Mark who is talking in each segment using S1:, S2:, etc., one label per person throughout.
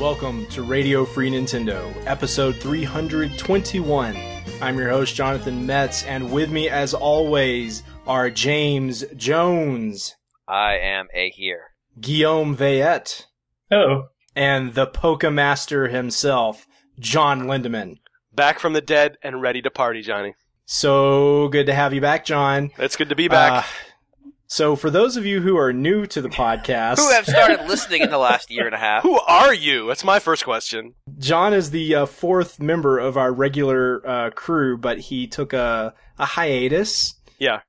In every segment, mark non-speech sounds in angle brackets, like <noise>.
S1: Welcome to Radio Free Nintendo, episode 321. I'm your host, Jonathan Metts, and with me, as always, are James Jones,
S2: I am a here.
S1: Guillaume Veillette,
S3: Hello.
S1: and the Pokemaster himself, John Lindemann.
S4: Back from the dead and ready to party, Johnny.
S1: So good to have you back, John.
S4: It's good to be back.
S1: Uh, so, for those of you who are new to the <laughs> podcast,
S2: Who have started listening in the last year and a half?
S4: Who are you? That's my first question.
S1: John is the uh, fourth member of our regular uh, crew, but he took a, a hiatus.
S4: Yeah.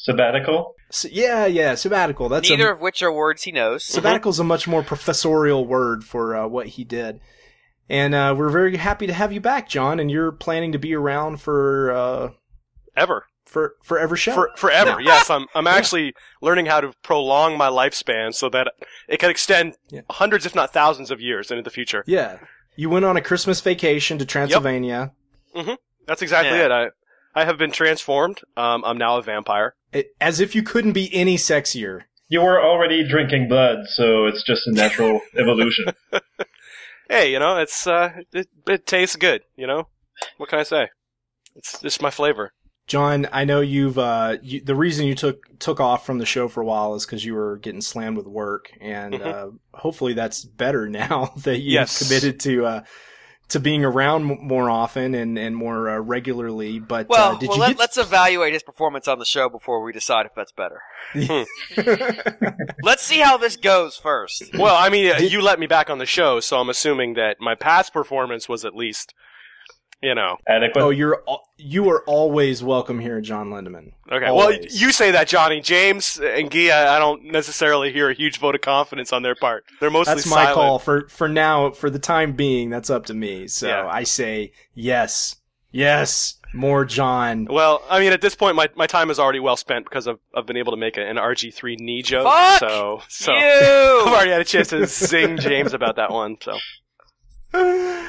S3: Sabbatical.
S1: So, yeah, yeah, sabbatical. That's
S2: Neither
S1: a,
S2: of which are words he knows. <laughs>
S1: sabbatical is a much more professorial word for uh, what he did. And uh, we're very happy to have you back, John. And you're planning to be around for uh,
S4: Ever.
S1: for forever show.
S4: For, forever.
S1: Yeah.
S4: Yes, I'm I'm <laughs> actually learning how to prolong my lifespan so that it can extend
S1: Yeah.
S4: hundreds if not thousands of years into the future.
S1: yeah, you went on a Christmas vacation to Transylvania.
S4: That's exactly
S2: Yeah.
S4: it. I I have been transformed. Um, I'm now a vampire.
S1: It, as if you couldn't be any sexier.
S3: You were already drinking blood, so it's just a natural <laughs> evolution.
S4: Hey, you know, it's uh it, it tastes good, you know? What can I say? It's just my flavor.
S1: John, I know you've uh, you, the reason you took took off from the show for a while is because you were getting slammed with work, and
S4: Mhm.
S1: uh, hopefully that's better <laughs> now that you've
S4: Yes.
S1: committed to uh, to being around more often and and more uh, regularly. But
S2: Well,
S1: uh, did
S2: well
S1: you
S2: let,
S1: get?
S2: let's evaluate his performance on the show before we decide if that's better. <laughs> Let's see how this goes first.
S4: Well, I mean, uh,
S1: Did-
S4: you let me back on the show, so I'm assuming that my past performance was at least, you know,
S3: Adequate.
S1: oh, you're you are always welcome here, John Lindemann.
S4: okay.
S1: Always.
S4: Well, you say that, Johnny. James and Gia, I don't necessarily hear a huge vote of confidence on their part. They're mostly
S1: That's my
S4: silent.
S1: call for for now. For the time being, that's up to me. So
S4: Yeah.
S1: I say yes, yes, more John.
S4: Well, I mean, at this point, my, my time is already well spent because I've, I've been able to make an RG3 knee joke.
S2: Fuck
S4: So, so
S2: you! <laughs>
S4: I've already had a chance to zing James about that one. So, <laughs>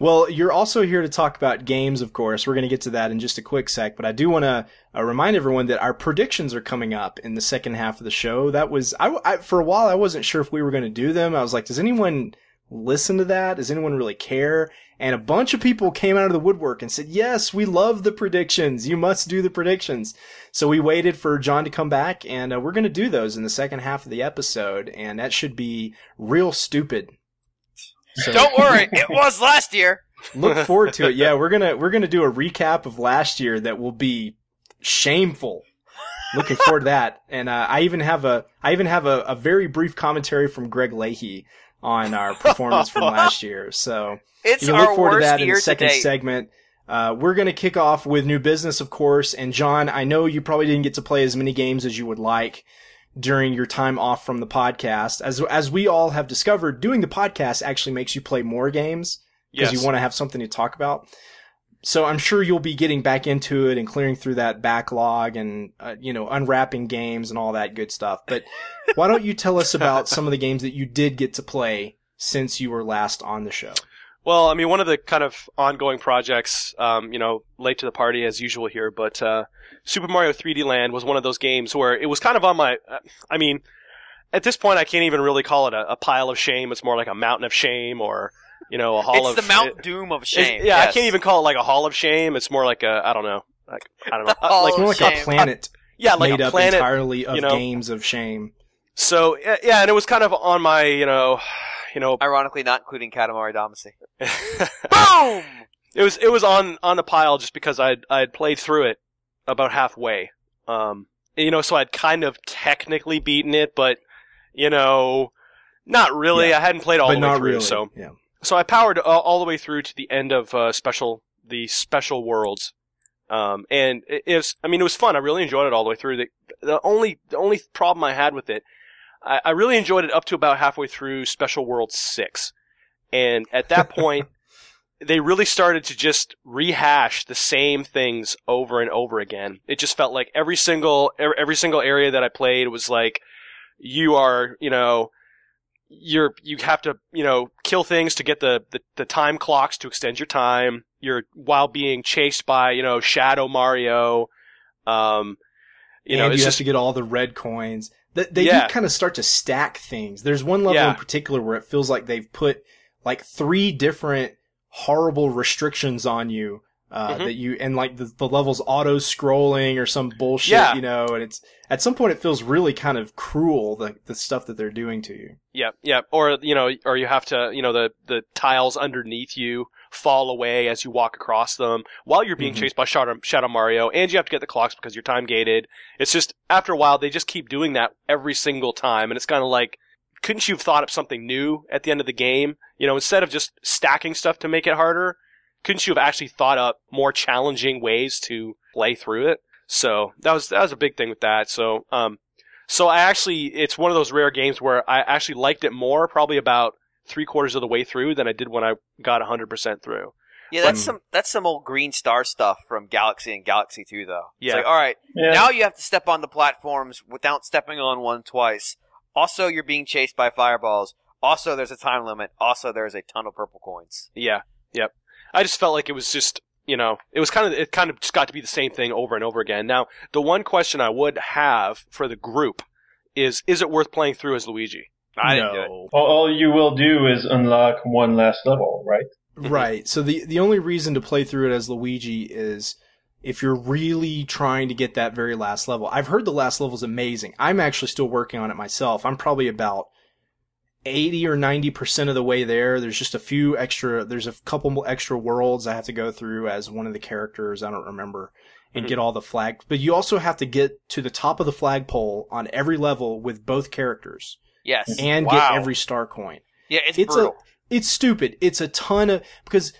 S1: Well, you're also here to talk about games, of course. We're going to get to that in just a quick sec, but I do want to uh, remind everyone that our predictions are coming up in the second half of the show. That was, I, I for a while, I wasn't sure if we were going to do them. I was like, does anyone listen to that? Does anyone really care? And a bunch of people came out of the woodwork and said, yes, we love the predictions. You must do the predictions. So we waited for John to come back and uh, we're going to do those in the second half of the episode. And that should be real stupid. So-
S2: Don't worry, it was last year. <laughs>
S1: look forward to it. Yeah, we're gonna we're gonna do a recap of last year that will be shameful. Looking forward to that. And uh, I even have a I even have a, a very brief commentary from Greg Leahy on our performance from <laughs> last year. So
S2: It's
S1: you can look
S2: our
S1: forward to that in the second segment. Uh, we're going to kick off with new business, of course. And John, I know you probably didn't get to play as many games as you would like during your time off from the podcast. As as we all have discovered, doing the podcast actually makes you play more games because
S4: yes.
S1: you want to have something to talk about. So I'm sure you'll be getting back into it and clearing through that backlog and uh, you know unwrapping games and all that good stuff. But why don't you tell us about <laughs> some of the games that you did get to play since you were last on the show?
S4: Well, I mean, one of the kind of ongoing projects, um, you know, late to the party as usual here, but uh, Super Mario 3D Land was one of those games where it was kind of on my. Uh, I mean, at this point, I can't even really call it a, a pile of shame. It's more like a mountain of shame, or you know, a hall
S2: It's
S4: of.
S2: It's the Mount
S4: it-
S2: Doom of shame.
S4: yeah, I can't even call it like a hall of shame. It's more like a I don't know, like I don't <laughs> know, uh,
S2: hall
S4: like
S1: It's more like
S2: shame.
S1: a planet <laughs>
S4: yeah, like
S1: made
S4: a
S1: up
S4: planet.
S1: entirely of
S4: you know.
S1: games of shame.
S4: So yeah, yeah, and it was kind of on my, you know, you know,
S2: Ironically, not including Katamari Damacy. <laughs> Boom!
S4: it was it was on on the pile just because I I had played through it about halfway. Um, you know, so I'd kind of technically beaten it, but you know, not really.
S1: Yeah.
S4: I hadn't played all
S1: but
S4: the way
S1: not
S4: through,
S1: really.
S4: so
S1: yeah.
S4: so I powered all, all the way through to the end of uh, special the special worlds. Um, and it, it was, I mean, it was fun. I really enjoyed it all the way through. The, the only, the only problem I had with it, I, I really enjoyed it up to about halfway through Special World 6. And at that <laughs> point, they really started to just rehash the same things over and over again. It just felt like every single every, single area that I played was like you are, you know, you're you have to, you know, kill things to get the, the, the time clocks to extend your time. You're while being chased by, you know, Shadow Mario. Um you
S1: and
S4: know,
S1: you have
S4: just
S1: to get all the red coins. They, they
S4: Yeah.
S1: do kind of start to stack things. There's one level
S4: Yeah.
S1: in particular where it feels like they've put like three different horrible restrictions on you. Uh,
S4: Mhm.
S1: that you, and like the, the levels auto scrolling or some bullshit,
S4: Yeah.
S1: you know, and it's, at some point it feels really kind of cruel, the, the stuff that they're doing to you.
S4: Yeah, yeah, or you know, or you have to, you know, the the tiles underneath you fall away as you walk across them while you're being
S1: Mhm.
S4: chased by Shadow, Shadow Mario, and you have to get the clocks because you're time gated. It's just after a while they just keep doing that every single time, and it's kind of like, couldn't you have thought up something new at the end of the game? You know, instead of just stacking stuff to make it harder, couldn't you have actually thought up more challenging ways to play through it? So that was that was a big thing with that. So um, so I actually, it's one of those rare games where I actually liked it more, probably about three quarters of the way through than I did when I got 100% through.
S5: Yeah, that's
S1: But-
S5: some that's some old Green Star stuff from Galaxy and Galaxy 2 though. It's
S4: Yeah.
S5: like, all right,
S6: Yeah.
S5: now you have to step on the platforms without stepping on one twice. Also, you're being chased by fireballs. Also, there's a time limit. Also, there's a ton of purple coins.
S4: Yeah, yep. I just felt like it was just, you know, it was kind of, it kind of just got to be the same thing over and over again. Now, the one question I would have for the group is, is it worth playing through as Luigi?
S5: I didn't do it.
S1: No.
S6: all, all you will do is unlock one last level, right?
S1: Right. So the the only reason to play through it as Luigi is if you're really trying to get that very last level. I've heard the last level is amazing. I'm actually still working on it myself. I'm probably about 80 or 90% of the way there. There's just a few extra there's a couple extra worlds I have to go through as one of the characters, I don't remember, and
S4: Mhm.
S1: get all the flag. But you also have to get to the top of the flagpole on every level with both characters
S5: Yes.
S1: and
S5: wow.
S1: get every star coin
S5: Yeah, it's,
S1: it's
S5: brutal.
S1: a it's stupid. It's a ton of because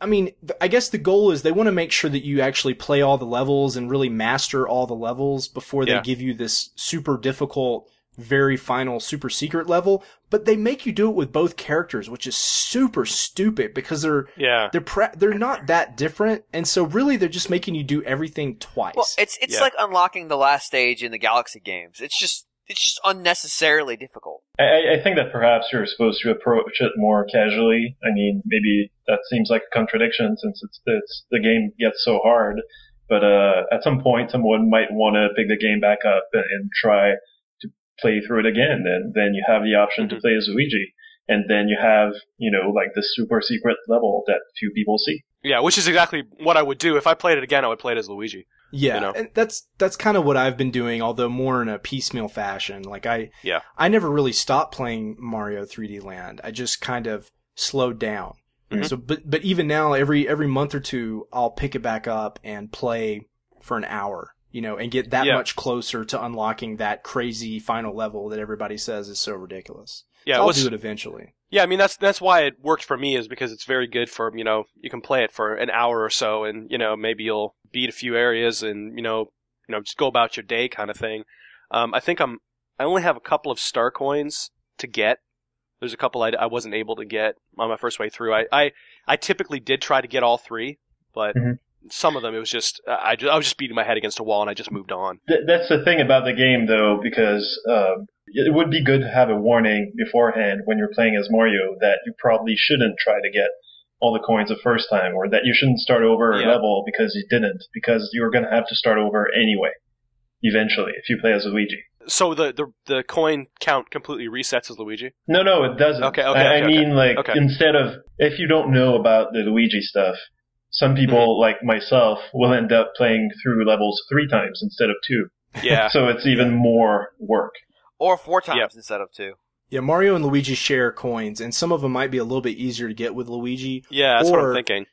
S1: I mean I guess the goal is they want to make sure that you actually play all the levels and really master all the levels before they
S4: Yeah.
S1: give you this super difficult very final super secret level but they make you do it with both characters which is super stupid because they're
S4: Yeah.
S1: they're pre- they're not that different and so really they're just making you do everything twice
S5: well, it's it's
S4: Yeah.
S5: like unlocking the last stage in the Galaxy games. It's just it's just unnecessarily difficult.
S6: I- I, think that perhaps you're supposed to approach it more casually. I mean, maybe that seems like a contradiction since it's, it's the game gets so hard. But uh, at some point, someone might want to pick the game back up and, and try to play through it again. And then you have the option to
S4: Mhm.
S6: play as Luigi. And then you have, you know, like the super secret level that few people see.
S4: Yeah, which is exactly what I would do. If I played it again, I would play it as Luigi.
S1: Yeah,
S4: you know?
S1: and that's that's kind of what I've been doing, although more in a piecemeal fashion. Like I,
S4: Yeah.
S1: I never really stopped playing Mario 3D Land. I just kind of slowed down.
S4: Mhm.
S1: So, but but even now, every every month or two, I'll pick it back up and play for an hour, you know, and get that
S4: Yeah.
S1: much closer to unlocking that crazy final level that everybody says is so ridiculous.
S4: Yeah,
S1: So I'll do it eventually.
S4: Yeah, I mean that's that's why it worked for me is because it's very good for you know you can play it for an hour or so and you know maybe you'll beat a few areas and you know you know just go about your day kind of thing. Um, I think I'm I only have a couple of star coins to get. There's a couple I, I wasn't able to get on my first way through. I, I I typically did try to get all three, but
S6: Mhm.
S4: some of them it was just I, I was just beating my head against a wall and I just moved on.
S6: Th- that's the thing about the game, though, because um, it would be good to have a warning beforehand when you're playing as Mario that you probably shouldn't try to get all the coins the first time, or that you shouldn't start over a level because you didn't, because you're going to have to start over anyway, eventually, if you play as Luigi.
S4: So the the the coin count completely resets as Luigi.
S6: No, no, it doesn't.
S4: Okay, okay,
S6: I, I
S4: okay,
S6: mean, like,
S4: okay.
S6: instead of, if you don't know about the Luigi stuff, some people,
S4: Mm-hmm.
S6: like myself, will end up playing through levels three times instead of two.
S4: Yeah. <laughs>
S6: So it's even more work.
S5: Or four times
S4: Yep.
S5: instead of two.
S1: Yeah, Mario and Luigi share coins, and some of them might be a little bit easier to get with Luigi.
S4: Yeah, that's what I'm thinking.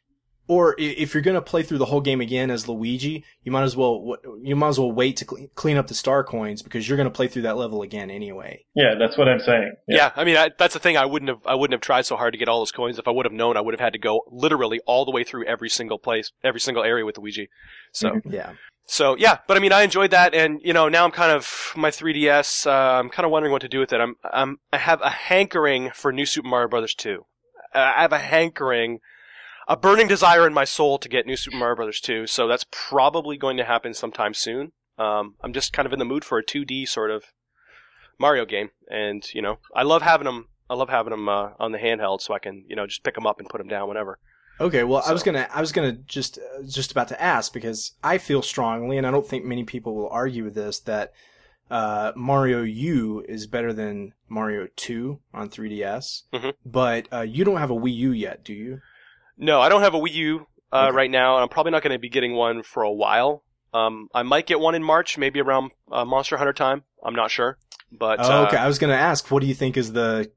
S1: Or if you're gonna play through the whole game again as Luigi, you might as well you might as well wait to clean up the star coins because you're gonna play through that level again anyway.
S6: Yeah, that's what I'm saying.
S4: Yeah, I mean I, that's the thing. I wouldn't have I wouldn't have tried so hard to get all those coins. If I would have known, I would have had to go literally all the way through every single place, every single area with Luigi. So
S6: Mhm. <laughs>
S1: Yeah.
S4: So yeah, but I mean I enjoyed that, and you know now I'm kind of my 3ds. Uh, I'm kind of wondering what to do with it. I'm I'm I have a hankering for New Super Mario Brothers 2. Uh, I have a hankering. a burning desire in my soul to get New Super Mario Brothers 2, so that's probably going to happen sometime soon. Um, I'm just kind of in the mood for a 2D sort of Mario game, and you know, I love having them. I love having them uh, on the handheld, so I can you know just pick them up and put them down whenever.
S1: Okay, well, I was gonna, I was gonna just, uh, just about to ask because I feel strongly, and I don't think many people will argue with this, that uh, Mario U is better than Mario 2 on 3DS.
S4: Mhm.
S1: But uh, you don't have a Wii U yet, do you?
S4: No, I don't have a Wii U uh,
S1: Okay.
S4: right now, and I'm probably not going to be getting one for a while. Um, I might get one in March, maybe around uh, Monster Hunter time. I'm not sure, but
S1: oh,
S4: uh,
S1: okay. I was gonna ask, what do you think is the,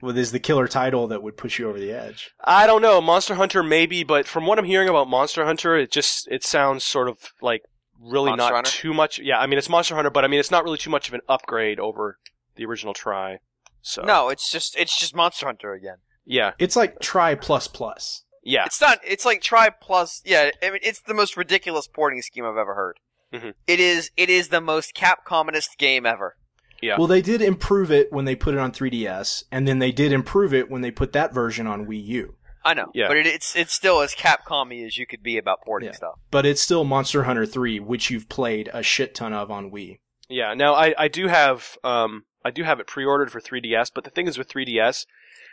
S1: what is the killer title that would push you over the edge?
S4: I don't know. Monster Hunter maybe, but from what I'm hearing about Monster Hunter, it just it sounds sort of like really
S5: Monster
S4: not
S5: Hunter?
S4: too much. Yeah, I mean it's Monster Hunter, but I mean it's not really too much of an upgrade over the original Tri. So
S5: No, it's just it's just Monster Hunter again.
S4: yeah,
S1: It's like Tri plus plus.
S4: yeah,
S5: It's not. It's like Tri Plus. Yeah, I mean, it's the most ridiculous porting scheme I've ever heard.
S4: Mhm.
S5: It is. It is the most Capcominist game ever.
S4: Yeah.
S1: Well, they did improve it when they put it on 3DS, and then they did improve it when they put that version on Wii U.
S5: I know,
S4: Yeah.
S5: but it, it's it's still as Capcom-y as you could be about porting
S1: Yeah.
S5: stuff.
S1: But it's still Monster Hunter 3, which you've played a shit ton of on Wii.
S4: Yeah, now I, I do have um I do have it pre-ordered for 3DS, but the thing is with 3DS,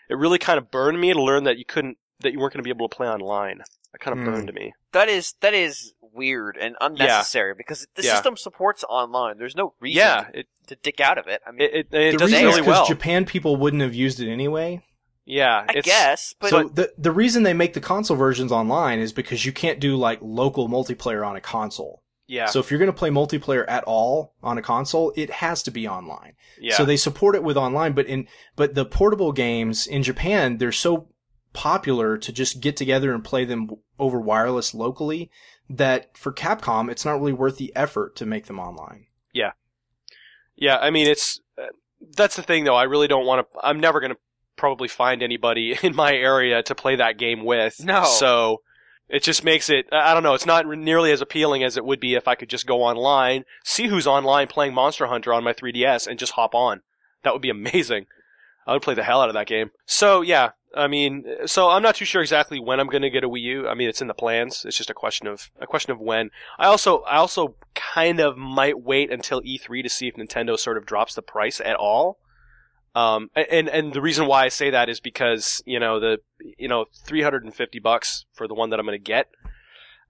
S4: it really kind of burned me to learn that you couldn't that you weren't going to be able to play online. That kind of
S1: Hmm.
S4: burned me.
S5: That is that is weird and unnecessary because the
S4: Yeah.
S5: system supports online. There's no reason
S4: Yeah, it
S5: to dick out of it. I mean,
S4: it, it, it
S1: the
S4: does
S1: reason is
S4: really
S1: because
S4: well.
S1: Japan people wouldn't have used it anyway.
S4: yeah,
S5: I
S4: it's,
S5: guess, but
S1: so the the reason they make the console versions online is because you can't do like local multiplayer on a console.
S4: yeah,
S1: So if you're going to play multiplayer at all on a console, it has to be online.
S4: yeah.
S1: So they support it with online, but in but the portable games in Japan, they're so popular to just get together and play them over wireless locally that for Capcom, it's not really worth the effort to make them online.
S4: Yeah, Yeah, I mean it's uh, that's the thing though. I really don't want to. I'm never going to probably find anybody <laughs> in my area to play that game with.
S5: No.
S4: So it just makes it. I I don't know. It's not nearly as appealing as it would be if I could just go online, see who's online playing Monster Hunter on my 3DS, and just hop on. That would be amazing. I would play the hell out of that game. So yeah, I mean, so I'm not too sure exactly when I'm going to get a Wii U. I mean, it's in the plans. It's just a question of a question of when. I also I also kind of might wait until E3 to see if Nintendo sort of drops the price at all. Um, and and the reason why I say that is because you know the you know 350 bucks for the one that I'm going to get.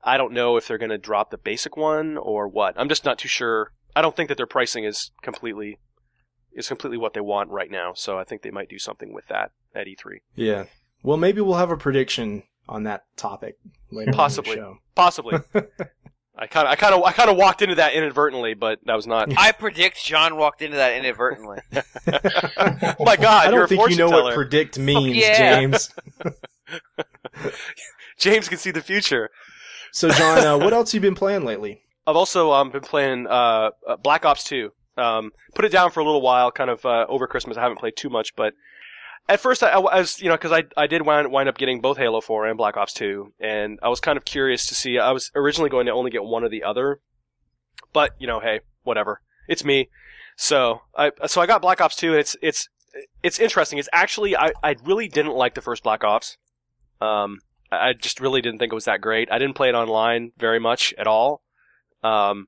S4: I don't know if they're going to drop the basic one or what. I'm just not too sure. I don't think that their pricing is completely is completely what they want right now. So I think they might do something with that at E E3.
S1: Yeah. Well, maybe we'll have a prediction on that topic later.
S4: Possibly.
S1: In the show.
S4: Possibly. <laughs> I kind of I kind of I kind of walked into that inadvertently, but that was not.
S5: I predict John walked into that inadvertently.
S4: oh <laughs> <laughs> my God!
S1: I
S4: you're a
S1: don't think you know
S4: fortune
S1: what predict means,
S5: yeah.
S1: James.
S4: James can see the future.
S1: So, John, uh, what else have you been playing lately?
S4: I've also um, been playing uh, uh, Black Ops 2. Um, put it down for a little while, kind of uh, over Christmas. I haven't played too much, but at first I, I was, you know, because I I did wind, wind up getting both Halo 4 and Black Ops 2, and I was kind of curious to see. I was originally going to only get one or the other, but you know, hey, whatever. It's me. So I so I got Black Ops 2, and it's it's it's interesting. It's actually I I really didn't like the first Black Ops. Um, I I just really didn't think it was that great. I didn't play it online very much at all. Um,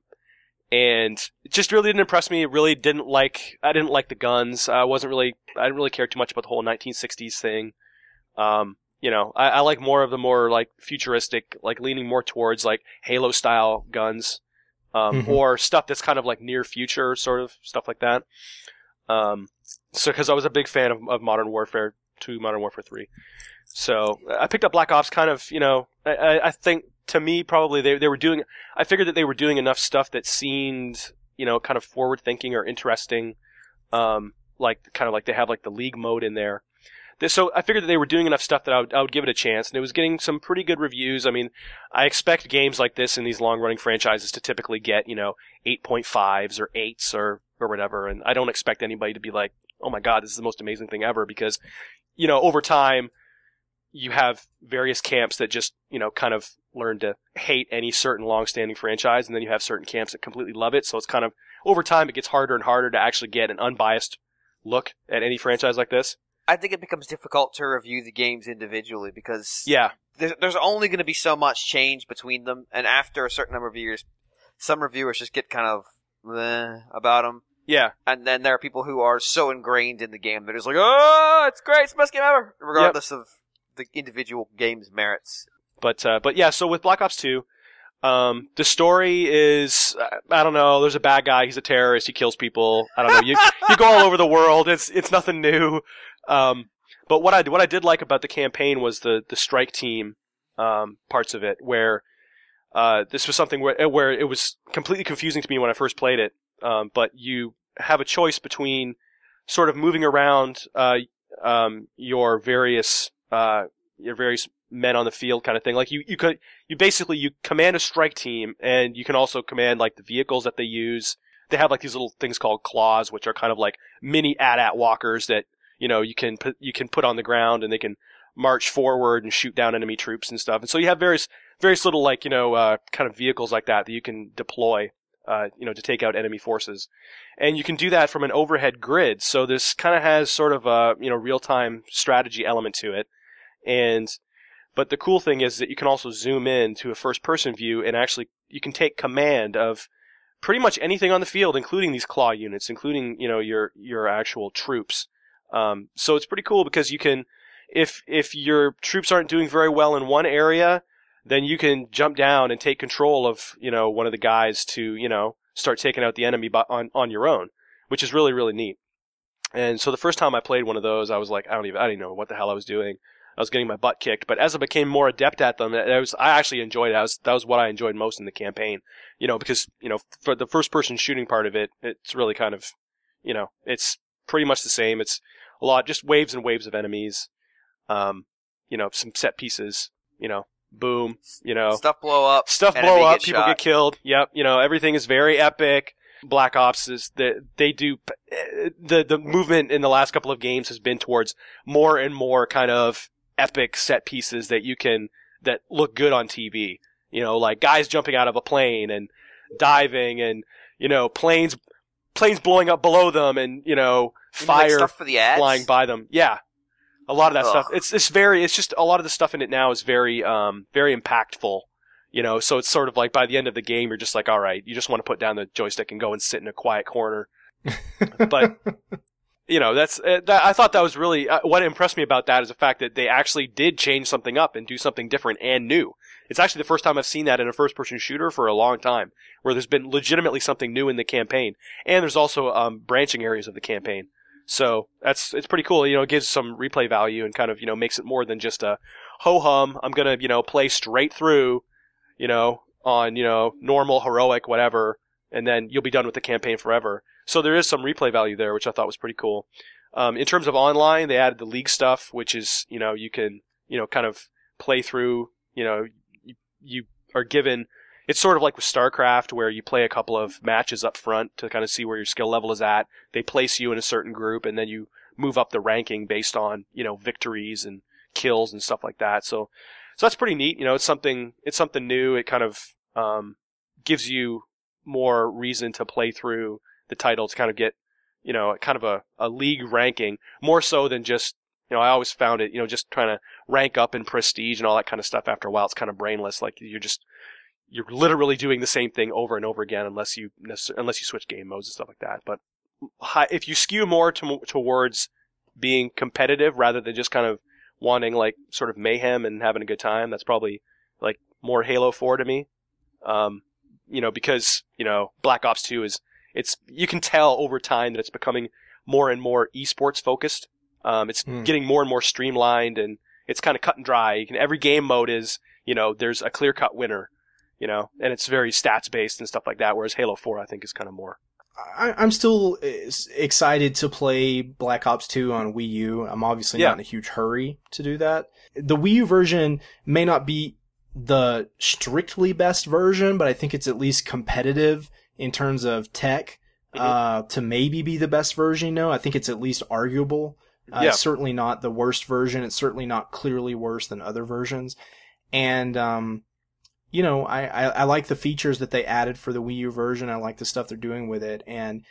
S4: and it just really didn't impress me. Really didn't like. I didn't like the guns. I wasn't really. I didn't really care too much about the whole 1960s thing. Um, you know, I, I like more of the more like futuristic, like leaning more towards like Halo style guns, um,
S1: Mhm.
S4: or stuff that's kind of like near future sort of stuff like that. Um, so because I was a big fan of, of Modern Warfare 2, Modern Warfare 3. So I picked up Black Ops kind of, you know, I- I think to me probably they, they were doing, I figured that they were doing enough stuff that seemed, you know, kind of forward thinking or interesting. Um, like kind of like they have like the league mode in there. Th- So I figured that they were doing enough stuff that I would, I would give it a chance, and it was getting some pretty good reviews. I mean, I expect games like this in these long running franchises to typically get, you know, 8.5s or 8s or, or whatever, and I don't expect anybody to be like, oh my god, this is the most amazing thing ever, because, you know, over time, you have various camps that just, you know, kind of learn to hate any certain long-standing franchise, and then you have certain camps that completely love it. So it's kind of over time, it gets harder and harder to actually get an unbiased look at any franchise like this.
S5: I think it becomes difficult to review the games individually because
S4: Yeah,
S5: there's, there's only going to be so much change between them, and after a certain number of years, some reviewers just get kind of eh, about them.
S4: Yeah,
S5: And then there are people who are so ingrained in the game, they're just like, oh, it's great, it's the best game ever, regardless of the individual game's merits.
S4: But uh, but yeah. So with Black Ops Two, um, the story is I don't know. There's a bad guy. He's a terrorist. He kills people. I don't know. You you go all over the world. It's it's nothing new. Um, but what I what I did like about the campaign was the the strike team um, parts of it, where uh, this was something where where it was completely confusing to me when I first played it. Um, but you have a choice between sort of moving around uh, um, your various uh, your various men on the field kind of thing. Like you you could you basically you command a strike team and you can also command like the vehicles that they use. They have like these little things called claws, which are kind of like mini AT-AT walkers that you know you can put you can put on the ground and they can march forward and shoot down enemy troops and stuff. And so you have various various little like you know uh, kind of vehicles like that that you can deploy. Uh, you know, to take out enemy forces, and you can do that from an overhead grid. So this kind of has sort of a you know real time strategy element to it, and but the cool thing is that you can also zoom in to a first person view and actually you can take command of pretty much anything on the field, including these claw units, including, you know, your, your actual troops. Um, so it's pretty cool because you can, if, if your troops aren't doing very well in one area, then you can jump down and take control of, you know, one of the guys to, you know, start taking out the enemy on, on your own, which is really, really neat. And so the first time I played one of those, I was like, I don't even, I didn't know what the hell I was doing. I was getting my butt kicked, but as I became more adept at them, I was I actually enjoyed it. I was, that was what I enjoyed most in the campaign. You know, because you know, for the first person shooting part of it, it's really kind of, you know, it's pretty much the same. It's a lot, just waves and waves of enemies. Um, you know, some set pieces. You know, boom. You know,
S5: Stuff blow up.
S4: stuff blow up,
S5: get
S4: people
S5: shot.
S4: get killed. Yep, you know everything is very epic. Black Ops is that they do the the movement in the last couple of games has been towards more and more kind of epic set pieces that you can that look good on TV. You know, like guys jumping out of a plane and diving and you know planes planes blowing up below them and you know
S5: You mean, like,
S4: fire
S5: stuff for the
S4: flying by them. Yeah. A lot of that
S5: Ugh.
S4: stuff. It's it's very it's just a lot of the stuff in it now is very um very impactful. You know, so it's sort of like by the end of the game you're just like, all right, you just want to put down the joystick and go and sit in a quiet corner. <laughs> But you know, that's uh, that, I thought that was really uh, what impressed me about that is the fact that they actually did change something up and do something different and new. It's actually the first time I've seen that in a first-person shooter for a long time, where there's been legitimately something new in the campaign, and there's also um, branching areas of the campaign. So that's it's pretty cool. You know, it gives some replay value and kind of you know makes it more than just a ho hum. I'm gonna you know play straight through, you know, on you know normal heroic whatever, and then you'll be done with the campaign forever. So there is some replay value there, which I thought was pretty cool. Um, in terms of online, they added the league stuff, which is you know you can you know kind of play through. You know, you, you are given. It's sort of like with StarCraft, where you play a couple of matches up front to kind of see where your skill level is at. They place you in a certain group, and then you move up the ranking based on you know victories and kills and stuff like that. So, so that's pretty neat. You know, it's something it's something new. It kind of um, gives you more reason to play through the title to kind of get you know kind of a, a league ranking more so than just you know I always found it you know just trying to rank up in prestige and all that kind of stuff. After a while, it's kind of brainless. Like you're just you're literally doing the same thing over and over again unless you unless you switch game modes and stuff like that. But if you skew more to, towards being competitive rather than just kind of wanting like sort of mayhem and having a good time, that's probably like more Halo 4 to me. Um, you know, because you know Black Ops 2 is it's you can tell over time that it's becoming more and more esports focused. Um, it's
S1: Hmm.
S4: getting more and more streamlined and it's kind of cut and dry. You can, every game mode is, you know, there's a clear cut winner, you know, and it's very stats based and stuff like that. Whereas Halo 4, I think, is kind of more.
S1: I, I'm still excited to play Black Ops 2 on Wii U. I'm obviously
S4: Yeah.
S1: not in a huge hurry to do that. The Wii U version may not be the strictly best version, but I think it's at least competitive in terms of tech.
S4: Mhm.
S1: Uh, to maybe be the best version, you know, I think it's at least arguable. Uh,
S4: Yeah.
S1: It's certainly not the worst version. It's certainly not clearly worse than other versions. And, um, you know, I, I, I like the features that they added for the Wii U version. I like the stuff they're doing with it. And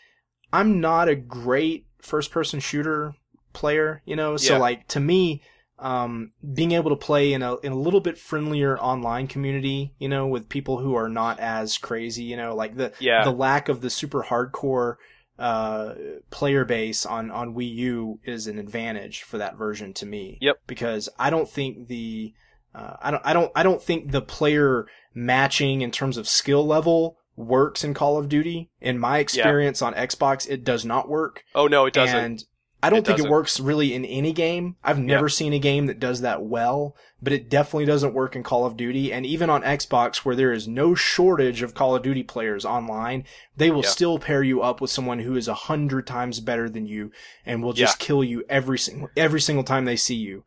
S1: I'm not a great first person shooter player, you know, so
S4: Yeah.
S1: like to me, um, being able to play in a in a little bit friendlier online community, you know, with people who are not as crazy, you know, like the
S4: Yeah.
S1: the lack of the super hardcore uh, player base on on Wii U is an advantage for that version to me.
S4: Yep.
S1: Because I don't think the uh, I don't I don't I don't think the player matching in terms of skill level works in Call of Duty. In my experience on Xbox, it does not work.
S4: Oh no, it doesn't.
S1: And I don't
S4: It
S1: think
S4: doesn't.
S1: it works really in any game. I've never seen a game that does that well, but it definitely doesn't work in Call of Duty. And even on Xbox, where there is no shortage of Call of Duty players online, they will
S4: Yeah.
S1: still pair you up with someone who is a hundred times better than you and will just kill you every single every single time they see you.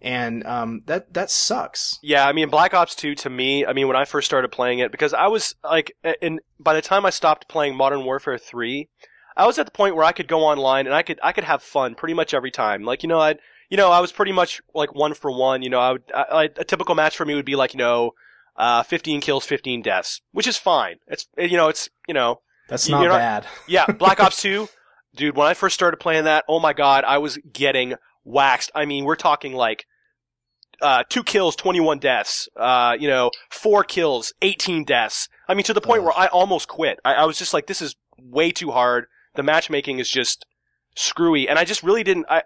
S1: And um, that that sucks.
S4: Yeah, I mean Black Ops 2 to me, I mean when I first started playing it because I was like and by the time I stopped playing Modern Warfare 3, I was at the point where I could go online and I could I could have fun pretty much every time. Like, you know, I you know, I was pretty much like one for one, you know, I would I, I, a typical match for me would be like, you know, uh 15 kills, 15 deaths, which is fine. It's you know, it's, you know,
S1: That's not
S4: not-
S1: bad. <laughs>
S4: yeah, Black Ops <laughs> 2, dude, when I first started playing that, oh my god, I was getting waxed. I mean, we're talking like uh, two kills, 21 deaths, uh, you know, four kills, 18 deaths. I mean, to the point where I almost quit. I, I was just like, this is way too hard. The matchmaking is just screwy. And I just really didn't, I,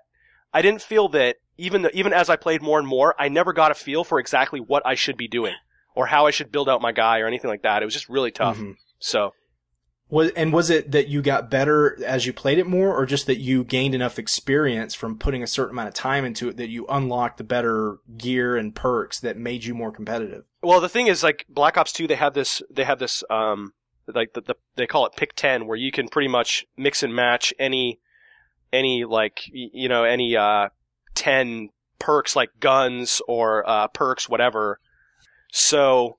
S4: I didn't feel that even the, even as I played more and more, I never got a feel for exactly what I should be doing or how I should build out my guy or anything like that. It was just really tough.
S1: Mhm.
S4: So,
S1: Was and was it that you got better as you played it more, or just that you gained enough experience from putting a certain amount of time into it that you unlocked the better gear and perks that made you more competitive?
S4: Well, the thing is, like Black Ops Two, they have this, they have this, um, like the, the they call it Pick Ten, where you can pretty much mix and match any, any like you know any uh ten perks like guns or uh perks whatever. So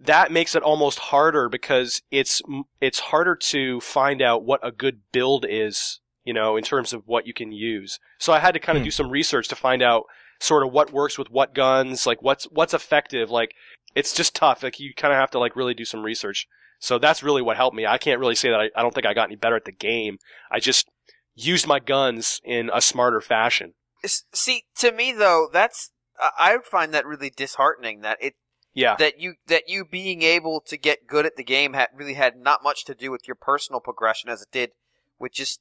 S4: that makes it almost harder because it's it's harder to find out what a good build is, you know, in terms of what you can use. So I had to kind of
S1: Hmm.
S4: do some research to find out sort of what works with what guns, like what's what's effective. Like it's just tough. Like you kind of have to like really do some research. So that's really what helped me. I can't really say that I, I don't think I got any better at the game. I just used my guns in a smarter fashion.
S5: See, to me though, that's I find that really disheartening. That it
S4: Yeah.
S5: that you that you being able to get good at the game had really had not much to do with your personal progression as it did with just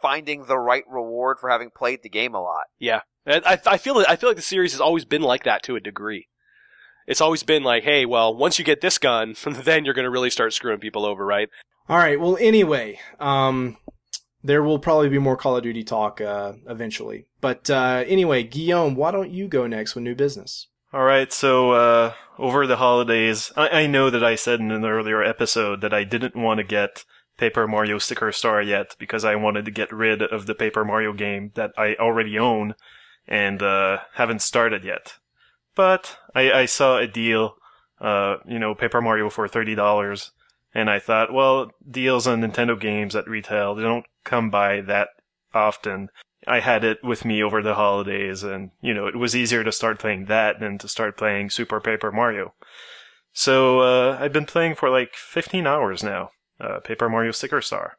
S5: finding the right reward for having played the game a lot.
S4: Yeah, I, I I feel I feel like the series has always been like that to a degree. It's always been like, hey, well, once you get this gun, <laughs> then you're going to really start screwing people over, right?
S1: All right. Well, anyway, um, there will probably be more Call of Duty talk uh, eventually. But uh, anyway, Guillaume, why don't you go next with new business?
S6: All right, so uh, over the holidays, I, I know that I said in an earlier episode that I didn't want to get Paper Mario Sticker Star yet because I wanted to get rid of the Paper Mario game that I already own and uh, haven't started yet. But I, I saw a deal, uh, you know, Paper Mario for thirty dollars, and I thought, well, deals on Nintendo games at retail they don't come by that often. I had it with me over the holidays, and you know, it was easier to start playing that than to start playing Super Paper Mario. So uh, I've been playing for like 15 hours now, uh, Paper Mario Sticker Star,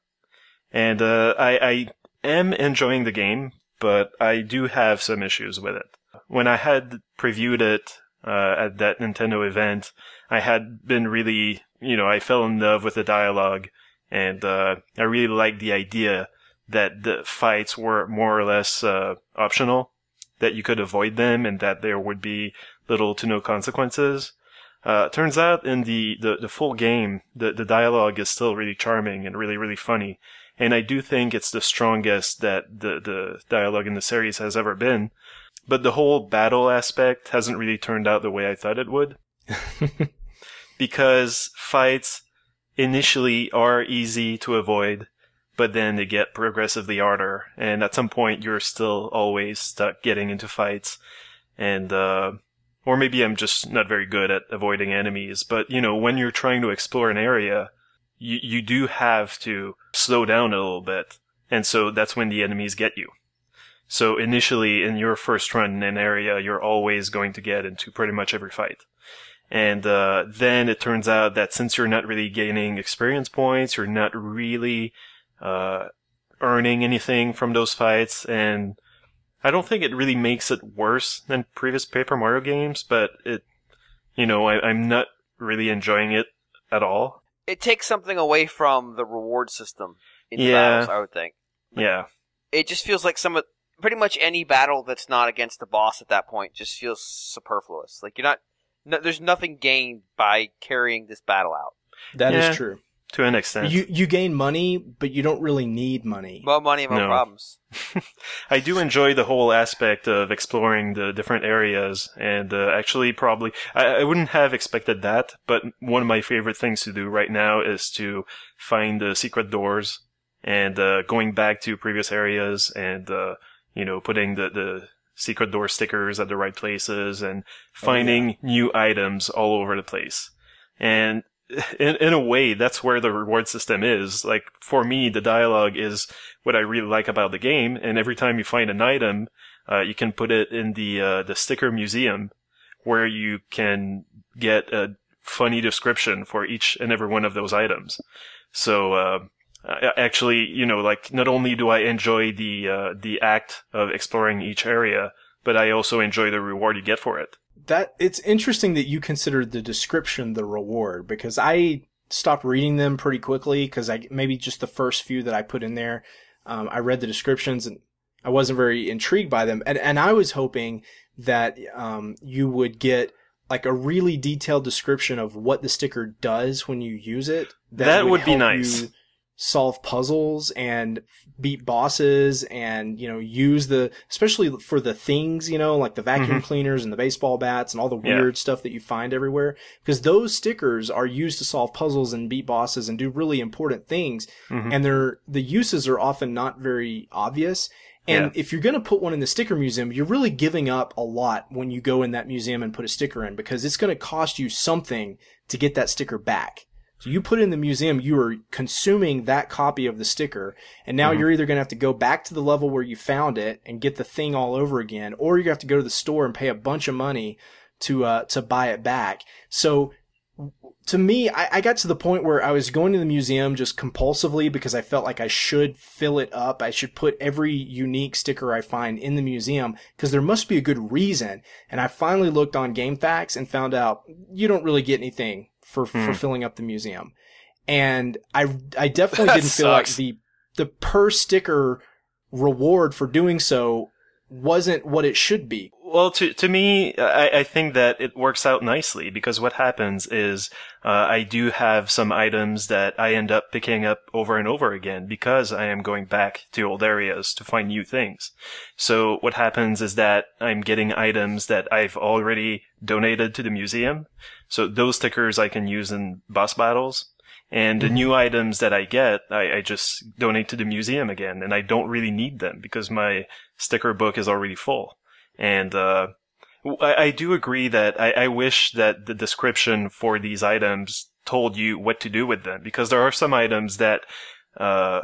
S6: and uh, I, I am enjoying the game, but I do have some issues with it. When I had previewed it uh, at that Nintendo event, I had been really, you know, I fell in love with the dialogue, and uh, I really liked the idea that the fights were more or less uh, optional, that you could avoid them, and that there would be little to no consequences. Uh, turns out in the, the, the full game, the, the dialogue is still really charming and really, really funny. And I do think it's the strongest that the, the dialogue in the series has ever been. But the whole battle aspect hasn't really turned out the way I thought it would. <laughs> because fights initially are easy to avoid, but then they get progressively harder. And at some point, you're still always stuck getting into fights. And, uh, or maybe I'm just not very good at avoiding enemies. But, you know, when you're trying to explore an area, you, you do have to slow down a little bit. And so that's when the enemies get you. So initially, in your first run in an area, you're always going to get into pretty much every fight. And uh, then it turns out that since you're not really gaining experience points, you're not really uh, earning anything from those fights. And I don't think it really makes it worse than previous Paper Mario games, but it, you know, I, I'm not really enjoying it at all.
S5: It takes something away from the reward system in
S6: Yeah.
S5: battles, I would think.
S6: Yeah.
S5: It just feels like some of pretty much any battle that's not against the boss at that point just feels superfluous. Like you're not no, there's nothing gained by carrying this battle out.
S1: That is
S6: Yeah.
S1: true.
S6: To an extent.
S1: You you gain money, but you don't really need money.
S5: More money, more
S6: No.
S5: problems. <laughs> <laughs>
S6: I do enjoy the whole aspect of exploring the different areas, and uh, actually, probably I, I wouldn't have expected that. But one of my favorite things to do right now is to find the secret doors and uh, going back to previous areas and uh, you know putting the the secret door stickers at the right places and finding new items all over the place. And in in a way, that's where the reward system is. Like for me, the dialogue is what I really like about the game. And every time you find an item, uh, you can put it in the uh, the sticker museum, where you can get a funny description for each and every one of those items. So uh, I- actually, you know, like not only do I enjoy the uh, the act of exploring each area, but I also enjoy the reward you get for it.
S1: That it's interesting that you consider the description the reward because I stopped reading them pretty quickly because I maybe just the first few that I put in there, um, I read the descriptions and I wasn't very intrigued by them, and and I was hoping that um, you would get like a really detailed description of what the sticker does when you use it.
S6: That would be
S1: help
S6: nice.
S1: Solve puzzles and beat bosses and you know use the especially for the things you know like the vacuum cleaners and the baseball bats and all the
S6: Mm-hmm. Yeah.
S1: weird stuff that you find everywhere because those stickers are used to solve puzzles and beat bosses and do really important things
S6: Mhm.
S1: and they're the uses are often not very obvious and
S6: Yeah.
S1: if you're going to put one in the sticker museum you're really giving up a lot when you go in that museum and put a sticker in because it's going to cost you something to get that sticker back so you put it in the museum, you are consuming that copy of the sticker, and now you're either going to have to go back to the level where you found it and get the thing all over again, or you have to go to the store and pay a bunch of money to uh, to buy it back. So to me, I, I got to the point where I was going to the museum just compulsively because I felt like I should fill it up. I should put every unique sticker I find in the museum because there must be a good reason. And I finally looked on GameFAQs and found out you don't really get anything for, for hmm. filling up the museum. And I, I definitely <laughs>
S4: That
S1: didn't feel like the, the per sticker reward for doing so wasn't what it should be.
S6: Well, to to me, I, I think that it works out nicely because what happens is uh, I do have some items that I end up picking up over and over again because I am going back to old areas to find new things. So what happens is that I'm getting items that I've already donated to the museum. So those stickers I can use in boss battles. And the new items that I get, I, I just donate to the museum again, and I don't really need them because my sticker book is already full. And uh, I, I do agree that I, I wish that the description for these items told you what to do with them because there are some items that uh,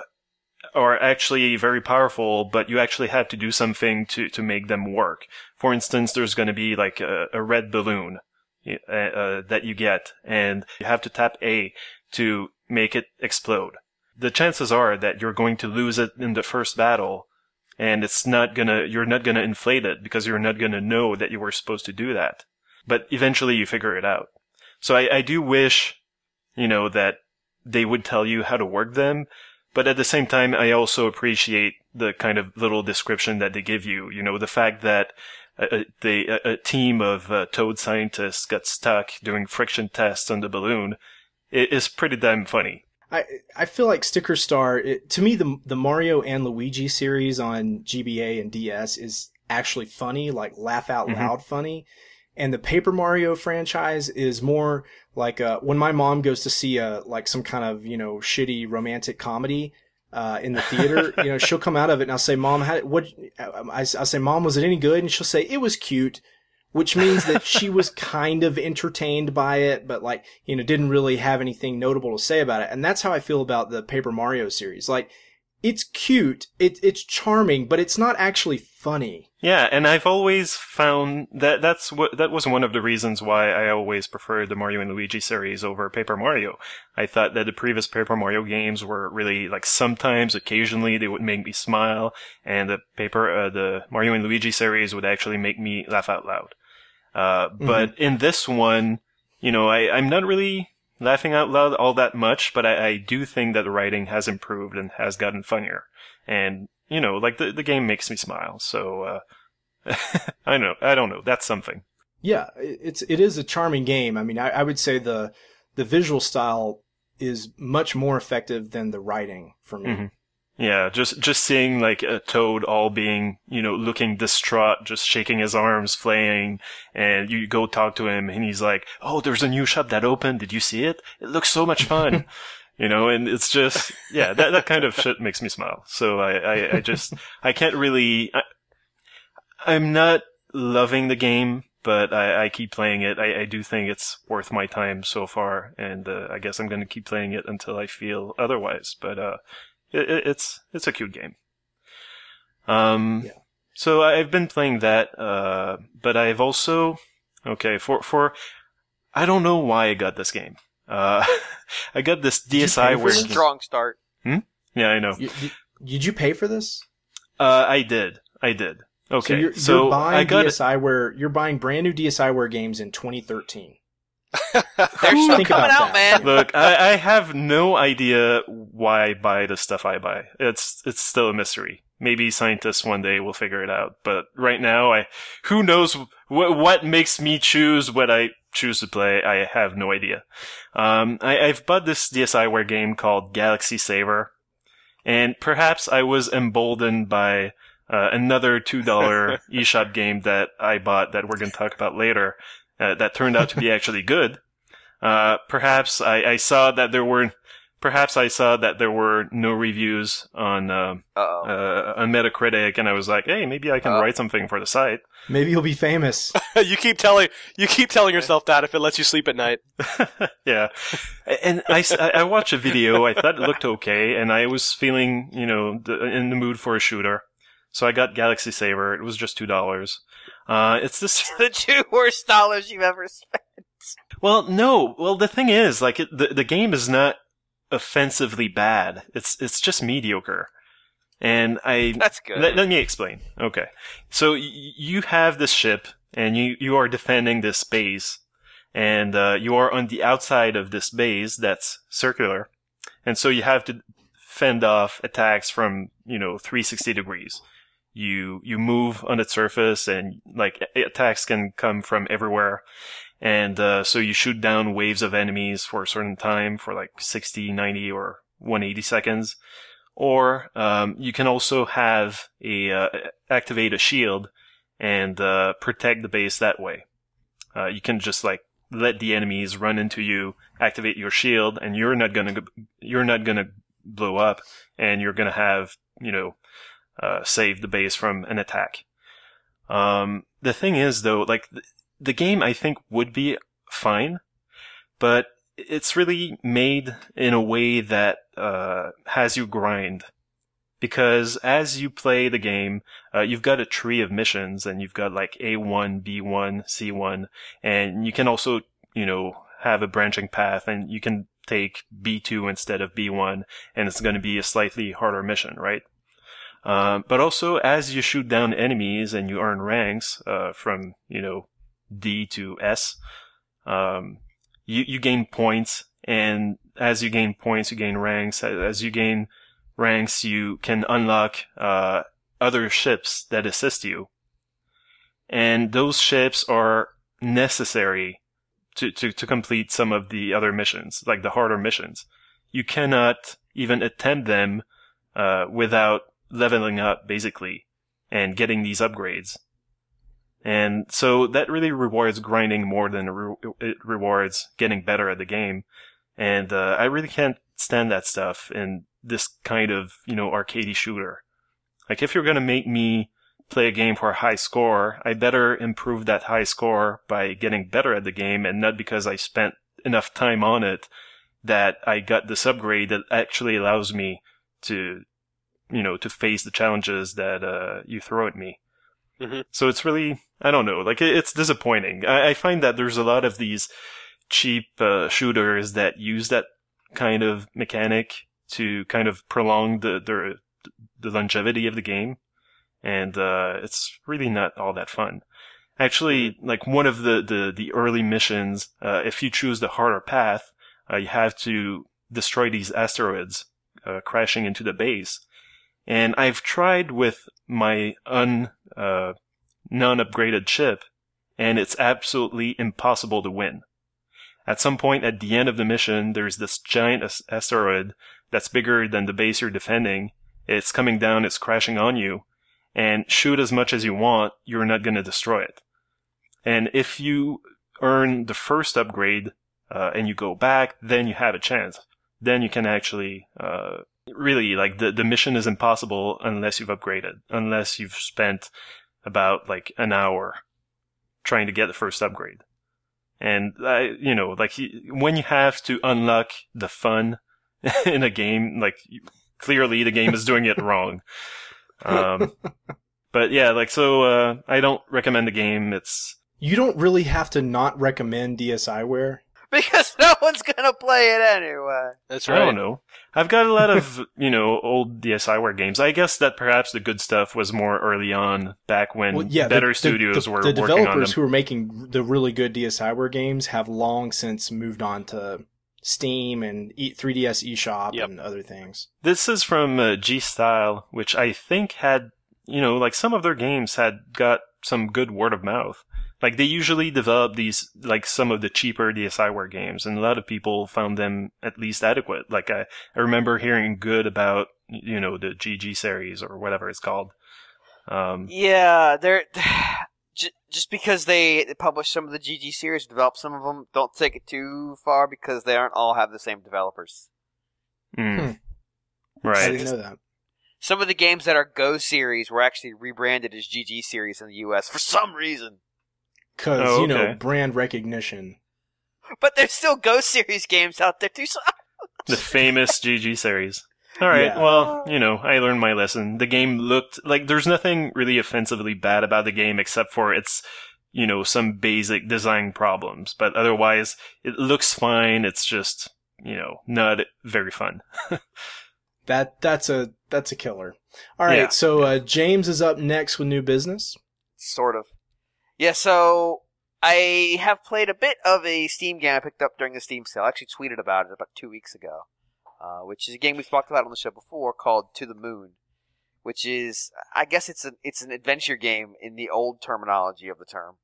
S6: are actually very powerful, but you actually have to do something to, to make them work. For instance, there's going to be like a, a red balloon uh, uh, that you get, and you have to tap A to make it explode. The chances are that you're going to lose it in the first battle, and it's not gonna, you're not gonna inflate it because you're not gonna know that you were supposed to do that. But eventually you figure it out. So I, I do wish, you know, that they would tell you how to work them, but at the same time, I also appreciate the kind of little description that they give you. You know, the fact that a, a, a, team of uh, toad scientists got stuck doing friction tests on the balloon is pretty damn funny.
S1: I I feel like Sticker Star it, to me the the Mario and Luigi series on GBA and DS is actually funny, like laugh out
S6: Mhm.
S1: loud funny. And the Paper Mario franchise is more like uh, when my mom goes to see a like some kind of you know shitty romantic comedy uh, in the theater. <laughs> you know, she'll come out of it and I'll say, "Mom, how, what?" I, I say, "Mom, was it any good?" And she'll say, "It was cute." Which means that she was kind of entertained by it, but like, you know, didn't really have anything notable to say about it. And that's how I feel about the Paper Mario series. Like, it's cute, it, it's charming, but it's not actually funny.
S6: Yeah, and I've always found that that's what that was one of the reasons why I always preferred the Mario and Luigi series over Paper Mario. I thought that the previous Paper Mario games were really like sometimes, occasionally, they would make me smile, and the paper, uh, the Mario and Luigi series would actually make me laugh out loud. Uh, but in this one, you know, I, I'm not really laughing out loud all that much, but I, I do think that the writing has improved and has gotten funnier. And, you know, like the, the game makes me smile. So, uh, <laughs> I know, I don't know. That's something.
S1: Yeah, it's it is a charming game. I mean, I, I would say the the visual style is much more effective than the writing for me.
S6: Mhm. Yeah, just just seeing like a toad all being, you know, looking distraught, just shaking his arms, flaying, and you go talk to him, and he's like, "Oh, there's a new shop that opened. Did you see it? It looks so much fun." <laughs> you know, and it's just, yeah, that that kind of shit makes me smile. So I I, I just I can't really, I, I'm not loving the game, but I, I keep playing it. I, I do think it's worth my time so far, and uh, I guess I'm going to keep playing it until I feel otherwise. But uh, it, it- it's it's a cute game. Um,
S1: Yeah.
S6: so I've been playing that, uh, but I've also okay for for I don't know why I got this game. Uh, <laughs> I got this DSI
S1: pay
S6: where?
S5: Strong start. Hmm?
S6: yeah I know
S1: You- you- did you pay for this?
S6: uh, I did I did okay
S1: So you're,
S6: so
S1: you're buying
S6: I got it.
S1: DSiWare. You're buying brand new DSiWare games in 2013.
S5: They're still coming out,
S1: that.
S5: man.
S6: Look, I, I have no idea why I buy the stuff I buy. It's it's still a mystery. Maybe scientists one day will figure it out. But right now, I who knows what what makes me choose what I choose to play. I have no idea. Um, I, I've bought this DSiWare game called Galaxy Saver, and perhaps I was emboldened by uh, another two dollar <laughs> eShop game that I bought that we're going to talk about later. Uh, that turned out to be actually good. Uh, perhaps I, I saw that there were, perhaps I saw that there were no reviews on um
S5: Uh-oh.
S6: uh, on Metacritic, and I was like, hey, maybe I can
S5: Uh.
S6: write something for the site.
S1: Maybe you'll be famous. <laughs>
S4: you keep telling you keep telling yourself that if it lets you sleep at night. <laughs>
S6: yeah, and I, I watched a video. I thought it looked okay, and I was feeling, you know, the, in the mood for a shooter. So I got Galaxy Saver. It was just two dollars. Uh, it's this <laughs>
S5: the two worst dollars you've ever spent.
S6: Well, no. Well, the thing is, like, it, the the game is not offensively bad. It's it's just mediocre. And I
S5: That's good.
S6: let, let me explain. Okay, so y- you have this ship, and you you are defending this base, and uh, you are on the outside of this base that's circular, and so you have to fend off attacks from you know 360 degrees. You you move on its surface, and like attacks can come from everywhere. And uh, so you shoot down waves of enemies for a certain time, for like 60, 90, or 180 seconds. Or um, you can also have a uh, activate a shield and uh, protect the base that way. Uh, you can just like let the enemies run into you, activate your shield, and you're not gonna you're not gonna blow up, and you're gonna have you know uh, save the base from an attack. Um, the thing is though, like th- the game I think would be fine, but it's really made in a way that uh, has you grind. Because as you play the game, uh, you've got a tree of missions, and you've got like A1, B1, C1, and you can also, you know, have a branching path, and you can take B2 instead of B1, and it's going to be a slightly harder mission, right? Um, but also, as you shoot down enemies and you earn ranks uh, from, you know, D to S, um, you, you gain points, and as you gain points, you gain ranks. As you gain ranks, you can unlock uh, other ships that assist you, and those ships are necessary to, to, to complete some of the other missions, like the harder missions. You cannot even attempt them uh, without leveling up, basically, and getting these upgrades. And so that really rewards grinding more than it re- it rewards getting better at the game. And uh, I really can't stand that stuff in this kind of, you know, arcadey shooter. Like if you're gonna make me play a game for a high score, I better improve that high score by getting better at the game and not because I spent enough time on it that I got this upgrade that actually allows me to you know, to face the challenges that uh, you throw at me.
S4: Mhm.
S6: So it's really, I don't know, like it's disappointing. I, I find that there's a lot of these cheap uh, shooters that use that kind of mechanic to kind of prolong the the, the longevity of the game, and uh, it's really not all that fun. Actually, like one of the the, the early missions, uh, if you choose the harder path, uh, you have to destroy these asteroids uh, crashing into the base. And I've tried with my un uh, non-upgraded chip, and it's absolutely impossible to win. At some point at the end of the mission, there's this giant as- asteroid that's bigger than the base you're defending. It's coming down, it's crashing on you, and shoot as much as you want, you're not going to destroy it. And if you earn the first upgrade uh, and you go back, then you have a chance. Then you can actually uh, really like the the mission is impossible unless you've upgraded, unless you've spent about like an hour trying to get the first upgrade. And I, you know, like you- when you have to unlock the fun <laughs> in a game, like clearly the game is doing it <laughs> wrong. Um, but yeah, like so, uh, I don't recommend the game. It's
S1: You don't really have to not recommend DSiWare. <laughs>
S5: Because no one's gonna play it anyway.
S4: That's right.
S6: I don't know. I've got a lot of, <laughs> you know, old DSiWare games. I guess that perhaps the good stuff was more early on, back when
S1: Well, yeah,
S6: better
S1: the-
S6: studios
S1: the,
S6: were
S1: the
S6: working on
S1: developers
S6: them.
S1: who were making the really good DSiWare games have long since moved on to Steam and e- 3DS eShop
S4: Yep.
S1: and other things.
S6: This is from uh, G Style, which I think had, you know, like some of their games had got some good word of mouth. Like they usually develop these, like some of the cheaper DSiWare games, and a lot of people found them at least adequate. Like I, I remember hearing good about, you know, the GG series or whatever it's called. Um,
S5: Yeah, they're <sighs> just because they publish some of the GG series, develop some of them. Don't take it too far because they aren't all have the same developers.
S6: mm.
S1: I
S6: Right.
S1: didn't know that.
S5: Some of the games that are Go series were actually rebranded as GG series in the U.S. for some reason,
S1: Cause,
S6: Oh,
S1: you know, brand recognition.
S5: but there's still Ghost series games out there too. So
S6: the famous <laughs> GG series. All right.
S1: Yeah.
S6: Well, you know, I learned my lesson. The game looked like there's nothing really offensively bad about the game except for its, you know, some basic design problems. But otherwise, it looks fine. It's just, you know, not very fun. <laughs>
S1: That that's a that's a killer. All right,
S6: Yeah.
S1: so uh, James is up next with new business.
S5: sort of. Yeah, so I have played a bit of a Steam game I picked up during the Steam sale. I actually tweeted about it about two weeks ago, uh, which is a game we've talked about on the show before called To the Moon, which is, I guess it's an it's an adventure game in the old terminology of the term,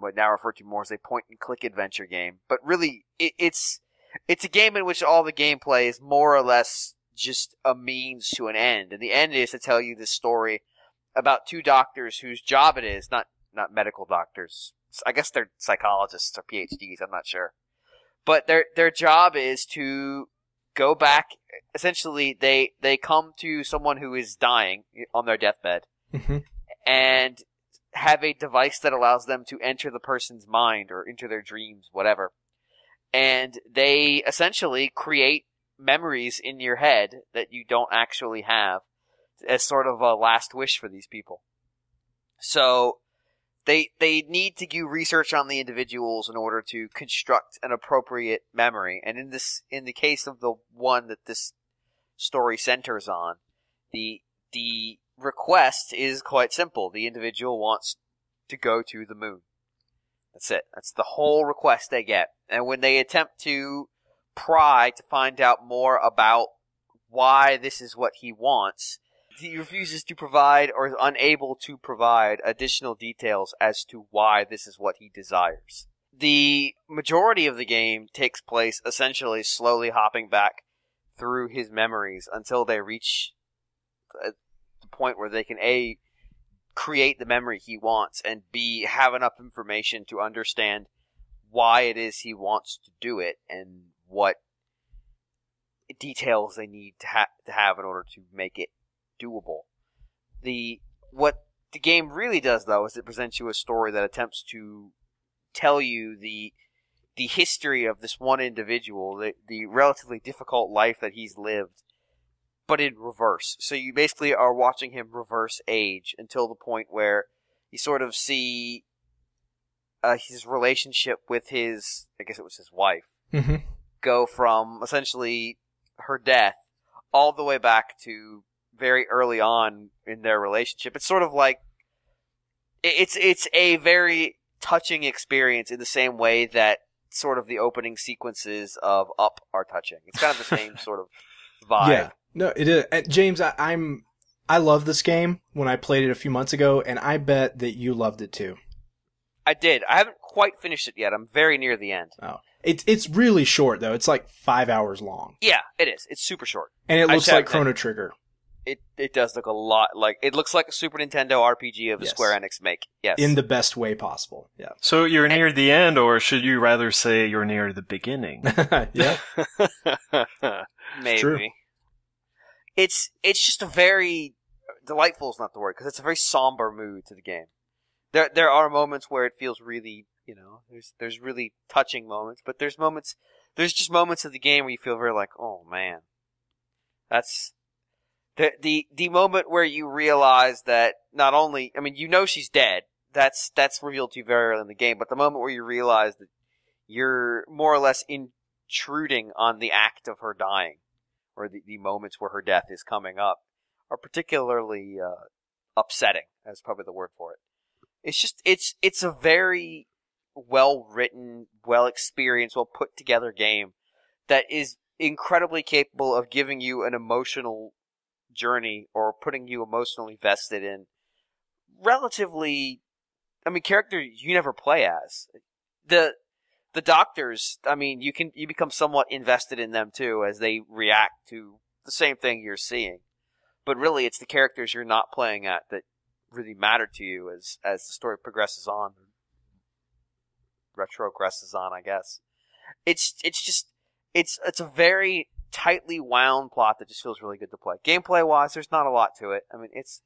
S5: but now referred to more as a point and click adventure game. But really, it, it's it's a game in which all the gameplay is more or less just a means to an end, and the end is to tell you this story about two doctors whose job it is not not medical doctors. I guess they're psychologists or PhDs. I'm not sure, but their their job is to go back. Essentially, they they come to someone who is dying on their deathbed
S1: Mhm.
S5: and have a device that allows them to enter the person's mind or into their dreams, whatever. And they essentially create memories in your head that you don't actually have as sort of a last wish for these people. So they they need to do research on the individuals in order to construct an appropriate memory. And in this in the case of the one that this story centers on, the the request is quite simple. The individual wants to go to the moon. That's it. That's the whole request they get. And when they attempt to pry to find out more about why this is what he wants, he refuses to provide or is unable to provide additional details as to why this is what he desires. The majority of the game takes place essentially slowly hopping back through his memories until they reach uh, the point where they can A, create the memory he wants, and B, have enough information to understand why it is he wants to do it and what details they need to, ha- to have in order to make it doable. The what the game really does though is it presents you a story that attempts to tell you the the history of this one individual, the, the relatively difficult life that he's lived, but in reverse. So you basically are watching him reverse age until the point where you sort of see uh, his relationship with his, I guess it was his wife,
S1: Mm-hmm.
S5: go from essentially her death all the way back to very early on in their relationship. It's sort of like it's it's a very touching experience in the same way that sort of the opening sequences of Up are touching. It's kind of the <laughs> same sort of vibe.
S1: Yeah. No, it is. James, I, I'm, I love this game when I played it a few months ago, and I bet that you loved it too.
S5: I did. I haven't quite finished it yet. I'm very near the end.
S1: Oh, it's it's really short though. It's like five hours long,
S5: Yeah, it is. It's super short.
S1: and it looks like Chrono Trigger.
S5: It it does look a lot like it looks like a Super Nintendo RPG of a
S1: Yes.
S5: Square Enix make. Yes.
S1: in the best way possible. Yeah.
S6: So you're near the end, or should you rather say you're near the beginning? <laughs>
S1: yeah. <laughs>
S5: Maybe.
S1: true.
S5: It's it's just a very delightful is not the word because it's a very somber mood to the game. There there are moments where it feels really you know there's there's really touching moments, but there's moments there's just moments of the game where you feel very like oh man, that's the the the moment where you realize that not only I mean you know she's dead that's that's revealed to you very early in the game, but the moment where you realize that you're more or less intruding on the act of her dying or the, the moments where her death is coming up are particularly uh, upsetting. That's probably the word for it. It's just it's it's a very well written, well experienced, well put together game that is incredibly capable of giving you an emotional journey or putting you emotionally vested in relatively I mean characters you never play as. The the doctors, I mean, you can you become somewhat invested in them too as they react to the same thing you're seeing. But really, it's the characters you're not playing at that really matter to you as as the story progresses on, retrogresses on, I guess. It's it's just it's it's a very tightly wound plot that just feels really good to play. Gameplay wise, there's not a lot to it. I mean, it's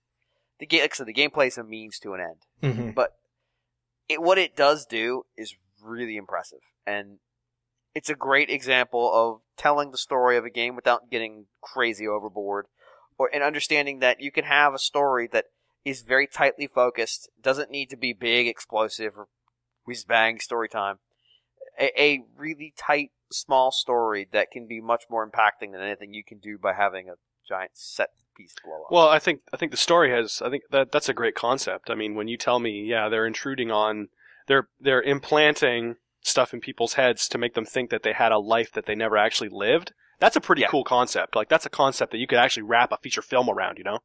S5: the game. Like I said, the gameplay is a means to an end
S1: hmm
S5: but it, what it does do is really impressive and it's a great example of telling the story of a game without getting crazy overboard or and understanding that you can have a story that is very tightly focused doesn't need to be big explosive or whiz bang story time a, a really tight small story that can be much more impacting than anything you can do by having a giant set piece blow up
S4: Well, I think I think the story has. I think that that's a great concept. I mean, when you tell me, yeah, they're intruding on, they're they're implanting stuff in people's heads to make them think that they had a life that they never actually lived. That's a pretty
S5: Yeah.
S4: cool concept. Like that's a concept that you could actually wrap a feature film around. You know,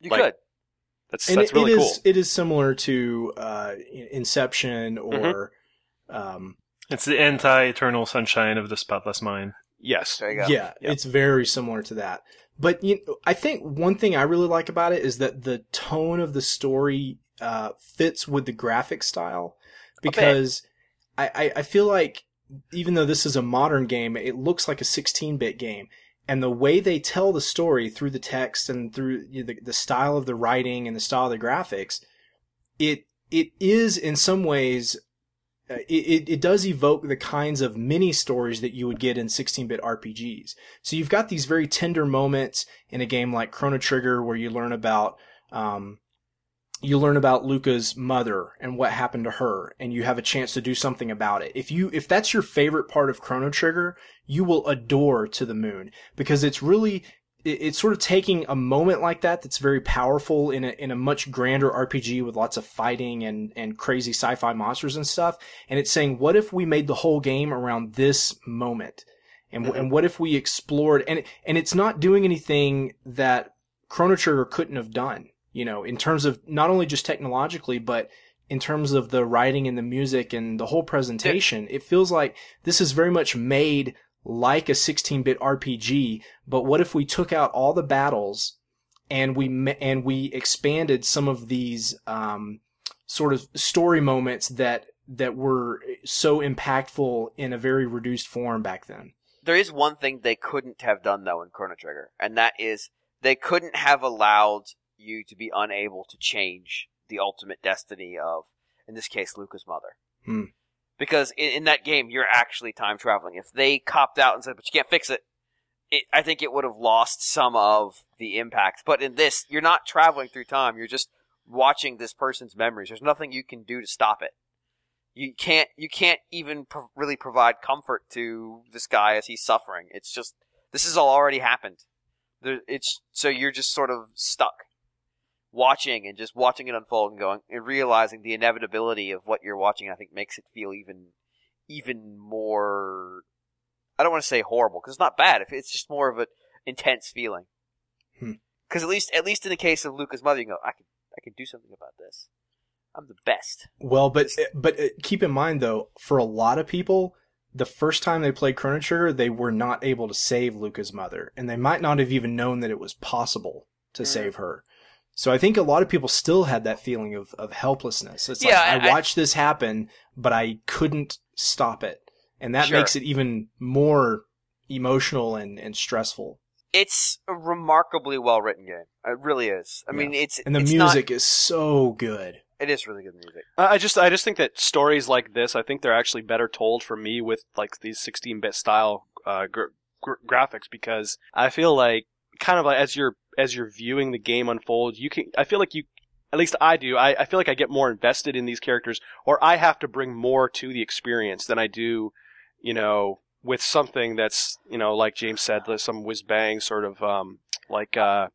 S5: you
S4: like-
S5: could
S4: that's
S1: And
S4: that's
S1: it-
S4: really
S1: it
S4: cool.
S1: is it is similar to uh, Inception or um,
S6: It's the anti-eternal sunshine of the spotless mind.
S4: Yes.
S5: there you go
S1: Yeah,
S4: Yep.
S1: it's very similar to that. But you know, I think one thing I really like about it is that the tone of the story uh, fits with the graphic style because I, I, I feel like even though this is a modern game, it looks like a 16-bit game. And the way they tell the story through the text and through you know, the, the style of the writing and the style of the graphics, it it is in some ways it, it, it does evoke the kinds of mini stories that you would get in 16-bit RPGs. So you've got these very tender moments in a game like Chrono Trigger where you learn about, um, you learn about Lucca's mother and what happened to her, and you have a chance to do something about it. If you, if that's your favorite part of Chrono Trigger, you will adore To the Moon because it's really, it's sort of taking a moment like that that's very powerful in a in a much grander RPG with lots of fighting and and crazy sci-fi monsters and stuff, and it's saying, what if we made the whole game around this moment, and
S5: Mhm.
S1: and what if we explored and and it's not doing anything that Chrono Trigger couldn't have done, you know, in terms of not only just technologically, but in terms of the writing and the music and the whole presentation, it feels like this is very much made like a 16-bit RPG, but what if we took out all the battles and we and we expanded some of these um, sort of story moments that that were so impactful in a very reduced form back then.
S5: There is one thing they couldn't have done though in Chrono Trigger, and that is they couldn't have allowed you to be unable to change the ultimate destiny of, in this case, Lucca's mother.
S1: Hmm.
S5: Because in, in that game, you're actually time traveling. If they copped out and said, "But you can't fix it," it, I think it would have lost some of the impact. But in this, you're not traveling through time. You're just watching this person's memories. There's nothing you can do to stop it. You can't. You can't even pro- really provide comfort to this guy as he's suffering. It's just this has all already happened. There, it's so you're just sort of stuck watching and just watching it unfold and going and realizing the inevitability of what you're watching. I think makes it feel even even more. I don't want to say horrible because it's not bad. If it's just more of an intense feeling.
S1: Hmm.
S5: Because at least at least in the case of Lucca's mother, you go, I can I can do something about this. I'm the best.
S1: Well, but but uh, keep in mind though, for a lot of people, the first time they played Chrono Trigger, they were not able to save Lucca's mother, and they might not have even known that it was possible to
S5: Mm.
S1: save her. So I think a lot of people still had that feeling of, of helplessness. It's
S5: Yeah,
S1: like I,
S5: I-
S1: watched this happen, but I couldn't stop it, and that
S5: Sure.
S1: makes it even more emotional and, and stressful.
S5: It's a remarkably well written game. It really is. I
S1: Yeah.
S5: mean, it's
S1: And the
S5: it's not-
S1: music is so good.
S5: it is really good music.
S4: I I just I just think that stories like this, I think they're actually better told for me with like these 16-bit style uh, gr- gr- graphics because I feel like kind of like as you're as you're viewing the game unfold, you can I feel like you at least I do. I, I feel like I get more invested in these characters, or I have to bring more to the experience than I do, you know, with something that's you know like James said, some whiz bang sort of um, like uh,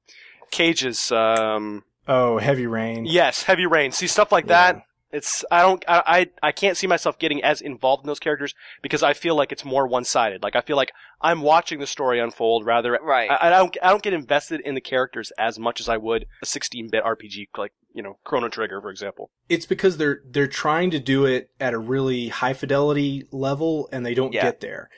S4: Cage's. Um,
S1: Oh, Heavy Rain.
S4: yes, heavy rain. See stuff like
S1: Yeah.
S4: that. It's I don't I, I I can't see myself getting as involved in those characters because I feel like it's more one sided. Like I feel like I'm watching the story unfold rather.
S5: Right.
S4: I, I don't I don't get invested in the characters as much as I would a 16-bit RPG like you know Chrono Trigger for example.
S1: it's because they're they're trying to do it at a really high fidelity level and they don't
S5: Yeah.
S1: get there.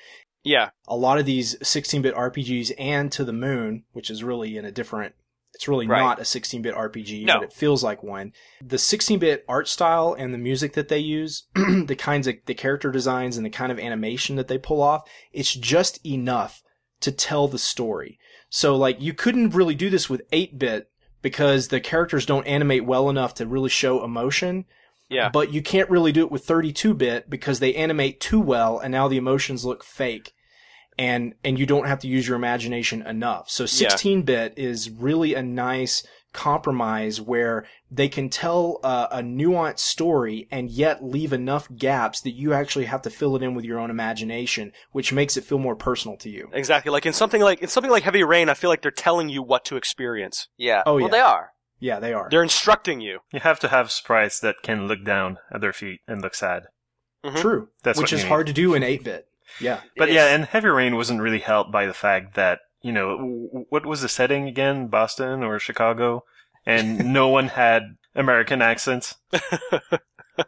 S4: Yeah,
S1: A lot of these 16-bit RPGs and To the Moon, which is really in a different it's really
S5: Right.
S1: not a 16-bit RPG,
S5: No.
S1: but it feels like one. The 16-bit art style and the music that they use, <clears throat> the kinds of the character designs and the kind of animation that they pull off, it's just enough to tell the story. So like you couldn't really do this with 8-bit because the characters don't animate well enough to really show emotion.
S4: yeah.
S1: But you can't really do it with 32 bit because they animate too well and now the emotions look fake. And, and you don't have to use your imagination enough. So 16 bit is really a nice compromise where they can tell a, a nuanced story and yet leave enough gaps that you actually have to fill it in with your own imagination, which makes it feel more personal to you.
S4: Exactly. Like in something like in something like Heavy Rain, I feel like they're telling you what to experience.
S5: yeah.
S1: Oh,
S5: well,
S1: yeah.
S5: they are.
S1: Yeah, they are.
S4: They're instructing you.
S6: You have to have sprites that can look down at their feet and look sad.
S4: Mhm.
S1: True.
S6: That's
S1: which
S6: what
S1: is hard to do in 8 bit. Yeah.
S6: But
S5: It
S6: yeah, and Heavy Rain wasn't really helped by the fact that, you know, what was the setting again? Boston or Chicago? And <laughs> no one had American accents. <laughs>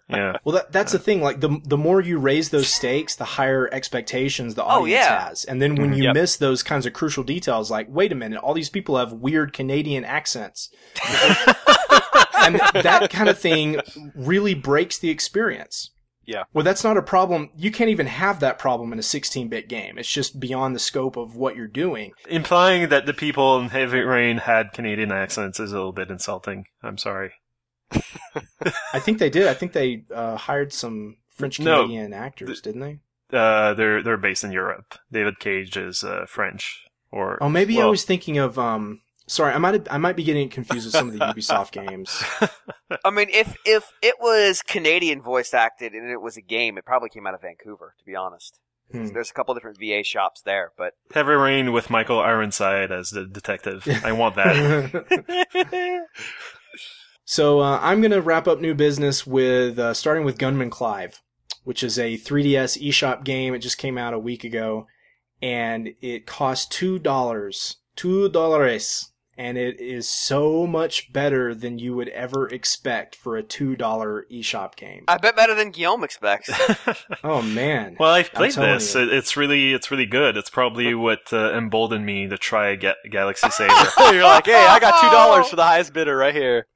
S6: Yeah.
S1: Well, that, that's the thing. Like the the more you raise those stakes, the higher expectations the
S5: Oh,
S1: audience
S5: yeah.
S1: has. And then when mm-hmm. you
S4: Yep.
S1: miss those kinds of crucial details, like wait a minute, all these people have weird Canadian accents, <laughs> and that kind of thing really breaks the experience.
S4: Yeah.
S1: Well, that's not a problem. You can't even have that problem in a 16-bit game. It's just beyond the scope of what you're doing.
S6: Implying that the people in Heavy Rain had Canadian accents is a little bit insulting. I'm sorry.
S1: I think they did. I think they uh, hired some French
S6: No.
S1: Canadian actors, didn't they?
S6: Uh, they're they're based in Europe. David Cage is uh, French, or
S1: Oh, maybe I was thinking of um. Sorry, I might I might be getting confused with some of the Ubisoft games. <laughs>
S5: I mean, if if it was Canadian voice acted and it was a game, it probably came out of Vancouver. To be honest,
S1: Hmm.
S5: there's a couple different VA shops there, but
S6: Heavy Rain with Michael Ironside as the detective. I want that. <laughs>
S1: so uh, I'm gonna wrap up new business with uh, starting with Gunman Clive, which is a 3DS eShop game. It just came out a week ago, and it cost two dollars, two dollars, and it is so much better than you would ever expect for a two dollar eShop game.
S5: I bet better than Guillaume expects. <laughs>
S1: Oh man!
S6: well, I've played this.
S1: you.
S6: It's really it's really good. It's probably what uh, emboldened me to try Ga- Galaxy Saver. <laughs>
S4: You're like, hey, I got two dollars for the highest bidder right here.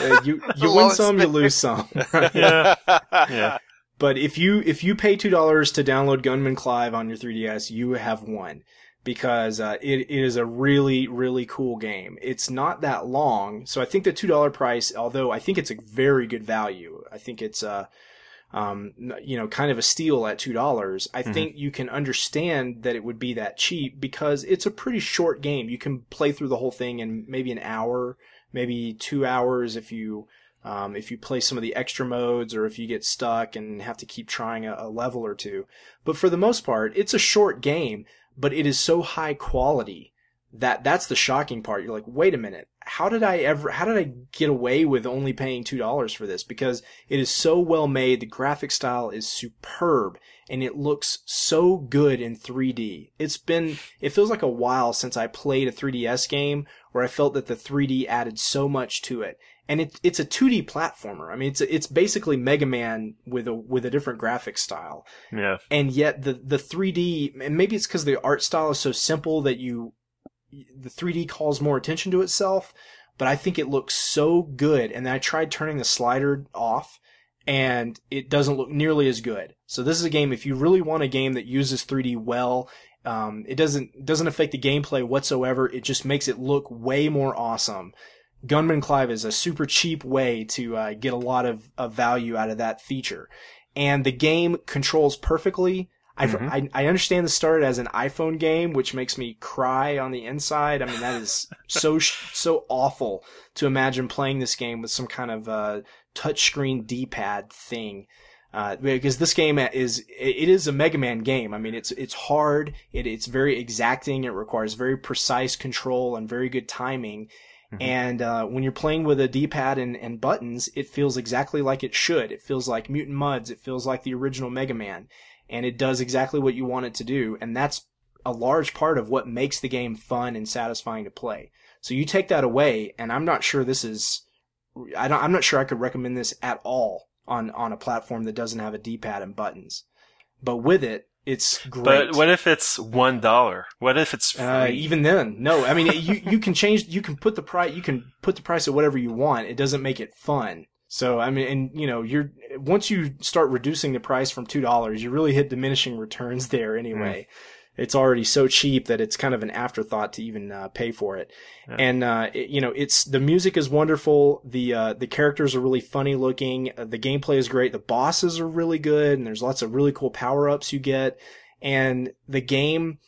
S1: Uh, you you <laughs> win
S5: lowest
S1: some, you lose some.
S6: yeah, yeah.
S1: But if you if you pay two dollars to download Gunman Clive on your 3DS, you have won because uh, it, it is a really really cool game. It's not that long, so I think the two dollar price, although I think it's a very good value. I think it's uh um, you know, kind of a steal at two dollars, I
S6: Mhm.
S1: think you can understand that it would be that cheap because it's a pretty short game. You can play through the whole thing in maybe an hour, maybe two hours if you um, if you play some of the extra modes or if you get stuck and have to keep trying a, a level or two. But for the most part, it's a short game, but it is so high quality that that's the shocking part. You're like, wait a minute, how did I ever, how did I get away with only paying two dollars for this? Because it is so well made, the graphic style is superb, and it looks so good in 3D. It's been, it feels like a while since I played a 3DS game where I felt that the 3D added so much to it. And it, it's a 2D platformer. I mean, it's it's basically Mega Man with a with a different graphic style.
S6: Yeah.
S1: and yet the the 3D and maybe it's because the art style is so simple that you the 3D calls more attention to itself but I think it looks so good. And then I tried turning the slider off and it doesn't look nearly as good. So this is a game if you really want a game that uses 3D well um, it doesn't doesn't affect the gameplay whatsoever. It just makes it look way more awesome Gunman Clive is a super cheap way to uh, get a lot of, of value out of that feature and the game controls perfectly. I,
S6: Mhm.
S1: I I understand this started as an iPhone game, which makes me cry on the inside. I mean, that is so so awful to imagine playing this game with some kind of uh, touchscreen D-pad thing. Uh, because this game is it is a Mega Man game. I mean, it's it's hard. It it's very exacting. It requires very precise control and very good timing.
S6: Mhm.
S1: And uh, when you're playing with a D-pad and, and buttons, it feels exactly like it should. It feels like Mutant Mudds. It feels like the original Mega Man, and it does exactly what you want it to do. And that's a large part of what makes the game fun and satisfying to play. So you take that away, and I'm not sure this is. I don't, I'm not sure I could recommend this at all on on a platform that doesn't have a D-pad and buttons. But with it, it's great.
S6: But what if it's one dollar? What if it's free?
S1: Uh, even then, no. I mean, you you can change. You can put the price. You can put the price at whatever you want. It doesn't make it fun. So I mean, and you know, you're once you start reducing the price from two dollars, you really hit diminishing returns there anyway. It's already so cheap that it's kind of an afterthought to even uh, pay for it.
S6: Yeah.
S1: And uh, it- you know, it's the music is wonderful. The uh, the characters are really funny looking. Uh, the gameplay is great. The bosses are really good, and there's lots of really cool power ups you get. And the game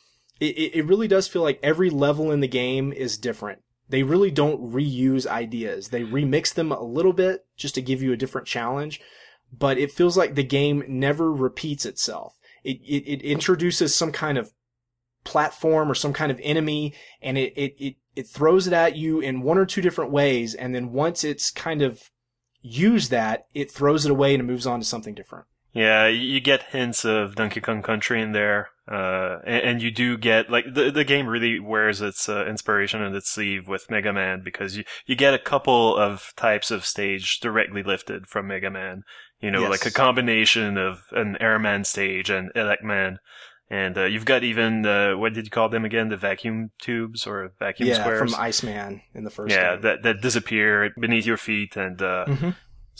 S1: it, it it really does feel like every level in the game is different. They really don't reuse ideas. They remix them a little bit just to give you a different challenge, but it feels like the game never repeats itself. It, it, it introduces some kind of platform or some kind of enemy and it, it, it, it throws it at you in one or two different ways. And then once it's kind of used that, it throws it away and it moves on to something different.
S6: Yeah, you get hints of Donkey Kong Country in there, uh, and, and you do get like the the game really wears its uh, inspiration on its sleeve with Mega Man because you you get a couple of types of stage directly lifted from Mega Man. You know,
S1: Yes.
S6: like a combination of an Airman stage and Elecman. And uh, you've got even uh, what did you call them again? The vacuum tubes or vacuum
S1: yeah,
S6: squares?
S1: from Iceman in the first
S6: yeah,
S1: game.
S6: that that disappear beneath your feet, and uh,
S1: Mhm.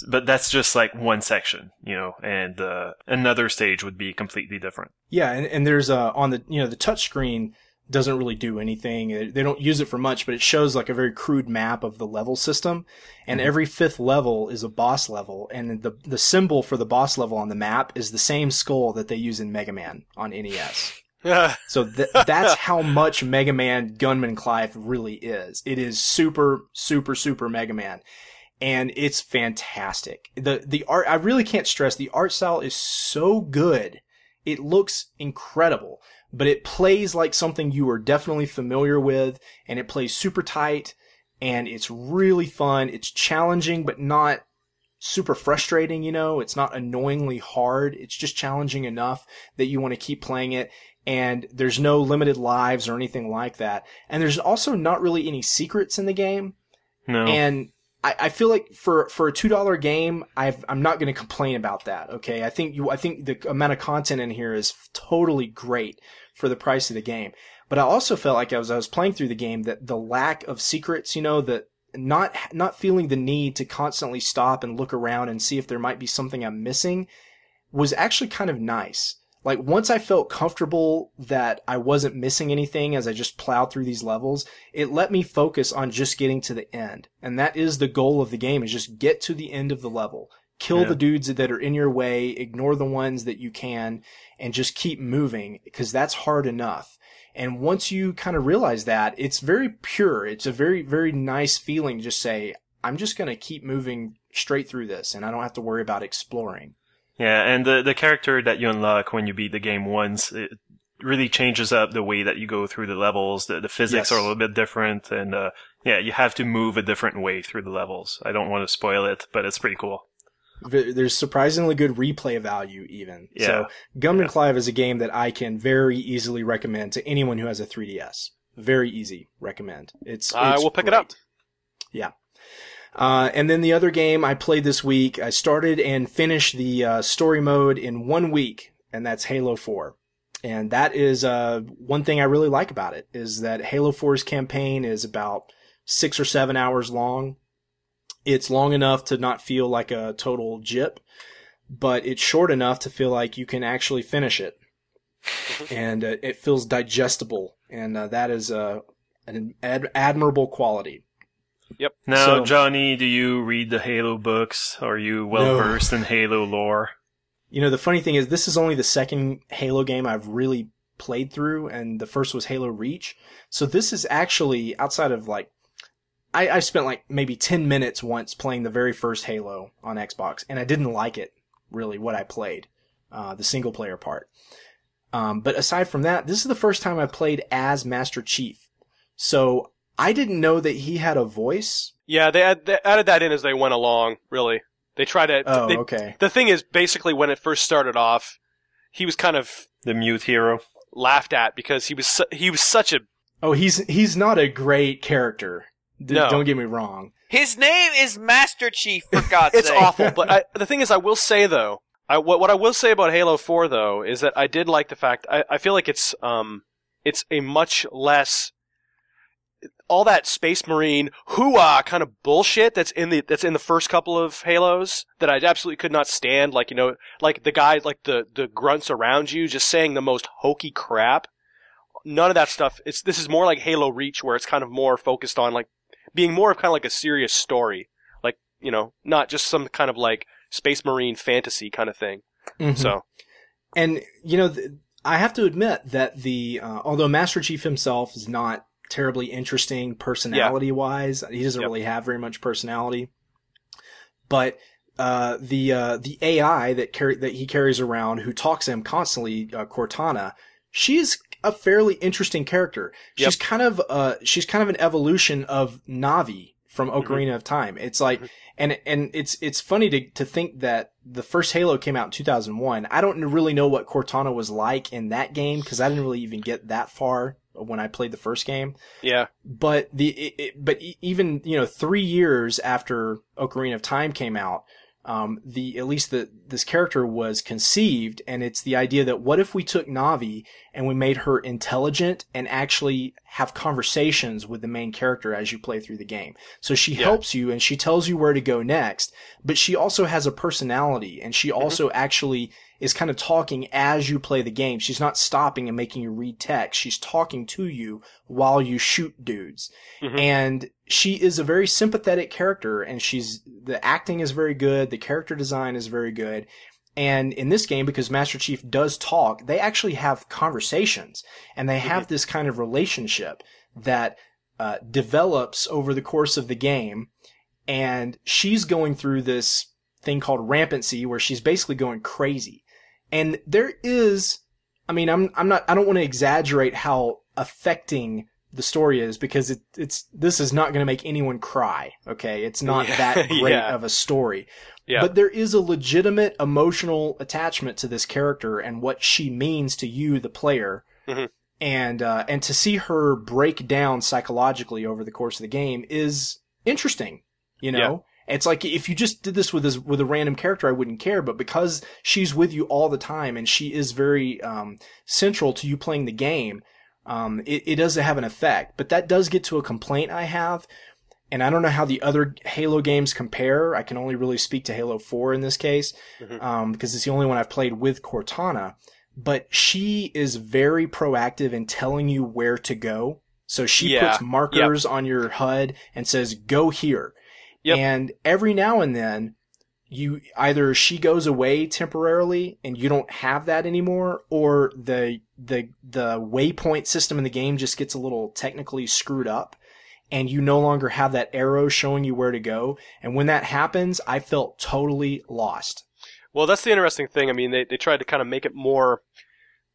S6: but that's just like one section, you know, and uh, another stage would be completely different.
S1: Yeah, and, and there's uh on the you know the touch screen doesn't really do anything. They don't use it for much, but it shows like a very crude map of the level system. And
S6: Mhm.
S1: every fifth level is a boss level, and the the symbol for the boss level on the map is the same skull that they use in Mega Man on NES. So th- that's how much Mega Man Gunman Clive really is. It is super, super, super Mega Man. And it's fantastic. The, the art, I really can't stress, the art style is so good. It looks incredible, but it plays like something you are definitely familiar with, and it plays super tight, and it's really fun. It's challenging, but not super frustrating, you know? It's not annoyingly hard. It's just challenging enough that you want to keep playing it and there's no limited lives or anything like that. And there's also not really any secrets in the game.
S6: No,
S1: And I, I feel like for, for a two dollar game, I've, I'm not going to complain about that. Okay, I think you, I think the amount of content in here is totally great for the price of the game. But I also felt like as I was playing through the game that the lack of secrets, you know, that not not feeling the need to constantly stop and look around and see if there might be something I'm missing was actually kind of nice. Like once I felt comfortable that I wasn't missing anything as I just plowed through these levels, it let me focus on just getting to the end. And that is the goal of the game is just get to the end of the level. Kill
S6: Yeah.
S1: the dudes that are in your way, ignore the ones that you can, and just keep moving because that's hard enough. And once you kind of realize that, it's very pure. It's a very, very nice feeling to just say, I'm just going to keep moving straight through this and I don't have to worry about exploring.
S6: Yeah, and the the character that you unlock when you beat the game once it really changes up the way that you go through the levels. The the physics
S1: Yes.
S6: are a little bit different, and uh, yeah, you have to move a different way through the levels. I don't want to spoil it, but it's pretty cool.
S1: There's surprisingly good replay value even.
S6: Yeah.
S1: So Gum
S6: Yeah.
S1: and Clive is a game that I can very easily recommend to anyone who has a 3DS. Very easy recommend. It's,
S4: I will pick it
S1: great.
S4: up.
S1: Uh, and then the other game I played this week, I started and finished the uh, story mode in one week, and that's Halo 4. And that is uh, one thing I really like about it is that Halo 4's campaign is about six or seven hours long. It's long enough to not feel like a total jip, but it's short enough to feel like you can actually finish it, and uh, it feels digestible, and uh, that is uh, an ad- admirable quality. Yep.
S6: Now,
S1: So-
S6: Johnny, do you read the Halo books? Are you well
S1: No.
S6: versed in Halo lore?
S1: You know, the funny thing is, this is only the second Halo game I've really played through, and the first was Halo Reach. So this is actually outside of like, I, I spent like maybe 10 minutes once playing the very first Halo on Xbox, and I didn't like it really what I played, uh, the single player part. Um, but aside from that, this is the first time I played as Master Chief. So I didn't know that he had a voice.
S4: Yeah, they, add, they added that in as they went along. Really, they tried to.
S1: Oh,
S4: they-
S1: okay.
S4: The thing is, basically, when it first started off, he was kind of
S6: The mute hero.
S4: laughed at because he was su- he was such a
S1: Oh, he's, he's not a great character. D-
S4: No.
S1: Don't get me wrong.
S5: His name is Master Chief, for <laughs> God's
S4: it's
S5: sake.
S4: It's awful. But I, <laughs> the thing is, I will say though, I, what, what I will say about Halo Four though is that I did like the fact I, I feel like it's um it's a much less all that space marine hooah kind of bullshit that's in the that's in the first couple of Halos that I absolutely could not stand. Like you know, like the guy, like the the grunts around you, just saying the most hokey crap. None of that stuff. It's this is more like Halo Reach, where it's kind of more focused on like being more of kind of like a serious story, like you know, not just some kind of like space marine fantasy kind of thing.
S1: Mhm.
S4: So
S1: And you know, th- I have to admit that the uh, although Master Chief himself is not terribly interesting personality wise, he doesn't
S4: Yep.
S1: really have very much personality. But uh, the uh, the AI that carry that he carries around, who talks to him constantly, uh, Cortana, she's a fairly interesting character.
S4: Yep.
S1: She's kind of uh, she's kind of an evolution of Navi from Ocarina of Time. It's like
S4: Mhm.
S1: and and it's it's funny to to think that the first Halo came out in 2001. I don't really know what Cortana was like in that game because I didn't really even get that far when I played the first game.
S4: yeah,
S1: But the it, it, but even you know three years after Ocarina of Time came out, um, the at least the this character was conceived, and it's the idea that what if we took Navi and we made her intelligent and actually have conversations with the main character as you play through the game. So she
S4: Yeah.
S1: helps you and she tells you where to go next, but she also has a personality and she also actually is kind of talking as you play the game. She's not stopping and making you read text. She's talking to you while you shoot dudes.
S4: Mhm.
S1: And she is a very sympathetic character and she's, the acting is very good. The character design is very good. And in this game, because Master Chief does talk, they actually have conversations and they have this kind of relationship that uh, develops over the course of the game. And she's going through this thing called rampancy where she's basically going crazy. And there is, I mean, I'm, I'm not, I don't want to exaggerate how affecting the story is because it, it's, this is not going to make anyone cry. Okay. It's not
S4: Yeah.
S1: that <laughs> great
S4: Yeah.
S1: of a story.
S4: yeah,
S1: But there is a legitimate emotional attachment to this character and what she means to you, the player.
S4: Mhm.
S1: And, uh, and to see her break down psychologically over the course of the game is interesting. You know, it's like if you just did this with this, with a random character, I wouldn't care. But because she's with you all the time and she is very, um, central to you playing the game, um, it, it does have an effect. But that does get to a complaint I have and I don't know how the other Halo games compare. I can only really speak to Halo 4 in this case,
S4: Mhm.
S1: um, because it's the only one I've played with Cortana. But she is very proactive in telling you where to go. So she
S4: Yeah.
S1: puts markers on your HUD and says, go here.
S4: Yep.
S1: And every now and then, you either she goes away temporarily and you don't have that anymore, or the the the waypoint system in the game just gets a little technically screwed up and you no longer have that arrow showing you where to go. And when that happens, I felt totally lost.
S4: Well, that's the interesting thing. I mean, they, they tried to kind of make it more.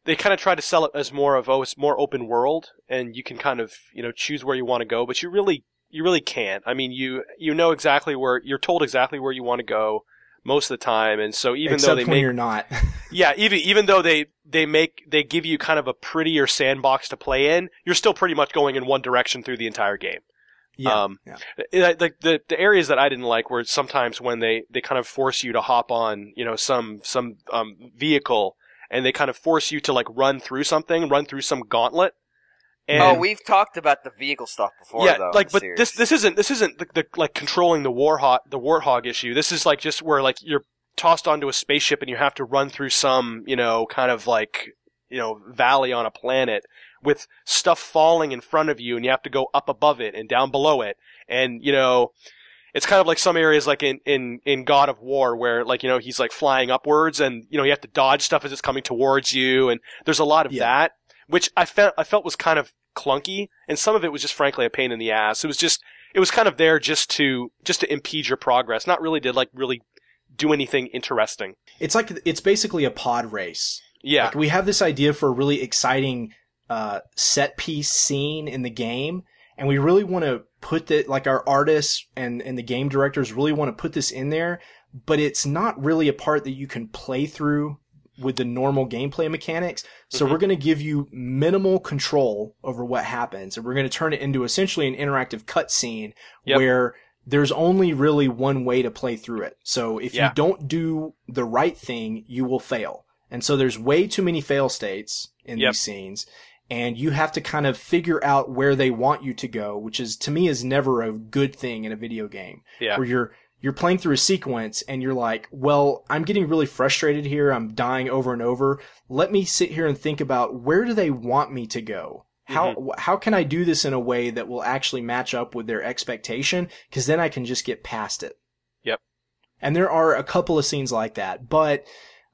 S4: They kind of tried to sell it as more of oh, it's more open world, and you can kind of you know choose where you want to go, but you really you really can't. I mean, you you know exactly where you're told exactly where you want to go most of the time, and so even
S1: Except
S4: though they make
S1: you're not. <laughs>
S4: yeah, even even though they they make they give you kind of a prettier sandbox to play in, you're still pretty much going in one direction through the entire game.
S1: yeah.
S4: Um,
S1: yeah.
S4: It- Like the the areas that I didn't like were sometimes when they they kind of force you to hop on you know some some um, vehicle and they kind of force you to like run through something, run through some gauntlet. Oh, and,
S5: oh, we've talked about the vehicle stuff before,
S4: yeah,
S5: though.
S4: like
S5: the
S4: but this this isn't this isn't the, the like controlling the warhog the warthog issue. This is like just where like you're tossed onto a spaceship and you have to run through some you know kind of like you know valley on a planet with stuff falling in front of you and you have to go up above it and down below it and you know it's kind of like some areas like in, in, in God of War where like, you know, he's like flying upwards and, you know, you have to dodge stuff as it's coming towards you. And there's a lot of
S1: Yeah.
S4: that, which I felt, I felt was kind of clunky. And some of it was just frankly a pain in the ass. It was just, it was kind of there just to, just to impede your progress. Not really to like really do anything interesting.
S1: It's like it's basically a pod race.
S4: Yeah.
S1: Like we have this idea for a really exciting uh, set piece scene in the game, and we really want to put that like our artists and and the game directors really want to put this in there, but it's not really a part that you can play through with the normal gameplay mechanics. So
S4: Mhm.
S1: we're going to give you minimal control over what happens, and we're going to turn it into essentially an interactive cutscene
S4: Yep.
S1: where there's only really one way to play through it. So if
S4: Yeah.
S1: you don't do the right thing, you will fail. And so there's way too many fail states in
S4: Yep.
S1: these scenes. And you have to kind of figure out where they want you to go, which is to me is never a good thing in a video game.
S4: Yeah.
S1: Where you're you're playing through a sequence and you're like, well, I'm getting really frustrated here. I'm dying over and over. Let me sit here and think about where do they want me to go? How
S4: Mm-hmm.
S1: how can I do this in a way that will actually match up with their expectation? Because then I can just get past it.
S4: Yep.
S1: And there are a couple of scenes like that, but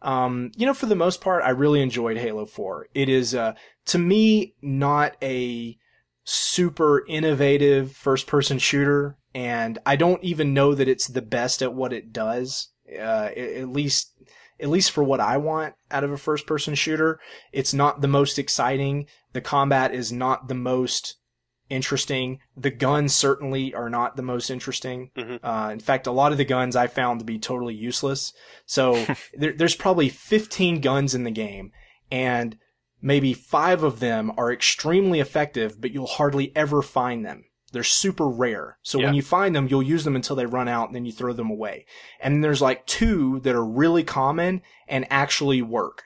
S1: um, you know, for the most part, I really enjoyed Halo 4. It is, uh, to me, not a super innovative first person shooter, and I don't even know that it's the best at what it does. Uh, at least, at least for what I want out of a first person shooter. It's not the most exciting. The combat is not the most interesting. The guns certainly are not the most interesting.
S4: Mhm.
S1: Uh, in fact, a lot of the guns I found to be totally useless. So <laughs> there, there's probably 15 guns in the game and maybe five of them are extremely effective, but you'll hardly ever find them. They're super rare. So when you find them, you'll use them until they run out and then you throw them away. And there's like two that are really common and actually work.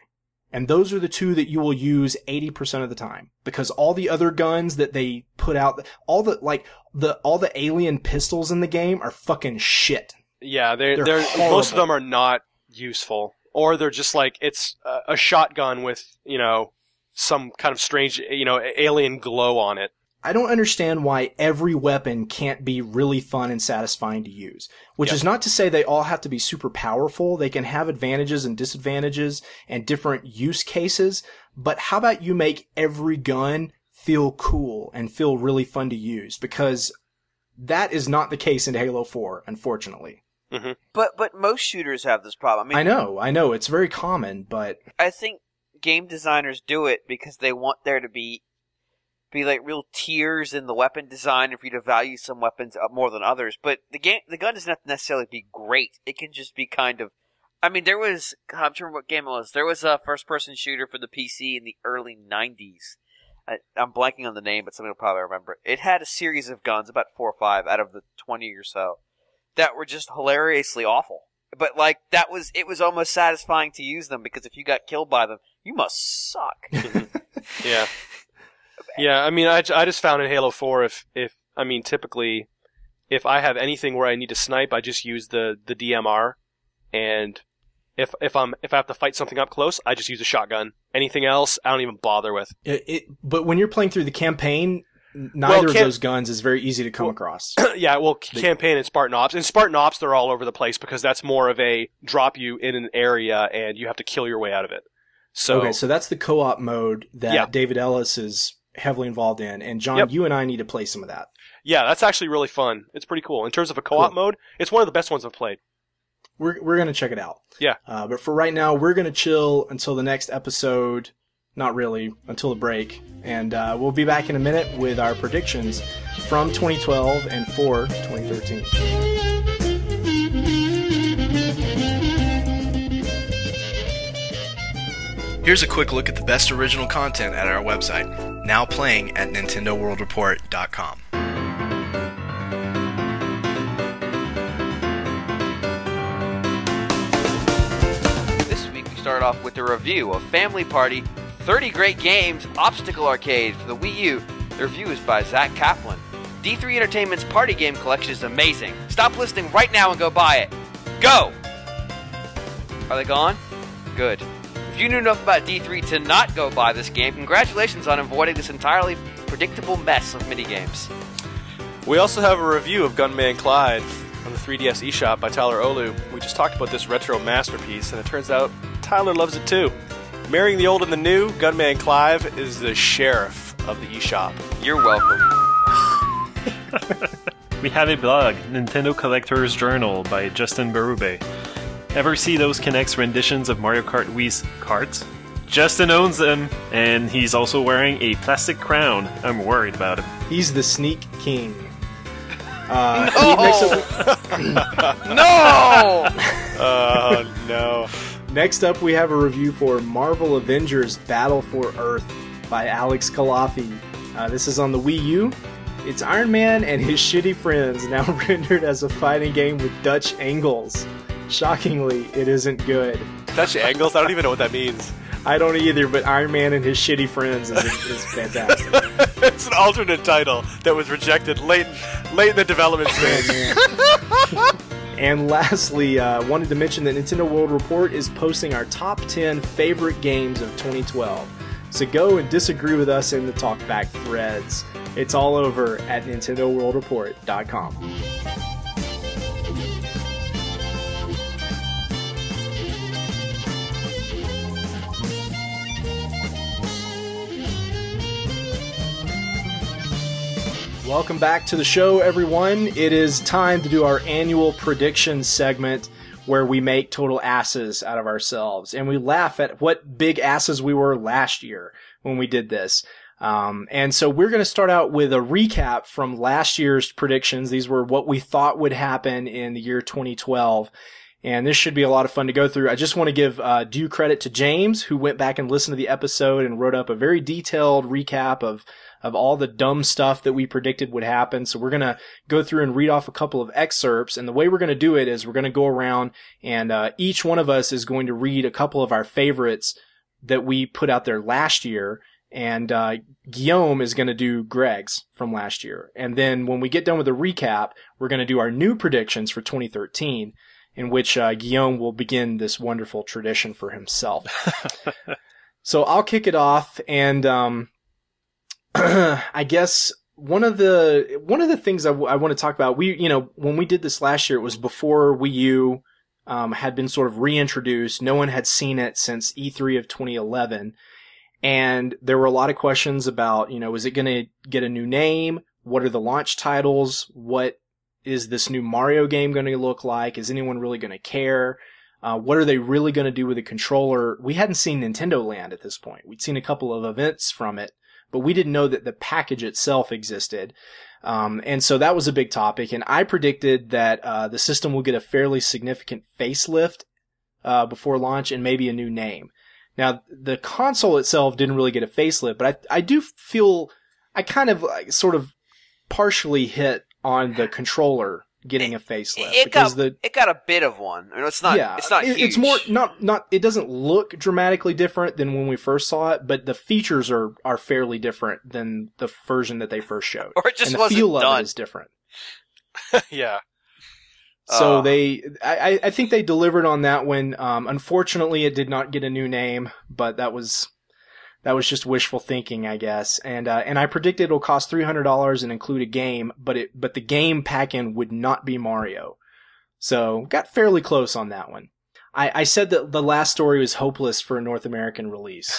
S1: And those are the two that you will use 80% of the time because all the other guns that they put out, all the, like, the, all the alien pistols in the game are fucking shit.
S4: Yeah, they're,
S1: They're
S4: they're, most of them are not useful, or they're just like it's a, a shotgun with you know some kind of strange you know alien glow on it.
S1: I don't understand why every weapon can't be really fun and satisfying to use. Which
S4: Yep.
S1: is not to say they all have to be super powerful. They can have advantages and disadvantages and different use cases. But how about you make every gun feel cool and feel really fun to use? Because that is not the case in Halo 4, unfortunately. Mm-hmm.
S5: But but most shooters have this problem. I mean,
S1: I know, I know, it's very common, but
S5: I think game designers do it because they want there to be be like real tiers in the weapon design and for you to value some weapons up more than others. But the game the gun doesn't necessarily be great. It can just be kind of I mean, there was I'm trying what game it was. There was a first person shooter for the PC in the early nineties. I, I'm blanking on the name, but somebody will probably remember it. It had a series of guns, about four or five out of the twenty or so, that were just hilariously awful. But like that was it was almost satisfying to use them because if you got killed by them, you must suck. <laughs>
S4: Yeah, yeah. I mean, I, I just found in Halo Four if if I mean typically if I have anything where I need to snipe, I just use the the DMR, and if if I'm if I have to fight something up close, I just use a shotgun. Anything else, I don't even bother with.
S1: it, it but when you're playing through the campaign, neither
S4: Well,
S1: of those guns is very easy to come
S4: Well-
S1: across. <clears throat>
S4: yeah, well, campaign and Spartan Ops. And Spartan Ops, they're all over the place because that's more of a drop you in an area and you have to kill your way out of it. So,
S1: okay, so that's the co-op mode that
S4: Yeah.
S1: David Ellis is heavily involved in, and John,
S4: Yep.
S1: you and I need to play some of that.
S4: yeah, that's actually really fun. It's pretty cool. In terms of a co-op
S1: Cool.
S4: mode, it's one of the best ones I've played.
S1: We're we're gonna check it out.
S4: Yeah.
S1: Uh, but for right now, we're gonna chill until the next episode. Not really until the break, and uh, we'll be back in a minute with our predictions from 2012 and for 2013. Here's a quick look at the best original content at our website, now playing at NintendoWorldReport.com.
S5: This week we start off with a review of Family Party 30 Great Games Obstacle Arcade for the Wii U. The review is by Zach Kaplan. D3 Entertainment's party game collection is amazing. Stop listening right now and go buy it. Go! Are they gone? Good. If you knew enough about D3 to not go buy this game, congratulations on avoiding this entirely predictable mess of minigames.
S4: We also have a review of Gunman Clive on the 3DS eShop by Tyler Ohlew. We just talked about this retro masterpiece, and it turns out Tyler loves it too. Marrying the old and the new, Gunman Clive is the sheriff of the eShop.
S5: You're welcome. <laughs>
S6: We have a blog, Nintendo Collector's Journal by Justin Berube. Ever see those K'NEX renditions of Mario Kart Wii's carts? Justin owns them, and he's also wearing a plastic crown. I'm worried about him.
S1: He's the sneak king. <laughs> Uh, next, up,
S5: No! <laughs> <laughs>
S4: Oh no.
S1: next up, we have a review for Marvel Avengers Battle for Earth by Alex Culafi. Uh, this is on the Wii U. It's Iron Man and his shitty friends, now rendered as a fighting game with Dutch angles. Shockingly, it isn't good.
S4: Dutch angles? I don't even know what that means.
S1: I don't either, but Iron Man and his shitty friends is, is fantastic. <laughs>
S4: it's an alternate title that was rejected late, late in the development phase. <laughs>
S1: And lastly, uh, wanted to mention that Nintendo World Report is posting our top 10 favorite games of 2012. So go and disagree with us in the talkback threads. It's all over at NintendoWorldReport.com. Welcome back to the show, everyone. It is time to do our annual prediction segment where we make total asses out of ourselves and we laugh at what big asses we were last year when we did this. Um, and so we're going to start out with a recap from last year's predictions. These were what we thought would happen in the year 2012. And this should be a lot of fun to go through. I just want to give uh, due credit to James, who went back and listened to the episode and wrote up a very detailed recap of of all the dumb stuff that we predicted would happen. So we're going to go through and read off a couple of excerpts. And the way we're going to do it is we're going to go around and uh, each one of us is going to read a couple of our favorites that we put out there last year. And uh, Guillaume is going to do Greg's from last year. And then when we get done with the recap, we're going to do our new predictions for 2013, in which uh, Guillaume will begin this wonderful tradition for himself. <laughs> so I'll kick it off and. Um, <clears throat> I guess one of the one of the things I, w- I want to talk about we you know when we did this last year it was before Wii U um, had been sort of reintroduced. No one had seen it since E3 of 2011 and there were a lot of questions about you know is it going to get a new name? What are the launch titles? What is this new Mario game going to look like? Is anyone really going to care? Uh, what are they really going to do with the controller? We hadn't seen Nintendo Land at this point. We'd seen a couple of events from it, but we didn't know that the package itself existed. Um, and so that was a big topic. And I predicted that uh, the system will get a fairly significant facelift uh, before launch and maybe a new name. Now, the console itself didn't really get a facelift, but I, I do feel I kind of like, sort of partially hit on the controller getting a facelift
S5: It got
S1: the
S5: it got a bit of one. I mean, it's not.
S1: yeah,
S5: it's not.
S1: it-
S5: huge.
S1: It's more not not. It doesn't look dramatically different than when we first saw it, but the features are are fairly different than the version that they first showed. <laughs>
S5: or it just
S1: and the
S5: wasn't
S1: feel of
S5: done.
S1: it is different. <laughs>
S4: yeah.
S1: So
S5: Uh.
S1: they, I, I think they delivered on that one. Um, unfortunately, it did not get a new name, but that was that was just wishful thinking, I guess. And uh, and I predicted it'll cost three hundred dollars and include a game, but it but the game pack-in would not be Mario. So got fairly close on that one. I, I said that the last story was hopeless for a North American release,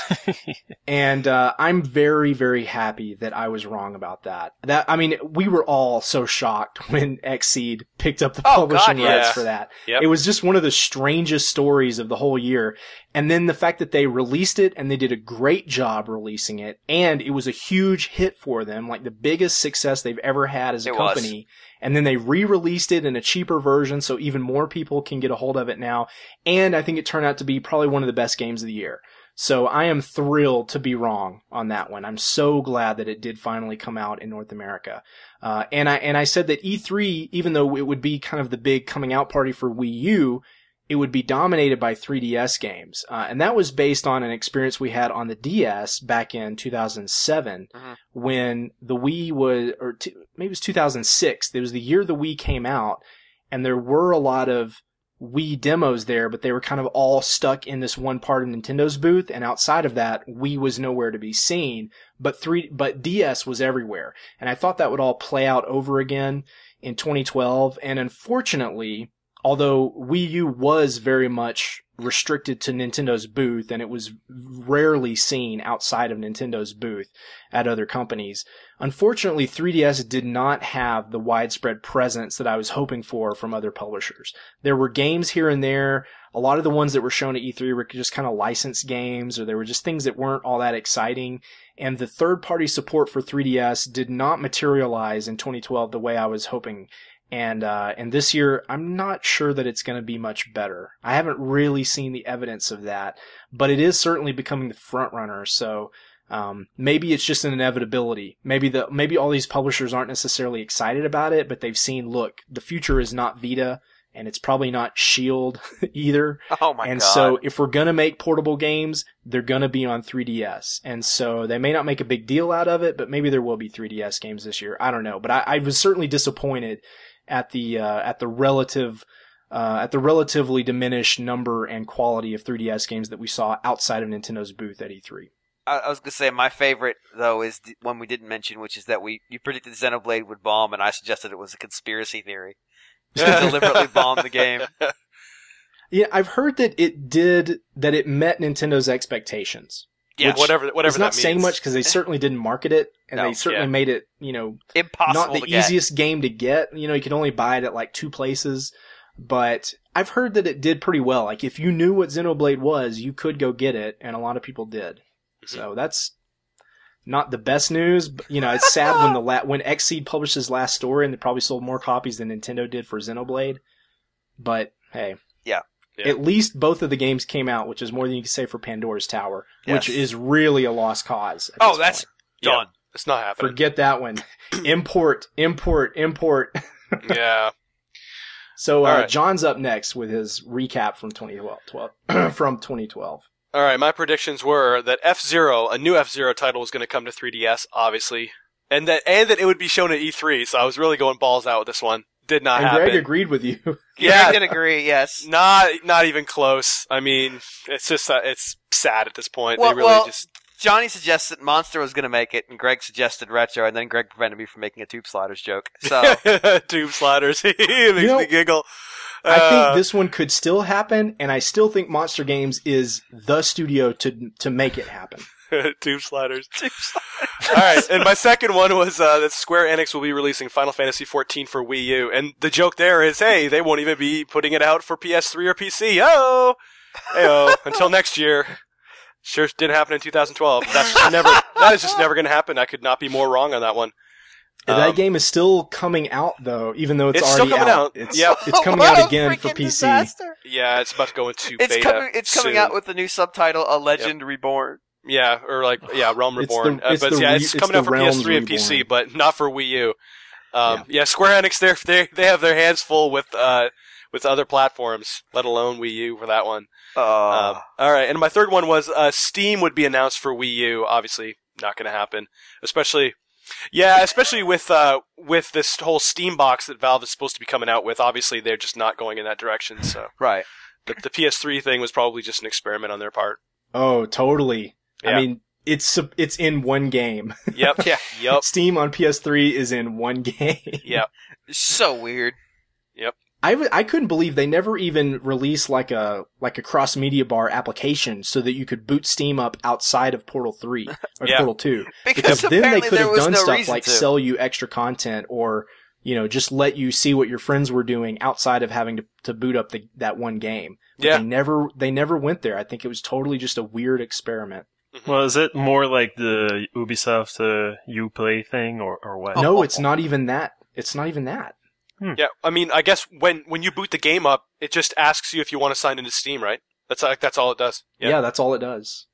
S1: <laughs> and uh, I'm very very happy that I was wrong about that. That I mean, we were all so shocked <laughs> when Xseed picked up the
S5: Oh,
S1: publishing
S5: God,
S1: rights
S4: yeah.
S1: for that.
S4: Yep.
S1: It was just one of the strangest stories of the whole year. And then the fact that they released it and they did a great job releasing it and it was a huge hit for them, like the biggest success they've ever had as a
S5: It was.
S1: And then they re-released it in a cheaper version so even more people can get a hold of it now. And I think it turned out to be probably one of the best games of the year. So I am thrilled to be wrong on that one. I'm so glad that it did finally come out in North America. Uh, and I, and I said that E3, even though it would be kind of the big coming out party for Wii U, it would be dominated by 3DS games. Uh, and that was based on an experience we had on the DS back in 2007
S5: Mhm.
S1: when the Wii was, or t- maybe it was 2006. It was the year the Wii came out and there were a lot of Wii demos there, but they were kind of all stuck in this one part of Nintendo's booth. And outside of that, Wii was nowhere to be seen, but three, but DS was everywhere. And I thought that would all play out over again in 2012. And unfortunately, although Wii U was very much restricted to Nintendo's booth and it was rarely seen outside of Nintendo's booth at other companies, unfortunately 3DS did not have the widespread presence that I was hoping for from other publishers. There were games here and there. A lot of the ones that were shown at E3 were just kind of licensed games or there were just things that weren't all that exciting. And the third party support for 3DS did not materialize in 2012 the way I was hoping and uh, and this year I'm not sure that it's going to be much better. I haven't really seen the evidence of that, but it is certainly becoming the front runner. So um, maybe it's just an inevitability. Maybe the maybe all these publishers aren't necessarily excited about it, but they've seen look the future is not Vita, and it's probably not Shield <laughs> either.
S5: Oh my
S1: and
S5: god.
S1: so if we're gonna make portable games, they're gonna be on 3DS. And so they may not make a big deal out of it, but maybe there will be 3DS games this year. I don't know. But I, I was certainly disappointed at the uh, at the relative uh, at the relatively diminished number and quality of 3DS games that we saw outside of Nintendo's booth at E E3.
S5: I, I was gonna say my favorite though is the one we didn't mention, which is that we you predicted Xenoblade would bomb, and I suggested it was a conspiracy theory. <laughs> to deliberately bomb the game. <laughs>
S1: Yeah, I've heard that it did that it met Nintendo's expectations.
S5: Yeah,
S4: whatever whatever
S1: it's not
S4: that
S1: saying much because they certainly didn't market it, and
S5: No,
S1: they certainly
S4: yeah.
S1: made it, you know,
S5: impossible
S1: not the
S5: to get.
S1: easiest game to get. You know, you could only buy it at like two places. But I've heard that it did pretty well. Like if you knew what Xenoblade was, you could go get it, and a lot of people did.
S4: Mm-hmm.
S1: So that's not the best news. But, you know, it's sad when the la- <laughs> when Xseed published his last story, and they probably sold more copies than Nintendo did for Xenoblade. But hey,
S5: Yeah.
S4: Yeah.
S1: At least both of the games came out, which is more than you can say for Pandora's Tower, which is really a lost cause.
S5: Oh, that's
S1: point.
S4: Yeah.
S5: done.
S4: It's not happening.
S1: forget that one. <clears throat> import, import, import. <laughs>
S4: yeah.
S1: So uh,
S4: All right.
S1: John's up next with his recap from 2012. <clears throat> from 2012.
S4: All right, my predictions were that F Zero, a new F Zero title, was going to come to 3DS, obviously, and that and that it would be shown at E3. So I was really going balls out with this one. Did not
S1: and
S4: happen.
S1: Greg agreed with you. <laughs>
S5: Yeah, I
S4: Yeah.
S5: did agree. Yes.
S4: Not not even close. I mean, it's just uh, it's sad at this point.
S5: Well-
S4: they really
S5: well-
S4: just
S5: Johnny suggested Monster was going to make it, and Greg suggested Retro, and then Greg prevented me from making a Tube Sliders joke. So <laughs>
S4: tube sliders. <laughs> it makes
S1: know,
S4: me giggle.
S1: I
S4: Uh,
S1: think this one could still happen, and I still think Monster Games is the studio to to make it happen. <laughs>
S4: tube sliders. <laughs> All right, and my second one was uh, that Square Enix will be releasing Final Fantasy XIV for Wii U, and the joke there is, hey, they won't even be putting it out for PS3 or PC. Oh, oh, until next year. Sure, didn't happen in 2012. That's just never. That is just never going to happen. I could not be more wrong on that one.
S1: that
S4: Um,
S1: game is still coming out though, even though it's,
S4: It's still
S1: already
S4: coming out.
S1: It's,
S4: Yep.
S1: it's coming out again for PC.
S5: disaster.
S4: Yeah, it's about to go into
S5: It's
S4: beta.
S5: coming. It's coming out with the new subtitle, "A Legend Reborn."
S4: Yeah, or like yeah, <sighs> Realm
S1: It's
S4: Reborn.
S1: the-
S4: Uh, but
S1: the
S4: yeah,
S1: re-
S4: it's
S1: it's
S4: coming out for
S1: Realms
S4: PS3 and PC, but not for Wii U. Um, yeah. Square Enix, they're, they they have their hands full with uh with other platforms, let alone Wii U for that one.
S5: Uh,
S4: Um, all right, and my third one was uh, Steam would be announced for Wii U. Obviously, not going to happen, especially. Yeah, especially with uh, with this whole Steam box that Valve is supposed to be coming out with. Obviously, they're just not going in that direction. So
S5: right.
S4: the, the PS3 thing was probably just an experiment on their part.
S1: Oh, totally.
S4: Yeah.
S1: I mean, it's it's in one game.
S4: Yep. <laughs>
S5: Yeah.
S4: Yep.
S1: Steam on PS3 is in one game.
S4: Yep. <laughs>
S5: So weird. Yep.
S1: I, w- I couldn't believe they never even released like a like a cross media bar application so that you could boot Steam up outside of Portal 3 <laughs> or
S4: Yeah.
S1: Portal 2
S5: Because,
S1: because then they could have done
S5: no
S1: stuff like
S5: to.
S1: sell you extra content or you know just let you see what your friends were doing outside of having to, to boot up the, that one game. But
S4: Yeah.
S1: They never they never went there. I think it was totally just a weird experiment.
S6: Well, is it more like the Ubisoft uh, Uplay thing, or or what?
S1: No, it's not even that. It's not even that.
S4: Yeah. I mean, I guess when when you boot the game up, it just asks you if you want to sign into Steam, right? That's like that's all it does.
S1: Yeah, that's all it does.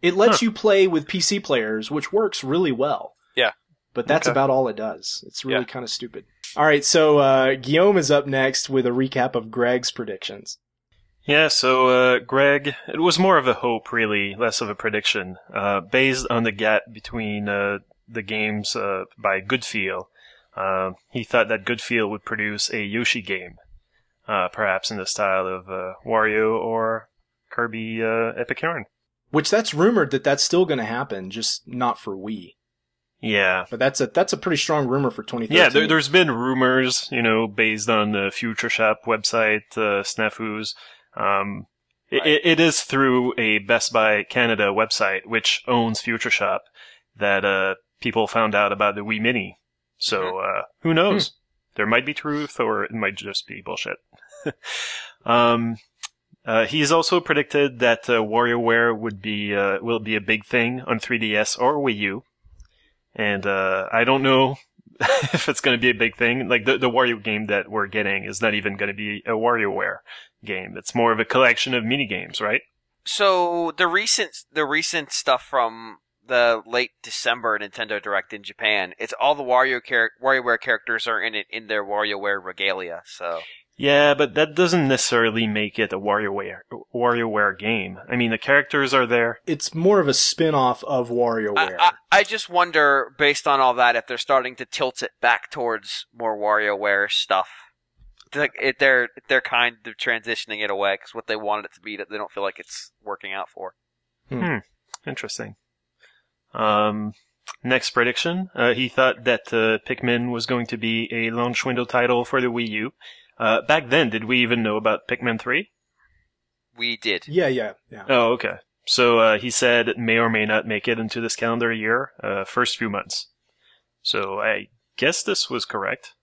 S1: It lets you play with PC players, which works really well.
S4: Yeah.
S1: But that's
S6: Okay.
S1: about all it does. It's really
S4: Yeah.
S1: kind of stupid. All right, so uh, Guillaume is up next with a recap of Greg's predictions.
S6: Yeah, so uh, Greg, it was more of a hope, really, less of a prediction, uh, based on the gap between uh, the games uh, by Goodfeel. Uh, he thought that Goodfeel would produce a Yoshi game, uh, perhaps in the style of uh, Wario or Kirby uh, Epic Yarn.
S1: Which that's rumored that that's still going to happen, just not for Wii.
S6: Yeah,
S1: But that's a that's a pretty strong rumor for 2013.
S6: yeah. There, there's been rumors, you know, based on the Future Shop website, uh, Snafu's. Um,
S4: Right.
S6: it, it is through a Best Buy Canada website, which owns Future Shop, that uh, people found out about the Wii Mini. So uh, who knows? There might be truth, or it might just be bullshit. <laughs> um, uh, he's also predicted that uh, WarioWare would be uh, will be a big thing on 3DS or Wii U, and uh, I don't know <laughs> if it's going to be a big thing. Like the the Wario game that we're getting is not even going to be a WarioWare game. It's more of a collection of mini games, right?
S5: So the recent the recent stuff from the late December Nintendo Direct in Japan, it's all the Wario char- WarioWare characters are in it in their WarioWare regalia. So
S6: Yeah, but that doesn't necessarily make it a WarioWare WarioWare game. I mean, the characters are there.
S1: it's more of a spin-off of WarioWare.
S5: I, I, I just wonder, based on all that, if they're starting to tilt it back towards more WarioWare stuff. Like if they're they're kind of transitioning it away because what they wanted it to be, that they don't feel like it's working out for. Hmm.
S6: Interesting. Um, next prediction. Uh, he thought that uh, Pikmin was going to be a launch window title for the Wii U. Uh, back then, did we even know about Pikmin 3?
S5: We did.
S1: yeah, yeah, yeah.
S6: Oh, okay. So uh, he said it may or may not make it into this calendar year, uh, first few months. So I guess this was correct.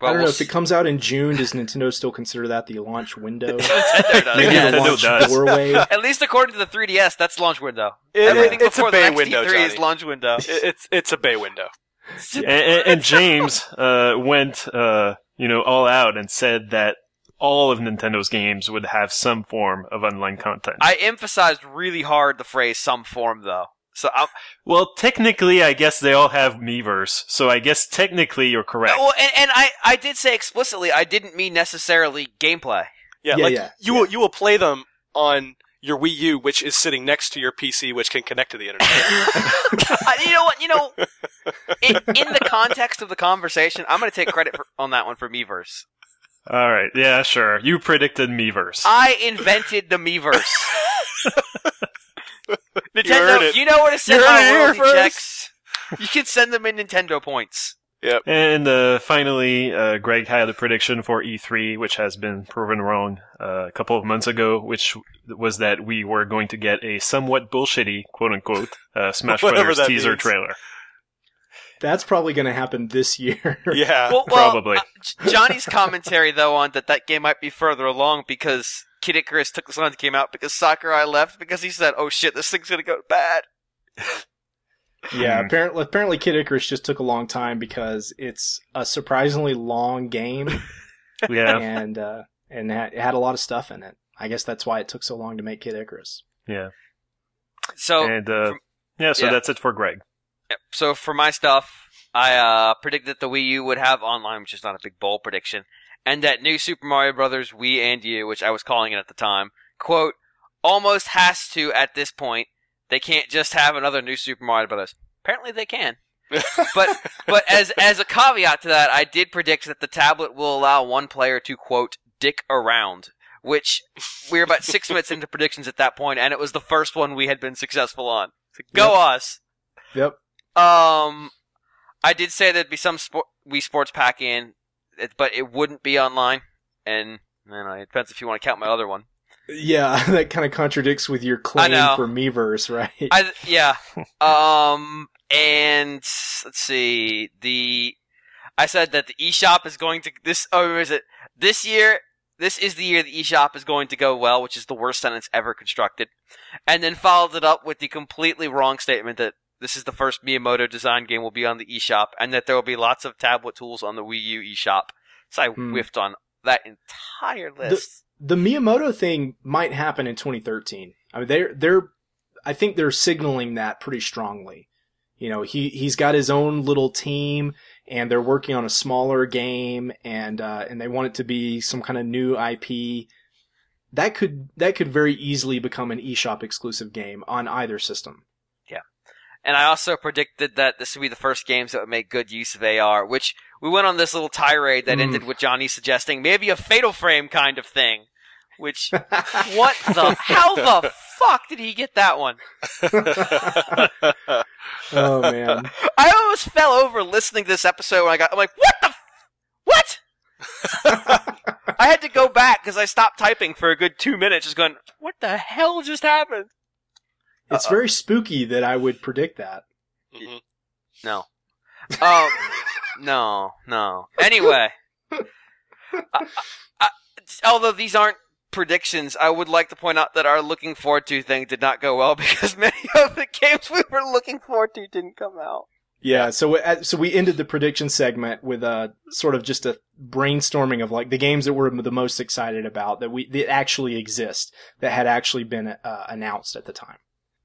S5: But
S1: I don't
S5: we'll
S1: know if it comes out in June. Does Nintendo still consider that the launch window? <laughs>
S5: Nintendo does.
S6: Maybe
S5: yeah.
S1: the launch
S6: does.
S1: doorway. <laughs>
S5: At least according to the 3DS, that's launch window.
S4: It-
S5: Everything
S4: it- it's a
S5: before
S4: bay
S5: the next
S4: window,
S5: E3 is launch window.
S4: It- it's it's a bay window. <laughs>
S6: and, and, and James uh, went, uh, you know, all out and said that all of Nintendo's games would have some form of online content.
S5: I emphasized really hard the phrase "some form," though. So I'm,
S6: well, technically, I guess they all have Miiverse, so I guess technically you're correct.
S5: well, and, and I, I did say explicitly I didn't mean necessarily gameplay.
S4: Yeah,
S1: Yeah,
S4: like
S1: yeah,
S4: you will you will play them on your Wii U, which is sitting next to your PC, which can connect to the internet. <laughs>
S5: Uh, you know what? You know, in, in the context of the conversation, I'm going to take credit for, on that one for Miiverse.
S6: All right, yeah, sure. You predicted Miiverse.
S5: I invented the Miiverse. <laughs>
S4: heard
S5: Nintendo,
S4: it.
S5: you know where to send
S4: You
S5: my
S4: it
S5: royalty checks. You can send them in Nintendo points.
S6: And uh, finally, uh, Greg had a prediction for E3, which has been proven wrong uh, a couple of months ago, which was that we were going to get a somewhat bullshitty, quote unquote, uh, <laughs> Smash
S4: Whatever
S6: Brothers teaser
S4: means.
S6: trailer.
S1: That's probably going to happen this year. <laughs>
S4: yeah. <laughs>
S5: Well, well,
S6: Probably.
S5: uh, Johnny's commentary though on that that game might be further along because Kid Icarus took this long to came out because Sakurai left because he said, "Oh shit, this thing's gonna go bad."
S1: Yeah,
S6: Hmm.
S1: apparently, apparently Kid Icarus just took a long time because it's a surprisingly long game <laughs>
S6: Yeah,
S1: and uh, and it had a lot of stuff in it. I guess that's why it took so long to make Kid Icarus.
S6: yeah.
S5: So,
S6: and uh,
S5: from-
S6: yeah, so
S5: yeah.
S6: that's it for Greg.
S5: Yep. So for my stuff, I uh, predicted that the Wii U would have online, which is not a big bold prediction, and that new Super Mario Brothers Wii and You, which I was calling it at the time, quote, almost has to at this point. They can't just have another new Super Mario Brothers. Apparently, they can. <laughs> but but as as a caveat to that, I did predict that the tablet will allow one player to quote dick around which we were about six <laughs> minutes into predictions at that point, and it was the first one we had been successful on. So go us.
S1: Yep.
S5: Um, I did say there'd be some sport, Wii Sports pack in, but it wouldn't be online. And I don't know, it depends if you want to count my other one.
S1: Yeah, <laughs> that kind of contradicts with your claim for Miiverse, <laughs> right?
S5: I yeah. Um, and let's see the. I said that the eShop is going to this. Oh, is it this year? This is the year the eShop is going to go well, which is the worst sentence ever constructed, and then followed it up with the completely wrong statement that this is the first Miyamoto design game will be on the eShop, and that there will be lots of tablet tools on the Wii U eShop. So I
S1: Hmm.
S5: whiffed on that entire list.
S1: the Miyamoto thing might happen in 2013. I mean, they're they're, I think they're signaling that pretty strongly. You know, he he's got his own little team, and they're working on a smaller game, and uh, and they want it to be some kind of new IP. That could that could very easily become an eShop exclusive game on either system.
S5: Yeah, and I also predicted that this would be the first games that would make good use of AR, which we went on this little tirade that
S1: Mm.
S5: ended with Johnny suggesting maybe a Fatal Frame kind of thing. Which, <laughs> what the, how the fuck did he get that one?
S1: oh man, <laughs>
S5: I almost fell over listening to this episode when I got, I'm like, what the, f- what? <laughs> I had to go back because I stopped typing for a good two minutes just going, what the hell just happened?
S1: it's very spooky that I would predict that.
S4: Mhm.
S5: No. Um, no, no. Anyway, I, I, I- although these aren't predictions, I would like to point out that our looking forward to thing did not go well <laughs> because many of the games we were looking forward to didn't come out.
S1: Yeah, so uh, so we ended the prediction segment with a sort of just a brainstorming of like the games that we're the most excited about that we that actually exist that had actually been uh, announced at the time.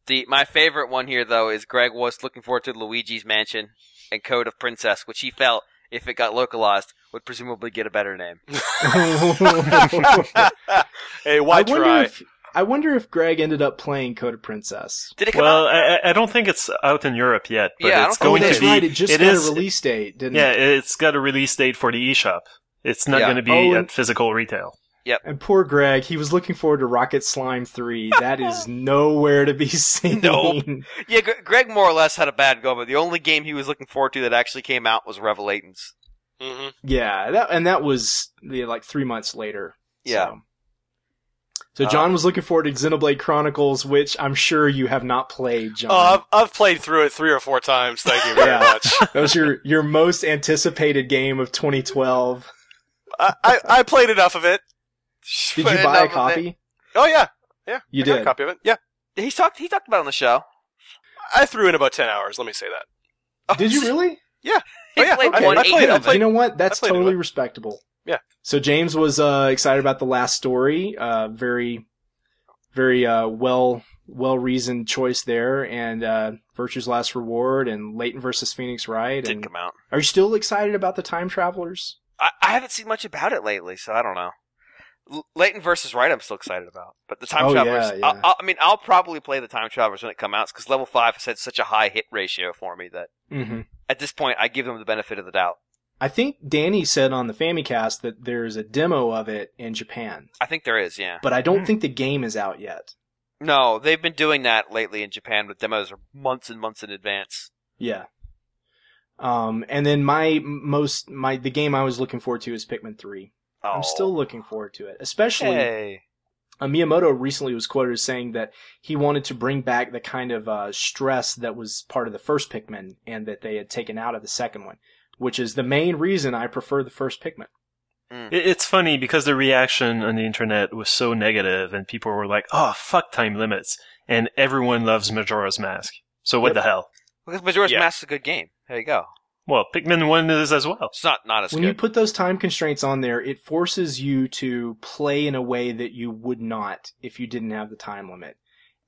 S5: The my favorite one here though is Greg was looking forward to Luigi's Mansion and Code of Princess, which he felt if it got localized would presumably get a better name. <laughs> <laughs>
S4: hey, why
S1: I wonder
S4: try?
S1: if I wonder if Greg ended up playing Code of Princess.
S5: Did it come
S6: Well,
S5: out?
S6: I, I- I don't think it's out in Europe yet, but
S5: Yeah,
S6: it's going to be.
S1: right. It just
S6: it
S1: got
S6: is-
S1: a release date, didn't
S6: Yeah,
S1: it?
S6: it's got a release date for the eShop. It's not
S5: Yeah.
S6: going to be
S1: Oh,
S6: at physical retail. Yep.
S1: And poor Greg, he was looking forward to Rocket Slime 3. <laughs> That is nowhere to be seen.
S5: Nope. Yeah, Gre- Greg more or less had a bad go, but the only game he was looking forward to that actually came out was Revelations.
S4: hmm
S1: Yeah, that and that was the like three months later.
S5: Yeah.
S1: So, So John was looking forward to Xenoblade Chronicles, which I'm sure you have not played, John.
S4: Oh, I've, I've played through it three or four times. Thank you very
S1: Yeah.
S4: much. <laughs>
S1: that was your your most anticipated game of 2012.
S4: I, I, I played enough of it.
S1: Did you buy a
S5: enough of it.
S1: copy?
S4: Oh yeah, yeah.
S1: You
S4: I got
S1: did.
S4: a copy of it. Yeah,
S5: He's talked. He talked about it on the show.
S4: I threw in about ten hours. Let me say that.
S1: Did you <laughs> really?
S5: He
S4: Oh, yeah,
S5: played
S4: okay.
S5: one
S4: I played I
S5: it.
S1: you know what? That's totally respectable.
S4: Yeah.
S1: So James was uh, excited about the last story. Uh, very, very uh, well well reasoned choice there, and uh, Virtue's Last Reward and Layton versus Phoenix Wright.
S5: Didn't
S1: And
S5: come out.
S1: are you still excited about the Time Travelers?
S5: I, I haven't seen much about it lately, so I don't know. L- Layton versus Wright, I'm still excited about, but the Time
S1: Oh,
S5: Travelers.
S1: yeah,
S5: I,
S1: yeah.
S5: I, I mean, I'll probably play the Time Travelers when it comes out because level five has had such a high hit ratio for me that
S1: Mm-hmm.
S5: at this point I give them the benefit of the doubt.
S1: I think Danny said on the Famicast that there's a demo of it in Japan,
S5: I think there is, yeah.
S1: but I don't
S6: Hmm.
S1: think the game is out yet.
S5: No, they've been doing that lately in Japan with demos months and months in advance.
S1: Yeah. Um, and then my most my the game I was looking forward to is Pikmin three.
S5: Oh.
S1: I'm still looking forward to it, especially.
S5: Hey.
S1: Uh, Miyamoto recently was quoted as saying that he wanted to bring back the kind of uh, stress that was part of the first Pikmin and that they had taken out of the second one, which is the main reason I prefer the first Pikmin. Mm.
S6: It- It's funny because the reaction on the internet was so negative, and people were like, "Oh, fuck time limits," and everyone loves Majora's Mask. So what
S1: Yep.
S6: the hell?
S5: Because Majora's
S4: Yeah.
S5: Mask is a good game. There you go.
S6: Well, Pikmin One is as well.
S5: It's not not as
S1: When you put those time constraints on there, it forces you to play in a way that you would not if you didn't have the time limit.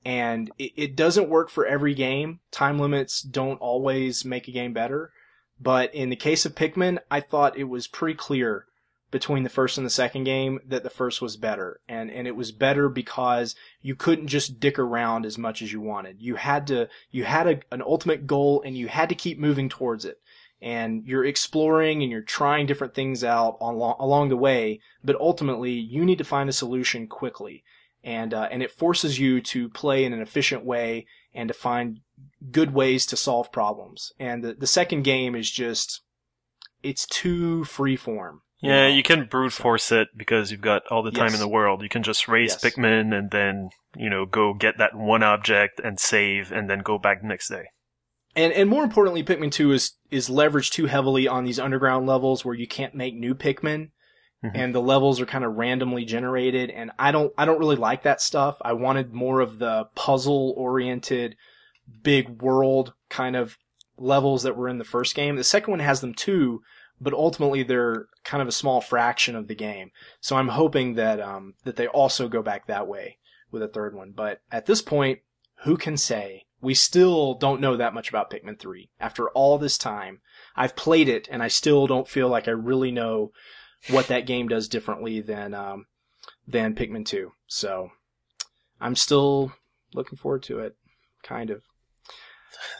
S1: And it, it doesn't work for every game. Time limits don't always make a game better. But in the case of Pikmin, I thought it was pretty clear between the first and the second game that the first was better. And, and it was better because you couldn't just dick around as much as you wanted. You had to, you had a, an ultimate goal and you had to keep moving towards it. and you're exploring and you're trying different things out on, along the way, but ultimately you need to find a solution quickly. And, uh, and it forces you to play in an efficient way and to find good ways to solve problems. And the, the second game is just, it's too freeform.
S6: Yeah, you can brute force it because you've got all the time
S1: Yes.
S6: in the world. You can just raise
S1: Yes.
S6: Pikmin and then, you know, go get that one object and save and then go back the next day.
S1: And and more importantly, Pikmin 2 is is leveraged too heavily on these underground levels where you can't make new Pikmin.
S6: Mhm.
S1: And the levels are kind of randomly generated, and I don't, I don't really like that stuff. I wanted more of the puzzle-oriented, big world kind of levels that were in the first game. The second one has them too, but ultimately they're kind of a small fraction of the game. So I'm hoping that um, that they also go back that way with a third one. But at this point, who can say? We still don't know that much about Pikmin 3. After all this time, I've played it and I still don't feel like I really know what that game does differently than um, than Pikmin 2. So I'm still looking forward to it, kind of.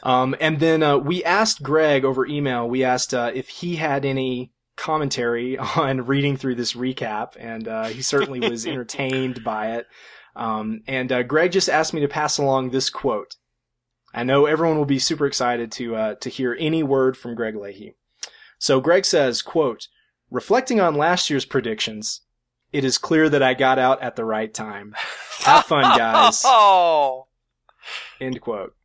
S1: Um, and then uh, we asked Greg over email. We asked uh, if he had any commentary <laughs> on reading through this recap, and uh, he certainly was <laughs> entertained by it. Um, and uh, Greg just asked me to pass along this quote. I know everyone will be super excited to uh, to hear any word from Greg Leahy. So Greg says, "quote Reflecting on last year's predictions, it is clear that I got out at the right time. <laughs> Have fun, guys."
S5: Oh,
S1: End quote.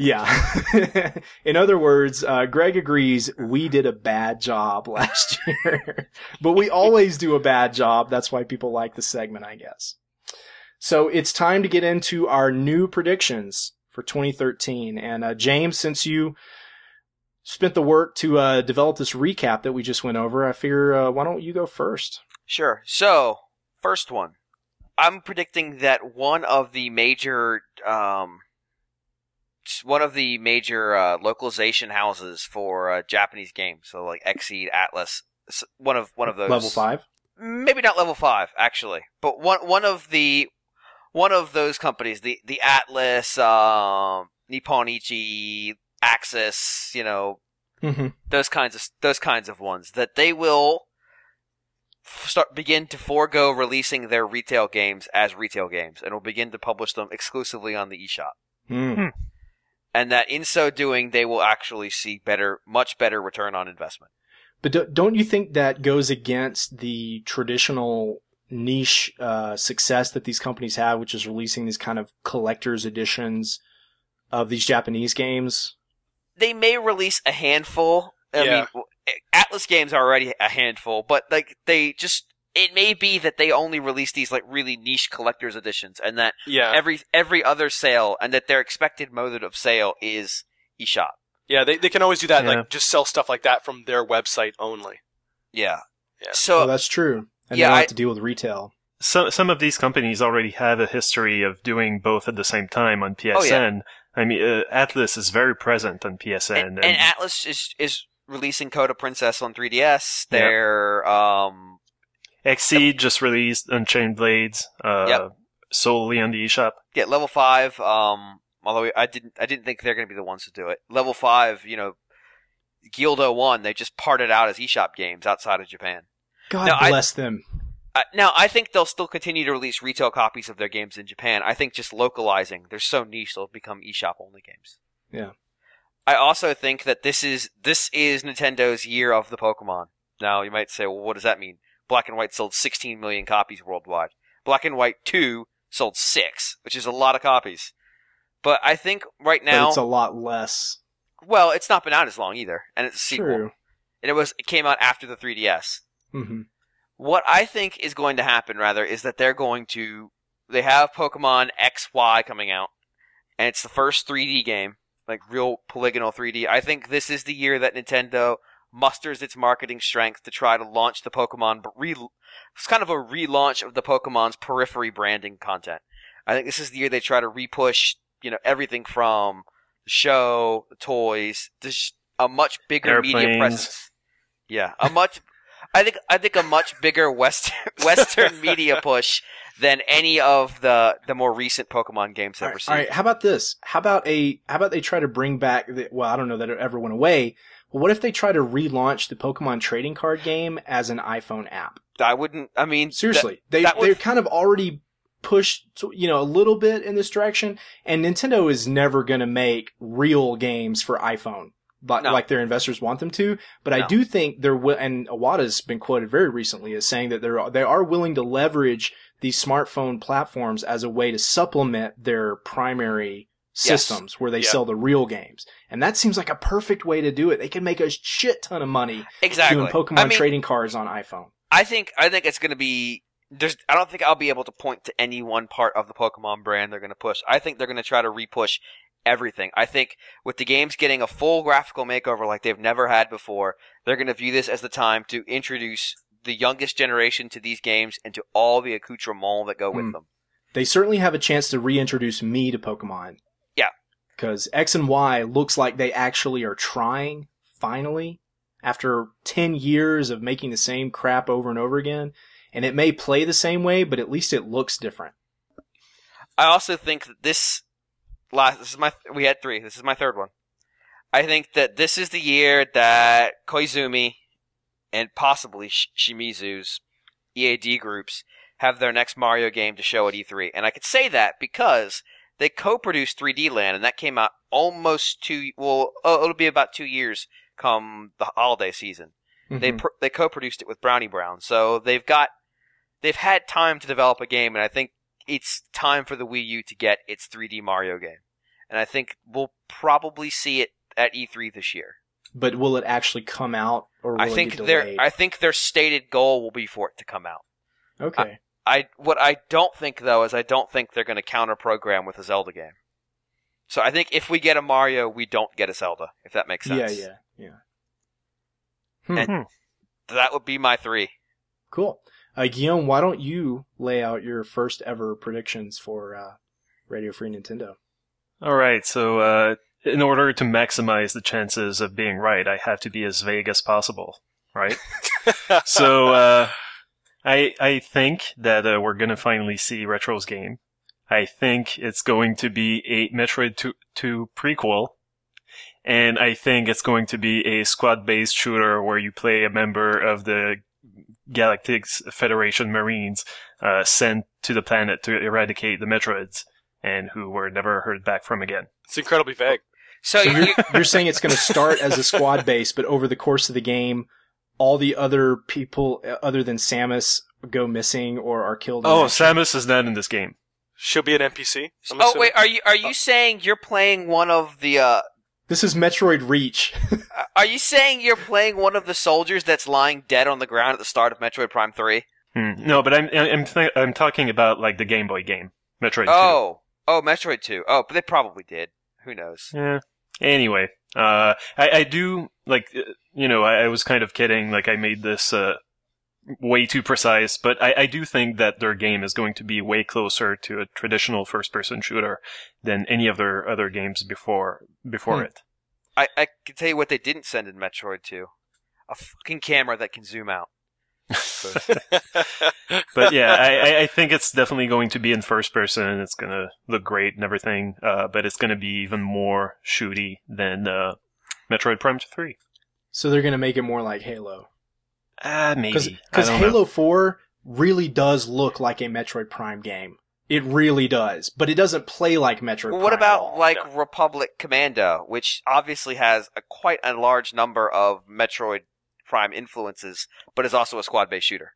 S1: Yeah. <laughs> In other words, uh, Greg agrees we did a bad job <laughs> last year, but we always do a bad job. That's why people like the segment, I guess. So it's time to get into our new predictions for 2013. And uh, James, since you spent the work to uh, develop this recap that we just went over, I figure uh, why don't you go first?
S5: sure. So, first one. I'm predicting that one of the major, um, s- one of the major uh, localization houses for uh, Japanese games, so like Xseed, Atlus, one of one of those
S1: Level five.
S5: maybe not level five actually, but one one of the one of those companies, the the Atlus, um, Nipponichi, Aksys, you know,
S1: Mm-hmm.
S5: those kinds of those kinds of ones that they will start begin to forego releasing their retail games as retail games and will begin to publish them exclusively on the eShop.
S1: Mm.
S5: And that in so doing, they will actually see better, much better return on investment.
S1: But do, don't you think that goes against the traditional niche uh, success that these companies have, which is releasing these kind of collector's editions of these Japanese games?
S5: they may release a handful. I
S4: Yeah.
S5: mean, Atlus games are already a handful, but like they just it may be that they only release these like really niche collector's editions, and that
S4: Yeah,
S5: every every other sale, and that their expected mode of sale is eShop.
S4: yeah, they they can always do that.
S6: Yeah.
S4: Like just sell stuff like that from their website only.
S5: Yeah.
S4: Yeah.
S5: So
S1: oh, that's true. And
S5: yeah,
S1: they don't
S5: I-
S1: have to deal with retail.
S6: Some some of these companies already have a history of doing both at the same time on PSN.
S5: Oh, yeah.
S6: I mean, uh, Atlus is very present on PSN,
S5: and, and Atlus is is releasing Code of Princess on 3DS.
S6: Yeah.
S5: They're um
S6: Xseed just released Unchained Blades uh,
S5: Yep.
S6: solely on the eShop.
S5: yeah level five. Um, although I didn't I didn't think they're going to be the ones to do it. Level five, you know, Guild01. They just parted out as eShop games outside of Japan.
S1: God
S5: No, I-
S1: bless them.
S5: Uh, now, I think they'll still continue to release retail copies of their games in Japan. I think just localizing, they're so niche, they'll become eShop only games.
S1: Yeah.
S5: I also think that this is this is Nintendo's year of the Pokemon. Now, you might say, well, what does that mean? Black and White sold 16 million copies worldwide. Black and White 2 sold 6, which is a lot of copies. But I think right
S1: but
S5: now,
S1: it's a lot less.
S5: well, it's not been out as long either, and it's a sequel.
S1: True.
S5: And it was it came out after the 3DS.
S1: hmm
S5: What I think is going to happen, rather, is that they're going to. They have Pokemon XY coming out, and it's the first 3D game, like real polygonal 3D. I think this is the year that Nintendo musters its marketing strength to try to launch the Pokemon. But re- it's kind of a relaunch of the Pokemon's periphery branding content. I think this is the year they try to repush, you know, everything from the show, the toys, just a much bigger media
S6: Airplanes.
S5: presence. Yeah, a much. I think I think a much bigger <laughs> western Western <laughs> media push than any of the the more recent Pokemon games I've
S1: right,
S5: seen.
S1: all right, how about this? How about a how about they try to bring back the, well, I don't know that it ever went away, Well, what if they try to relaunch the Pokemon trading card game as an iPhone app?
S5: I wouldn't. I mean,
S1: Seriously, they
S5: that
S1: they're kind of already pushed, you know, a little bit in this direction, and Nintendo is never going to make real games for iPhone, but
S5: No.
S1: like their investors want them to. But I do think they're wi- and Iwata's been quoted very recently as saying that they're they are willing to leverage these smartphone platforms as a way to supplement their primary
S5: Yes.
S1: systems where they
S4: Yeah.
S1: sell the real games. And that seems like a perfect way to do it. They can make a shit ton of money
S5: exactly.
S1: doing Pokemon
S5: I mean,
S1: trading cards on iPhone.
S5: I think I think it's going to be. There's. I don't think I'll be able to point to any one part of the Pokemon brand they're going to push. I think they're going to try to repush everything. I think with the games getting a full graphical makeover like they've never had before, they're going to view this as the time to introduce the youngest generation to these games and to all the accoutrements that go with
S1: Hmm.
S5: them.
S1: they certainly have a chance to reintroduce me to Pokemon. Because X and Y looks like they actually are trying, finally, after 10 years of making the same crap over and over again. And it may play the same way, but at least it looks different.
S5: I also think that this last this is my we had three. This is my third one. I think that this is the year that Koizumi and possibly Sh- Shimizu's EAD groups have their next Mario game to show at E3. And I could say that because they co-produced 3D Land and that came out almost two well oh, it'll be about 2 years come the holiday season. They
S1: Mhm.
S5: pr- they co-produced it with Brownie Brown. So they've got they've had time to develop a game and I think it's time for the Wii U to get its 3D Mario game. And I think we'll probably see it at E3 this year.
S1: but will it actually come out or will
S5: I think their? I think their stated goal will be for it to come out.
S1: okay.
S5: I what I don't think though is I don't think they're going to counter program with a Zelda game. So I think if we get a Mario, we don't get a Zelda. If that makes sense.
S1: yeah, yeah. yeah.
S5: And that would be my three.
S1: Cool. Uh, Guillaume, why don't you lay out your first ever predictions for uh, Radio Free Nintendo?
S6: All right, so uh, in order to maximize the chances of being right, I have to be as vague as possible, right? <laughs> so uh, I I think that uh, we're gonna finally see Retro's game. I think it's going to be a Metroid 2, 2 prequel, and I think it's going to be a squad-based shooter where you play a member of the Galactic Federation Marines uh, sent to the planet to eradicate the Metroids, and who were never heard back from again.
S4: It's incredibly vague.
S5: So,
S1: So
S5: you,
S1: you're, you're saying it's going to start as a squad base, but over the course of the game, all the other people uh, other than Samus go missing or are killed.
S6: Oh. Samus is not in this game.
S4: She'll be an NPC. I'm
S5: oh
S4: assuming.
S5: wait, are you are you saying you're playing one of the? uh
S1: This is Metroid Reach. <laughs>
S5: Are you saying you're playing one of the soldiers that's lying dead on the ground at the start of Metroid Prime Three?
S6: Hmm. No, but I'm I'm th- I'm talking about like the Game Boy game, Metroid
S5: Oh, oh, Metroid Two. Oh, but they probably did. Who knows?
S6: Yeah. Anyway, uh, I I do like uh, you know I, I was kind of kidding. Like I made this uh way too precise, but I I do think that their game is going to be way closer to a traditional first person shooter than any of their other games before before
S1: Hmm.
S6: it.
S5: I I can tell you what they didn't send in Metroid Two: a fucking camera that can zoom out. <laughs>
S6: but yeah, I, I- I think it's definitely going to be in first person. It's gonna look great and everything, uh, but it's gonna be even more shooty than uh, Metroid Prime Three.
S1: So they're going to make it more like Halo.
S6: Ah,
S1: Because
S6: maybe I don't know.
S1: Halo 4 really does look like a Metroid Prime game. It really does. But it doesn't play like Metroid
S5: Well, what
S1: Prime
S5: about
S1: all.
S5: like Republic Commando, which obviously has a quite a large number of Metroid Prime influences, but is also a squad-based shooter.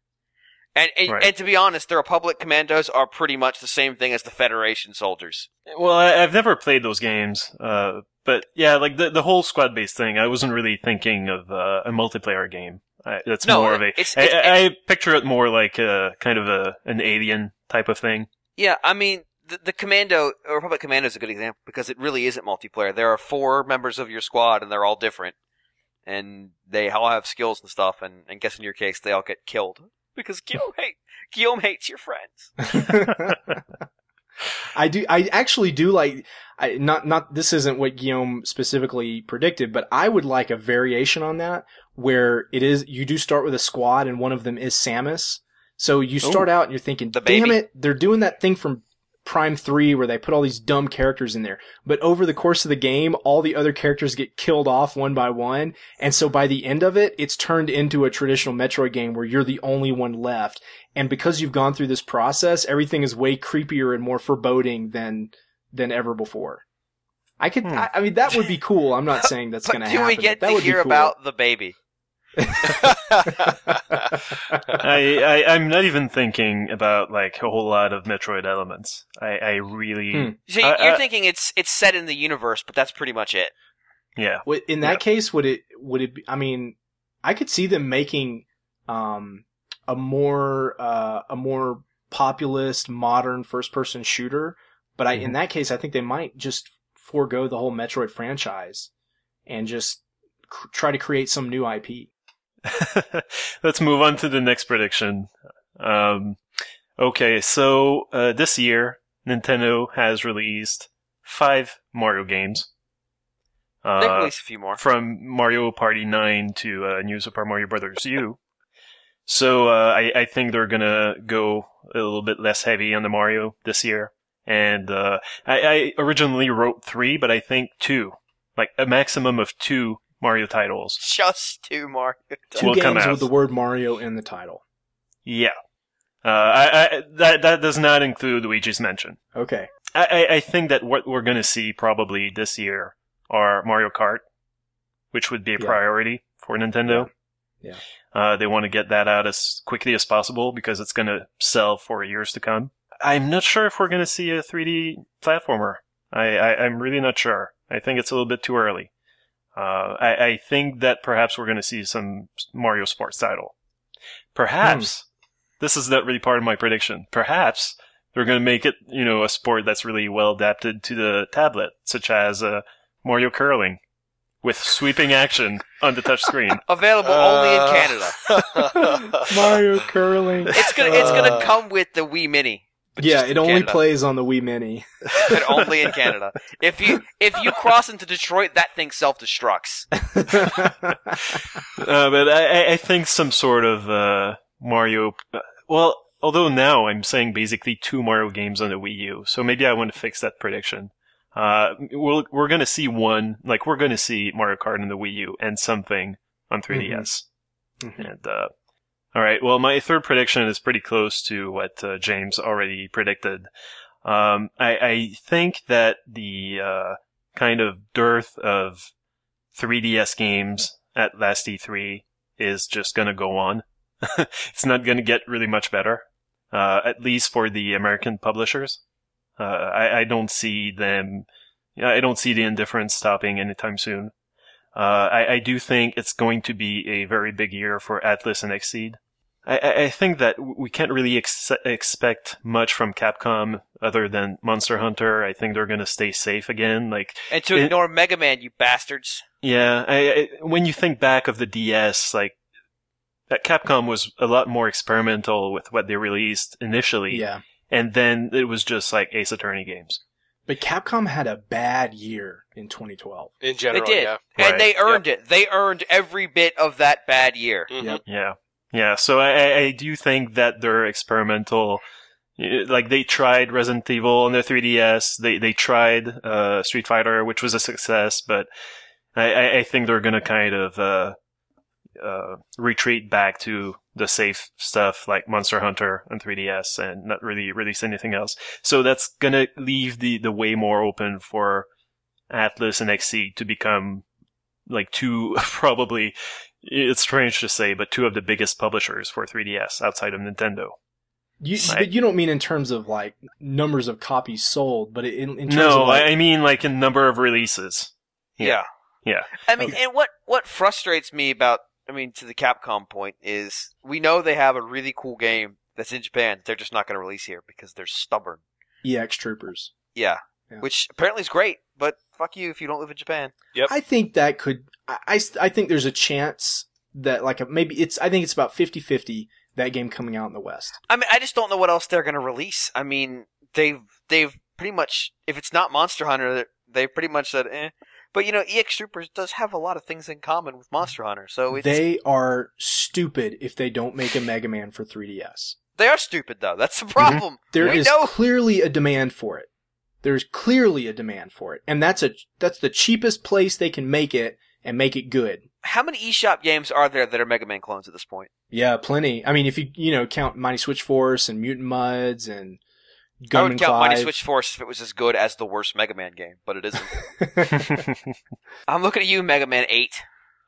S5: And and,
S6: Right.
S5: and to be honest, the Republic Commandos are pretty much the same thing as the Federation soldiers.
S6: Well, I, I've never played those games, uh, but yeah, like the the whole squad based thing. I wasn't really thinking of uh, a multiplayer game. I, that's
S5: No,
S6: more of a.
S5: it's-
S6: I-
S5: it's-
S6: I, I picture it more like a kind of a an alien type of thing.
S5: Yeah, I mean, the, the Commando, uh, Republic Commando is a good example because it really isn't multiplayer. There are four members of your squad and they're all different. And they all have skills and stuff, and, and guess in your case, they all get killed. <laughs> Because Guillaume, hate, Guillaume hates your friends. <laughs> <laughs>
S1: I do. I actually do like. I, not not. This isn't what Guillaume specifically predicted, but I would like a variation on that where it is. You do start with a squad, and one of them is Samus. So you start out and you're thinking, "Damn it, they're doing that thing from Prime 3 where they put all these dumb characters in there. But over the course of the game, all the other characters get killed off one by one. And so by the end of it, it's turned into a traditional Metroid game where you're the only one left. And because you've gone through this process, everything is way creepier and more foreboding than, than ever before. I could,
S6: Hmm.
S1: I, I mean, that would be <laughs> cool. I'm not saying that's going to happen.
S5: do we get to hear
S1: cool.
S5: about the baby?
S6: I, I I'm not even thinking about like a whole lot of Metroid elements. I I really
S1: Hmm.
S5: So you're
S6: I-
S5: thinking it's it's set in the universe, but that's pretty much it.
S6: yeah.
S1: In that
S6: Yeah.
S1: case, would it would it? Be, I mean, I could see them making um a more uh a more populist, modern first person shooter. But I, in that case, I think they might just forego the whole Metroid franchise and just cr- try to create some new IP. <laughs>
S6: Let's move on to the next prediction. Um, okay, so uh, this year Nintendo has released five Mario games.
S5: They
S6: Uh,
S5: release a few more.
S6: from Mario Party 9 to uh, New Super Mario Brothers U. So uh, I, I think they're gonna go a little bit less heavy on the Mario this year. And uh, I, I originally wrote three, but I think two, like a maximum of two Mario titles.
S5: Just two more.
S1: Two
S6: Will come
S1: games
S6: out.
S1: with the word Mario in the title.
S6: Yeah, uh, I, I, that that does not include Luigi's Mansion.
S1: Okay.
S6: I, I, I think that what we're gonna see probably this year are Mario Kart, which would be a
S1: Yeah.
S6: priority for Nintendo.
S1: Yeah.
S6: Uh, they want to get that out as quickly as possible because it's going to sell for years to come. I'm not sure if we're going to see a 3D platformer. I, I, I'm really not sure. I think it's a little bit too early. Uh, I, I think that perhaps we're going to see some Mario Sports title. Perhaps this is not really part of my prediction. Perhaps they're going to make it, you know, a sport that's really well adapted to the tablet, such as uh, Mario curling with sweeping action on the touch screen. <laughs>
S5: Available only in
S2: Uh,
S5: Canada. <laughs>
S1: Mario curling.
S5: It's gonna it's gonna
S2: Uh,
S5: come with the Wii Mini. But
S1: yeah, it only
S5: Canada.
S1: plays on the Wii Mini. <laughs>
S5: But only in Canada. If you if you cross into Detroit, that thing self destructs. <laughs>
S6: uh, but I, I- I think some sort of uh, Mario. Well, although now I'm saying basically two Mario games on the Wii U, so maybe I want to fix that prediction. Uh, we'll, we're going to see one, like we're going to see Mario Kart on the Wii U and something on 3DS.
S1: Mhm.
S6: And uh, all right, well, my third prediction is pretty close to what uh, James already predicted. Um, I, I think that the uh, kind of dearth of 3DS games at last E3 is just going to go on. <laughs> it's not going to get really much better, uh, at least for the American publishers. Uh, I, I don't see them. I don't see the indifference stopping anytime soon. Uh, I, I do think it's going to be a very big year for Atlus and Xseed. I, I I think that we can't really ex- expect much from Capcom other than Monster Hunter. I think they're going to stay safe again. Like,
S5: And to
S6: It-
S5: ignore Mega Man, you bastards.
S6: yeah, I, I, when you think back of the DS, like, that Capcom was a lot more experimental with what they released initially.
S1: yeah.
S6: And then it was just like Ace Attorney games.
S1: But Capcom had a bad year in 2012.
S4: In general,
S5: they did.
S4: yeah.
S5: And
S6: Right.
S5: they earned it. They earned every bit of that bad year.
S4: Mhm.
S1: Yep.
S6: Yeah. Yeah. So I, I- do think that they're experimental. Like they tried Resident Evil on their 3DS. They, they tried, uh, Street Fighter, which was a success, but I, I, think they're gonna kind of, uh, uh, retreat back to the safe stuff like Monster Hunter on 3DS and not really release anything else. So that's gonna leave the, the way more open for Atlus and Xseed to become like two, <laughs> probably, it's strange to say, but two of the biggest publishers for 3DS outside of Nintendo.
S1: You,
S6: Right.
S1: but you don't mean in terms of like numbers of copies sold, but in, in terms
S6: No,
S1: of like,
S6: I I mean like in number of releases. Yeah. Yeah.
S5: I mean,
S1: Okay.
S5: and what what frustrates me about, I mean, to the Capcom point is we know they have a really cool game that's in Japan. They're just not going to release here because they're stubborn.
S1: EX Troopers.
S5: Yeah.
S1: Yeah.
S5: Which apparently is great, but fuck you if you don't live in Japan.
S4: Yep.
S1: I think that could, I, I, I think there's a chance that like a, maybe it's, I think it's about 50-50 that game coming out in the West.
S5: I mean, I just don't know what else they're going to release. I mean, they've they've pretty much if it's not Monster Hunter, they've pretty much said eh. But you know, EX Troopers does have a lot of things in common with Monster Hunter, so it's
S1: They are stupid if they don't make a Mega Man for 3DS.
S5: They are stupid though. That's the problem.
S1: There
S5: we
S1: is
S5: know.
S1: clearly a demand for it. There's clearly a demand for it, and that's a that's the cheapest place they can make it and make it good.
S5: How many eShop games are there that are Mega Man clones at this point?
S1: Yeah, plenty. I mean, if you you know count Mighty Switch Force and Mutant Mudds and
S5: I would count
S1: Clive.
S5: Mighty Switch Force if it was as good as the worst Mega Man game, but it isn't. <laughs> I'm looking at you, Mega Man 8.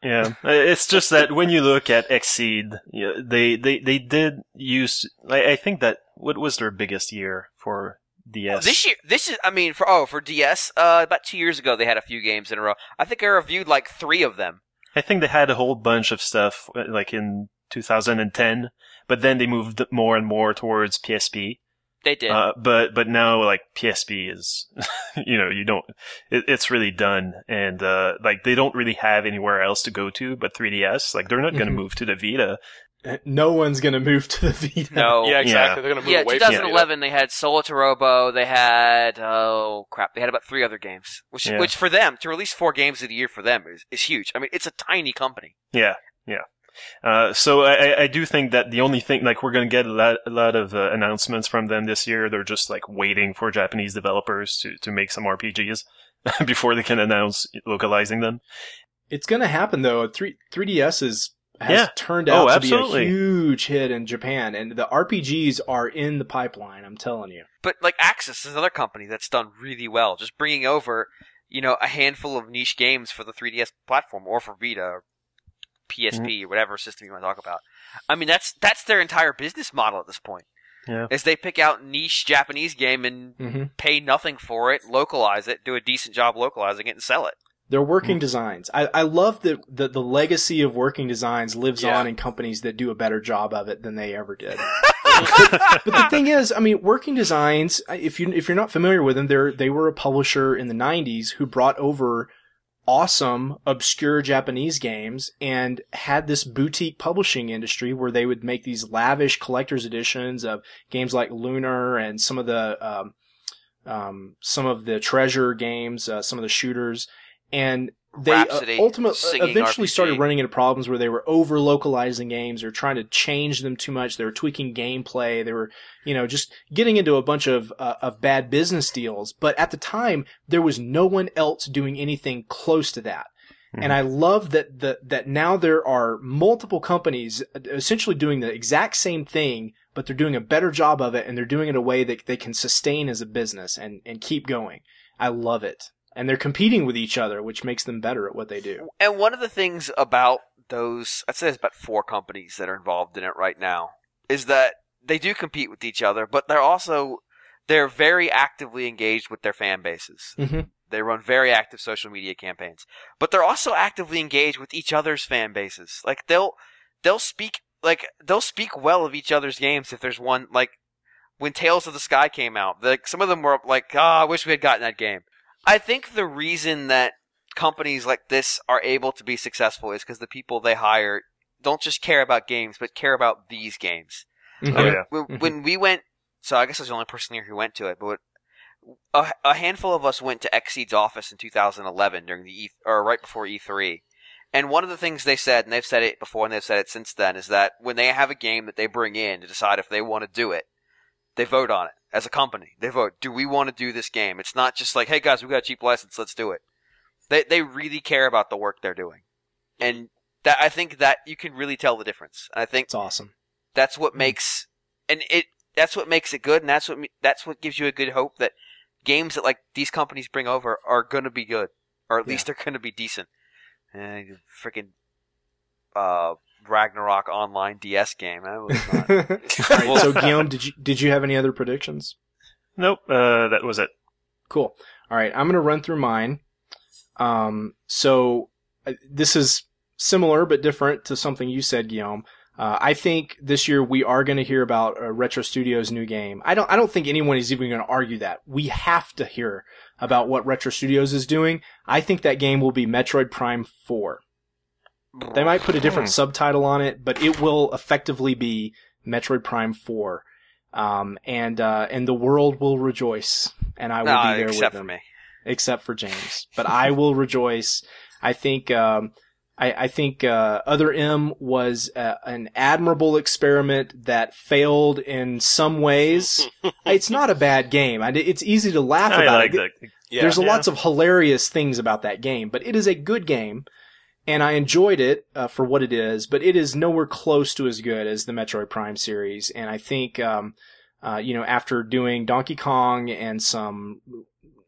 S6: Yeah, it's just that when you look at Xseed, yeah, they, they, they did use, I, I think that, what was their biggest year for DS?
S5: This year, this is, I mean, for, oh, for DS, uh, about two years ago they had a few games in a row. I think I reviewed like three of them.
S6: I think they had a whole bunch of stuff, like in 2010, but then they moved more and more towards PSP.
S5: They did.
S6: Uh, but but now like PSP is, <laughs> you know, you don't. It, it's really done, and uh, like they don't really have anywhere else to go to but 3DS. Like they're not going to
S1: Mhm.
S6: move to the Vita.
S1: No one's gonna move to the <laughs> Vita.
S5: no.
S4: yeah, exactly.
S6: Yeah.
S4: They're going to move
S5: Yeah,
S4: away from it.
S5: 2011 they had Solatorobo, they had, oh crap, they had about three other games. Which,
S6: Yeah.
S5: which for them, to release four games of the year for them is, is huge. I mean, it's a tiny company.
S6: Yeah, yeah. Uh, so I, I- I do think that the only thing, like, we're going to get a lot, a lot of uh, announcements from them this year. They're just like waiting for Japanese developers to, to make some RPGs <laughs> before they can announce localizing them.
S1: It's gonna happen though. Three 3DS is has
S6: Yeah.
S1: turned
S6: Oh,
S1: out to be a huge hit in Japan, and the RPGs are in the pipeline. I'm telling you.
S5: But like Aksys is another company that's done really well, just bringing over, you know, a handful of niche games for the 3DS platform or for Vita or PSP or whatever system you want to talk about. I mean, that's that's their entire business model at this point.
S6: Yeah.
S5: Is they pick out niche Japanese game and
S1: hmm
S5: pay nothing for it, localize it, do a decent job localizing it, and sell it.
S1: They're working designs. I, I love that the, the legacy of working designs lives
S4: Yeah.
S1: on in companies that do a better job of it than they ever did. <laughs> but the thing is, I mean, working designs. If you if you're not familiar with them, they're they were a publisher in the '90s who brought over awesome obscure Japanese games and had this boutique publishing industry where they would make these lavish collector's editions of games like Lunar and some of the um, um, some of the treasure games, uh, some of the shooters, and they uh, ultimately
S5: singing
S1: eventually
S5: RPG.
S1: started running into problems where they were over localizing games or trying to change them too much. They were tweaking gameplay. They were, you know, just getting into a bunch of uh, of bad business deals. But at the time, there was no one else doing anything close to that. And I love that the, that now there are multiple companies essentially doing the exact same thing, but they're doing a better job of it and they're doing it in a way that they can sustain as a business and, and keep going. I love it. And they're competing with each other, which makes them better at what they do.
S5: And one of the things about those, I'd say there's about four companies that are involved in it right now, is that they do compete with each other, but they're also, they're very actively engaged with their fan bases.
S1: Mhm.
S5: They run very active social media campaigns, but they're also actively engaged with each other's fan bases. Like they'll, they'll speak, like, they'll speak well of each other's games if there's one, like, when Trails in the Sky came out, like, some of them were like, ah, I wish we had gotten that game. I think the reason that companies like this are able to be successful is because the people they hire don't just care about games, but care about these games.
S6: Oh, yeah.
S5: When,
S1: Mhm.
S5: when we went, so I guess I was the only person here who went to it, but a, a handful of us went to Xseed's office in 2011 during the E or right before E3. And one of the things they said, and they've said it before and they've said it since then, is that when they have a game that they bring in to decide if they want to do it, they vote on it as a company. They vote, do we want to do this game? It's not just like, hey guys, we got a cheap license, let's do it. They they really care about the work they're doing, and that I think that you can really tell the difference. I think
S1: It's awesome.
S5: that's what makes and it that's what makes it good, and that's what that's what gives you a good hope that games that like these companies bring over are gonna be good, or at
S1: Yeah.
S5: least they're gonna be decent. And freaking uh, Ragnarok online DS game, that was not. <laughs>
S1: All right, so Guillaume, did you did you have any other predictions?
S6: Nope, uh, that was it.
S1: Cool. All right, I'm going to run through mine. Um, so uh, this is similar but different to something you said, Guillaume. Uh, I think this year we are going to hear about uh, Retro Studios' new game. I don't. I don't think anyone is even going to argue that. We have to hear about what Retro Studios is doing. I think that game will be Metroid Prime Four. They might put a different subtitle on it, but it will effectively be Metroid Prime Four. Um, and uh, and the world will rejoice, and I will
S5: Nah,
S1: be there
S5: except
S1: with
S5: for
S1: them
S5: me.
S1: except for James. But I will <laughs> rejoice. I think um, I, I think uh, Other M was uh, an admirable experiment that failed in some ways. <laughs> it's not a bad game. I, it's easy to laugh
S6: I
S1: about
S6: like
S1: it.
S6: that.
S4: Yeah.
S1: There's
S6: Yeah.
S1: lots of hilarious things about that game, but it is a good game, and I enjoyed it uh, for what it is. But it is nowhere close to as good as the Metroid Prime series, and I think, um, uh, you know, after doing Donkey Kong and some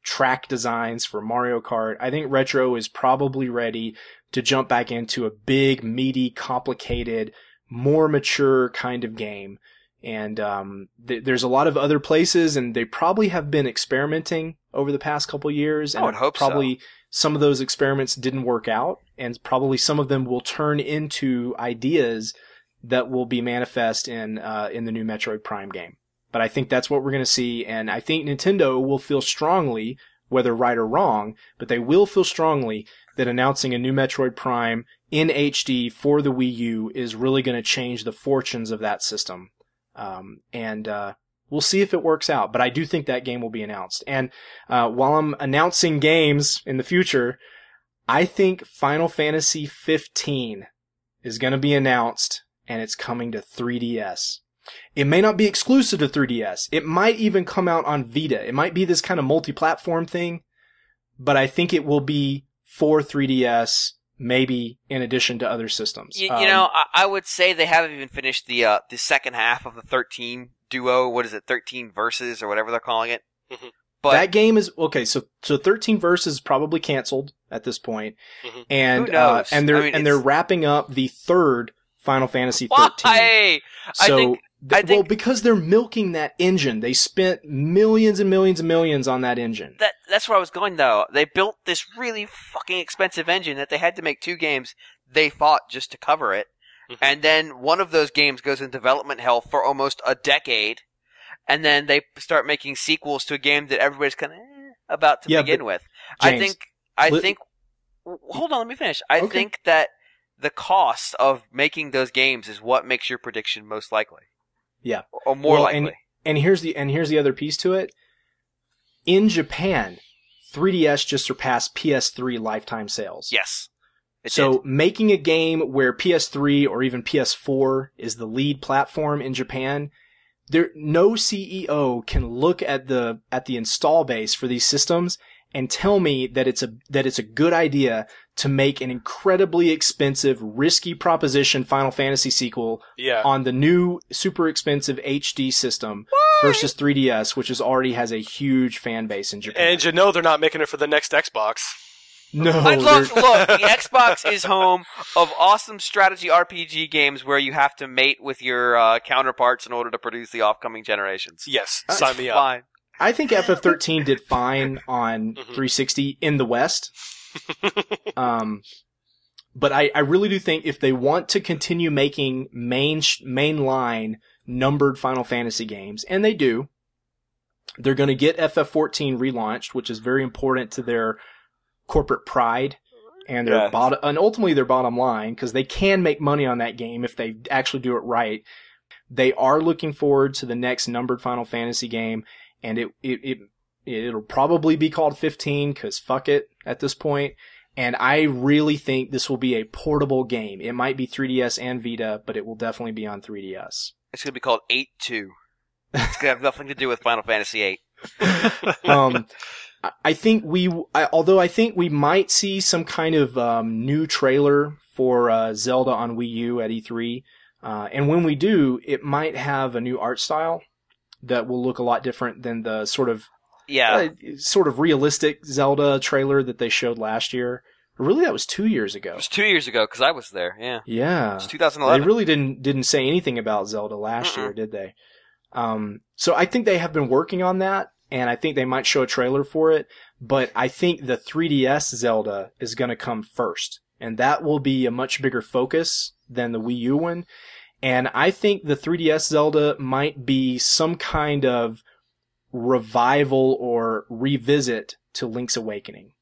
S1: track designs for Mario Kart, I think Retro is probably ready to jump back into a big, meaty, complicated, more mature kind of game. And um, th- there's a lot of other places, and they probably have been experimenting over the past couple years. And
S5: would hope so.
S1: Some of those experiments didn't work out, and probably some of them will turn into ideas that will be manifest in uh, in the new Metroid Prime game. But I think that's what we're going to see, and I think Nintendo will feel strongly, whether right or wrong, but they will feel strongly that announcing a new Metroid Prime in HD for the Wii U is really going to change the fortunes of that system. Um, and uh, we'll see if it works out. But I do think that game will be announced. And uh, while I'm announcing games in the future, I think Final Fantasy 15 is going to be announced, and it's coming to 3DS. It may not be exclusive to 3DS. It might even come out on Vita. It might be this kind of multi-platform thing, but I think it will be for 3DS, maybe in addition to other systems.
S5: You, you
S1: Um,
S5: know, I, I would say they haven't even finished the uh, the second half of the 13 duo. What is it? 13 Versus or whatever they're calling it.
S4: Mhm.
S5: But
S1: that game is okay. So so 13 Versus is probably canceled at this point,
S4: Mhm.
S1: and
S5: Who knows?
S1: Uh, and they're
S5: I mean,
S1: and they're wrapping up the third Final Fantasy 13.
S5: why? I
S1: So,
S5: think-
S1: th-
S5: I
S1: well, because they're milking that engine, they spent millions and millions and millions on that engine.
S5: That that's where I was going though. They built this really fucking expensive engine that they had to make two games. They fought just to cover it,
S4: Mhm.
S5: and then one of those games goes in development hell for almost a decade, and then they start making sequels to a game that everybody's kind of eh, about to
S1: Yeah,
S5: begin
S1: but,
S5: with. I think. I
S1: li-
S5: think. Hold on, let me finish. I
S1: Okay.
S5: think that the cost of making those games is what makes your prediction most likely.
S1: Yeah.
S5: or more
S1: Well,
S5: likely.
S1: and- And here's the and here's the other piece to it. In Japan, 3DS just surpassed PS3 lifetime sales.
S5: yes.
S1: So
S5: did.
S1: making a game where PS3 or even PS4 is the lead platform in Japan, there no CEO can look at the at the install base for these systems and tell me that it's a that it's a good idea to make an incredibly expensive, risky proposition Final Fantasy sequel
S4: Yeah.
S1: on the new super expensive HD system versus 3DS, which is already has a huge fan base in Japan.
S4: And you know they're not making it for the next Xbox.
S1: no,
S5: I look,
S1: they're-
S5: look, the Xbox is home of awesome strategy RPG games where you have to mate with your uh, counterparts in order to produce the upcoming generations.
S4: Yes,
S1: Uh,
S4: sign me up.
S5: Fine.
S1: I think FF13 did fine on
S4: Mhm.
S1: 360 in the West. Um, but I, I really do think if they want to continue making main mainline numbered Final Fantasy games, and they do, they're going to get FF14 relaunched, which is very important to their corporate pride and their
S2: Yeah.
S1: bottom, and ultimately their bottom line, because they can make money on that game if they actually do it right. They are looking forward to the next numbered Final Fantasy game, and it it, it it'll probably be called 15 because fuck it at this point. And I really think this will be a portable game. It might be 3DS and Vita, but it will definitely be on 3DS.
S5: It's going to be called 8-2. It's going to have nothing to do with Final Fantasy 8. <laughs> <laughs>
S1: um, I- I think we, I, although I think we might see some kind of um, new trailer for uh, Zelda on Wii U at E3, uh, and when we do, it might have a new art style that will look a lot different than the sort of
S5: Yeah.
S1: sort of realistic Zelda trailer that they showed last year. Really, that was two years ago.
S5: It was two years ago because I was there. Yeah.
S1: Yeah,
S5: It's
S1: they
S5: 2011.
S1: really didn't didn't say anything about Zelda last
S5: Mm-mm.
S1: year, did they? Um, so I think they have been working on that, and I think they might show a trailer for it. But I think the 3DS Zelda is going to come first, and that will be a much bigger focus than the Wii U one. And I think the 3DS Zelda might be some kind of revival or revisit to Link's Awakening,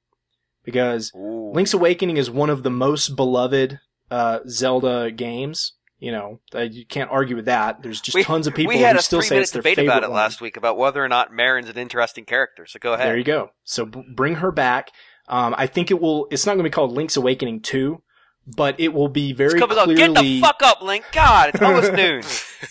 S1: because
S5: Ooh.
S1: Link's Awakening is one of the most beloved uh, Zelda games. You know, you can't argue with that. There's just
S5: We-
S1: tons of people
S5: we had
S1: who
S5: a
S1: still say it's their
S5: debate
S1: favorite
S5: about it
S1: one.
S5: last week about whether or not Marin's an interesting character. So go ahead.
S1: There you go. So b- bring her back. Um, I think it will. It's not going to be called Link's Awakening two, but it will be very clearly.
S5: get the fuck up, Link. God, it's almost <laughs> noon.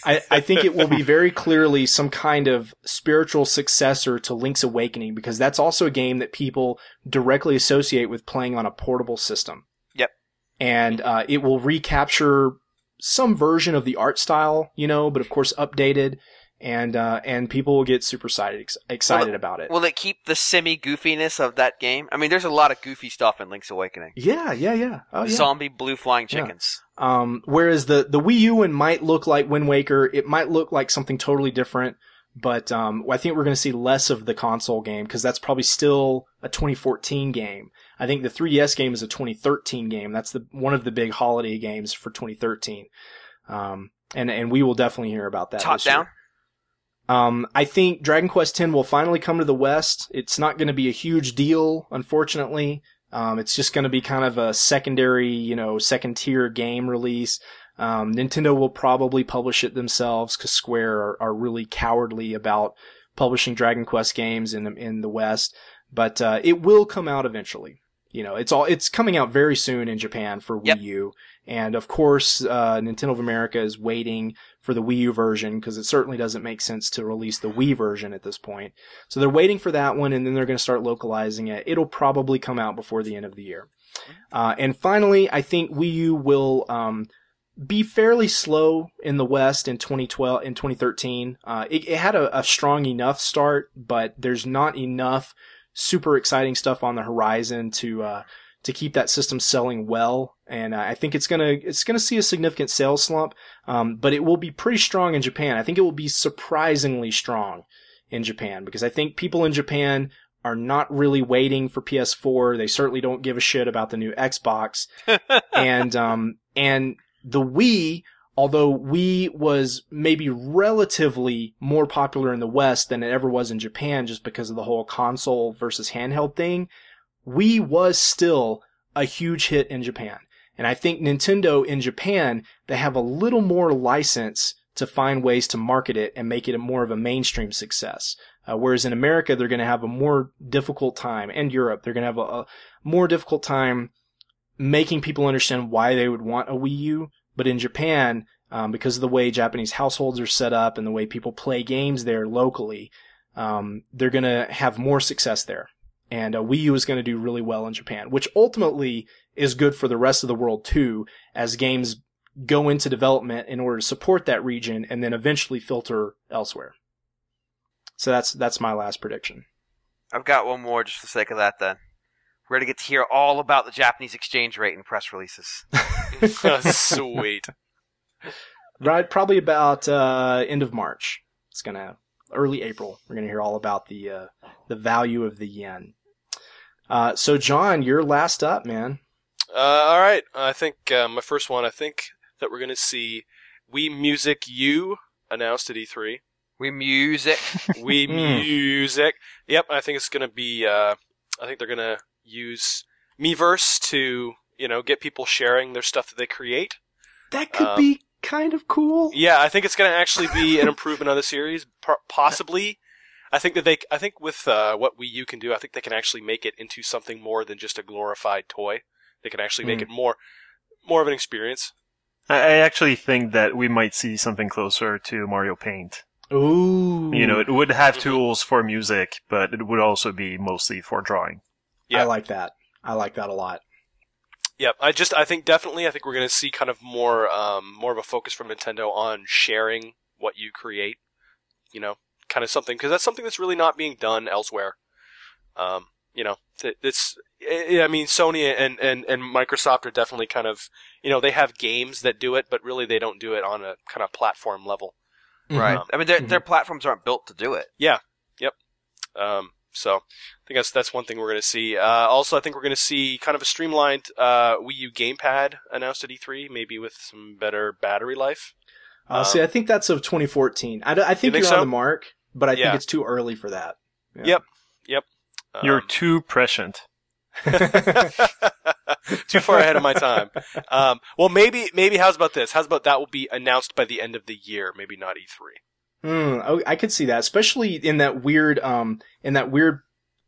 S1: I, I think it will be very clearly some kind of spiritual successor to Link's Awakening because that's also a game that people directly associate with playing on a portable system.
S5: Yep.
S1: And uh, it will recapture some version of the art style, you know, but of course updated, and uh, and people will get super excited excited
S5: Well,
S1: about it.
S5: Will it keep the semi goofiness of that game? I mean, there's a lot of goofy stuff in Link's Awakening.
S1: yeah, yeah, yeah. Oh, yeah.
S5: Zombie blue flying
S1: Yeah.
S5: chickens.
S1: Um, whereas the, the Wii U one might look like Wind Waker, it might look like something totally different, but, um, I think we're going to see less of the console game because that's probably still a 2014 game. I think the 3DS game is a 2013 game. That's the, one of the big holiday games for 2013. Um, and, and we will definitely hear about that.
S5: Top
S1: this year. Um, I think Dragon Quest X will finally come to the West. It's not going to be a huge deal, unfortunately. Um, it's just going to be kind of a secondary, you know, second tier game release. Um, Nintendo will probably publish it themselves because Square are, are really cowardly about publishing Dragon Quest games in in the West. But uh, it will come out eventually. You know, it's all it's coming out very soon in Japan for Wii
S5: Yep.
S1: U, and of course, uh, Nintendo of America is waiting for the Wii U version because it certainly doesn't make sense to release the Wii version at this point. So they're waiting for that one, and then they're going to start localizing it. It'll probably come out before the end of the year. Uh, and finally, I think Wii U will um, be fairly slow in the West in 2012 in 2013. Uh, it, it had a, a strong enough start, but there's not enough super exciting stuff on the horizon to uh, to keep that system selling well. And uh, I think it's gonna it's gonna see a significant sales slump, um, but it will be pretty strong in Japan. I think it will be surprisingly strong in Japan because I think people in Japan are not really waiting for PS4. They certainly don't give a shit about the new Xbox. <laughs> and um and the Wii, although Wii was maybe relatively more popular in the West than it ever was in Japan just because of the whole console versus handheld thing, Wii was still a huge hit in Japan. And I think Nintendo in Japan, they have a little more license to find ways to market it and make it a more of a mainstream success. Uh, whereas in America, they're going to have a more difficult time, and Europe, they're going to have a, a more difficult time making people understand why they would want a Wii U. But in Japan, um, because of the way Japanese households are set up and the way people play games there locally, um, they're going to have more success there. And uh, Wii U is going to do really well in Japan, which ultimately is good for the rest of the world too, as games go into development in order to support that region and then eventually filter elsewhere. So that's that's my last prediction.
S5: I've got one more just for the sake of that. Then we're gonna get to hear all about the Japanese exchange rate in press releases. <laughs>
S4: Sweet.
S1: Right, probably about uh, end of March. It's gonna early April. We're gonna hear all about the uh, the value of the yen. Uh, so John, you're last up, man.
S4: Uh, all right. I think uh, my first one. I think that we're going to see Wii Music U announced at E3.
S5: Wii music.
S4: Wii <laughs>
S1: Hmm.
S4: Music. Yep. I think it's going to be. Uh, I think they're going to use Miiverse to you know get people sharing their stuff that they create.
S1: That could
S4: Um,
S1: be kind of cool.
S4: Yeah, I think it's going to actually be an improvement on the series. Possibly, I think that they. I think with uh, what Wii U can do, I think they can actually make it into something more than just a glorified toy. They can actually make
S1: Hmm.
S4: it more, more of an experience.
S6: I I actually think that we might see something closer to Mario Paint.
S1: Ooh,
S6: You know, it would have
S4: Mhm.
S6: tools for music, but it would also be mostly for drawing.
S4: Yeah.
S1: I like that. I like that a lot.
S4: Yep, I just I think definitely I think we're going to see kind of more um, more of a focus from Nintendo on sharing what you create. You know, kind of something because that's something that's really not being done elsewhere. Um, you know, th- it's I I mean Sony and, and and Microsoft are definitely kind of you know they have games that do it, but really they don't do it on a kind of platform level.
S5: right.
S4: Mhm.
S5: I mean, their their platforms aren't built to do it. Yeah. Yep.
S4: Um, so I think that's that's one thing we're going to see. Uh, also, I think we're going to see kind of a streamlined uh, Wii U gamepad announced at E3, maybe with some better battery life.
S1: Uh, see, I think that's of 2014. I, think,
S4: think
S1: you're
S4: so?
S1: on the mark, but I
S4: Yeah.
S1: think it's too early for that. Yeah.
S4: Yep. Yep.
S6: You're
S4: Um,
S6: too prescient. <laughs>
S4: too far ahead of my time. Um, well, maybe maybe how's about this? How's about that will be announced by the end of the year? Maybe not E3.
S1: Hmm, oh, I could see that, especially in that weird, um, in that weird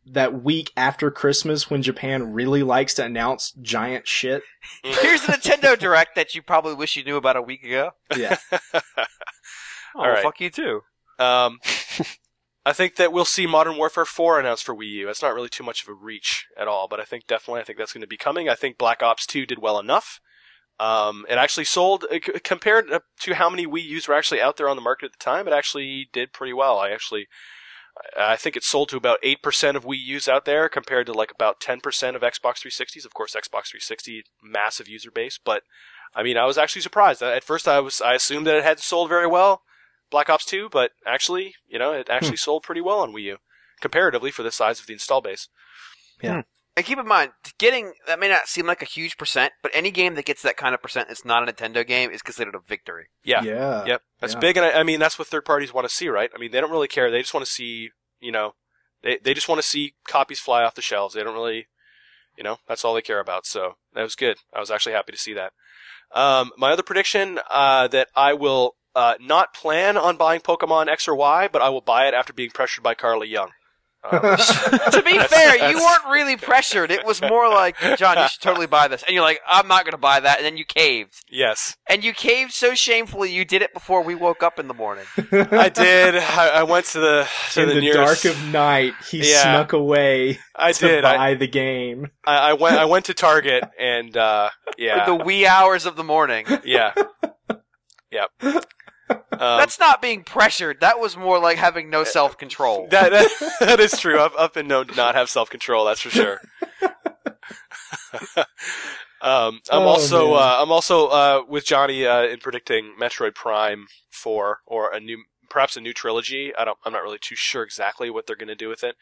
S1: that week after Christmas when Japan really likes to announce giant shit.
S5: Here's a Nintendo Direct that you probably wish you knew about a week ago.
S1: Yeah. <laughs>
S5: Oh,
S4: All right.
S5: fuck you too.
S4: Um, <laughs> I think that we'll see Modern Warfare 4 announced for Wii U. That's not really too much of a reach at all, but I think definitely I think that's going to be coming. I think Black Ops 2 did well enough. Um, it actually sold uh, compared to how many Wii U's were actually out there on the market at the time. It actually did pretty well. I actually, I think it sold to about eight percent of Wii U's out there compared to like about ten percent of Xbox 360s. Of course, Xbox 360 massive user base, but I mean, I was actually surprised. At first, I was I assumed that it hadn't sold very well, Black Ops 2, but actually, you know, it actually sold pretty well on Wii U comparatively for the size of the install base.
S5: And keep in mind, getting that may not seem like a huge percent, but any game that gets that kind of percent that's not a Nintendo game is considered a victory.
S4: Yeah.
S1: Yeah.
S4: Yep, that's
S1: yeah.
S4: big, and I, I mean that's what third parties want to see, right? I mean they don't really care; they just want to see, you know, they they just want to see copies fly off the shelves. They don't really, you know, that's all they care about. So that was good. I was actually happy to see that. Um, my other prediction uh, that I will uh, not plan on buying Pokemon X or Y, but I will buy it after being pressured by Carly Young. Um, <laughs>
S5: to be fair, you weren't really pressured. It was more like, John, you should totally buy this. And you're like, I'm not going to buy that. And then you caved.
S4: yes,
S5: And you caved so shamefully, you did it before we woke up in the morning.
S4: I did. I, I went to the to
S1: In
S4: the,
S1: the
S4: nearest.
S1: dark of night, he
S4: Yeah.
S1: snuck away
S4: I
S1: to
S4: did. I,
S1: buy the game.
S4: I, I went. I went to Target and uh, <laughs> yeah,
S5: The wee hours of the morning.
S4: Yeah. Yep. Um,
S5: That's not being pressured. That was more like having no self control. <laughs>
S4: that, that <laughs> that is true. I've, I've been known to not have self control. That's for sure. <laughs> um, I'm
S1: Oh,
S4: also uh, I'm also uh, with Johnny uh, in predicting Metroid Prime four or a new perhaps a new trilogy. I don't. I'm not really too sure exactly what they're going to do with it.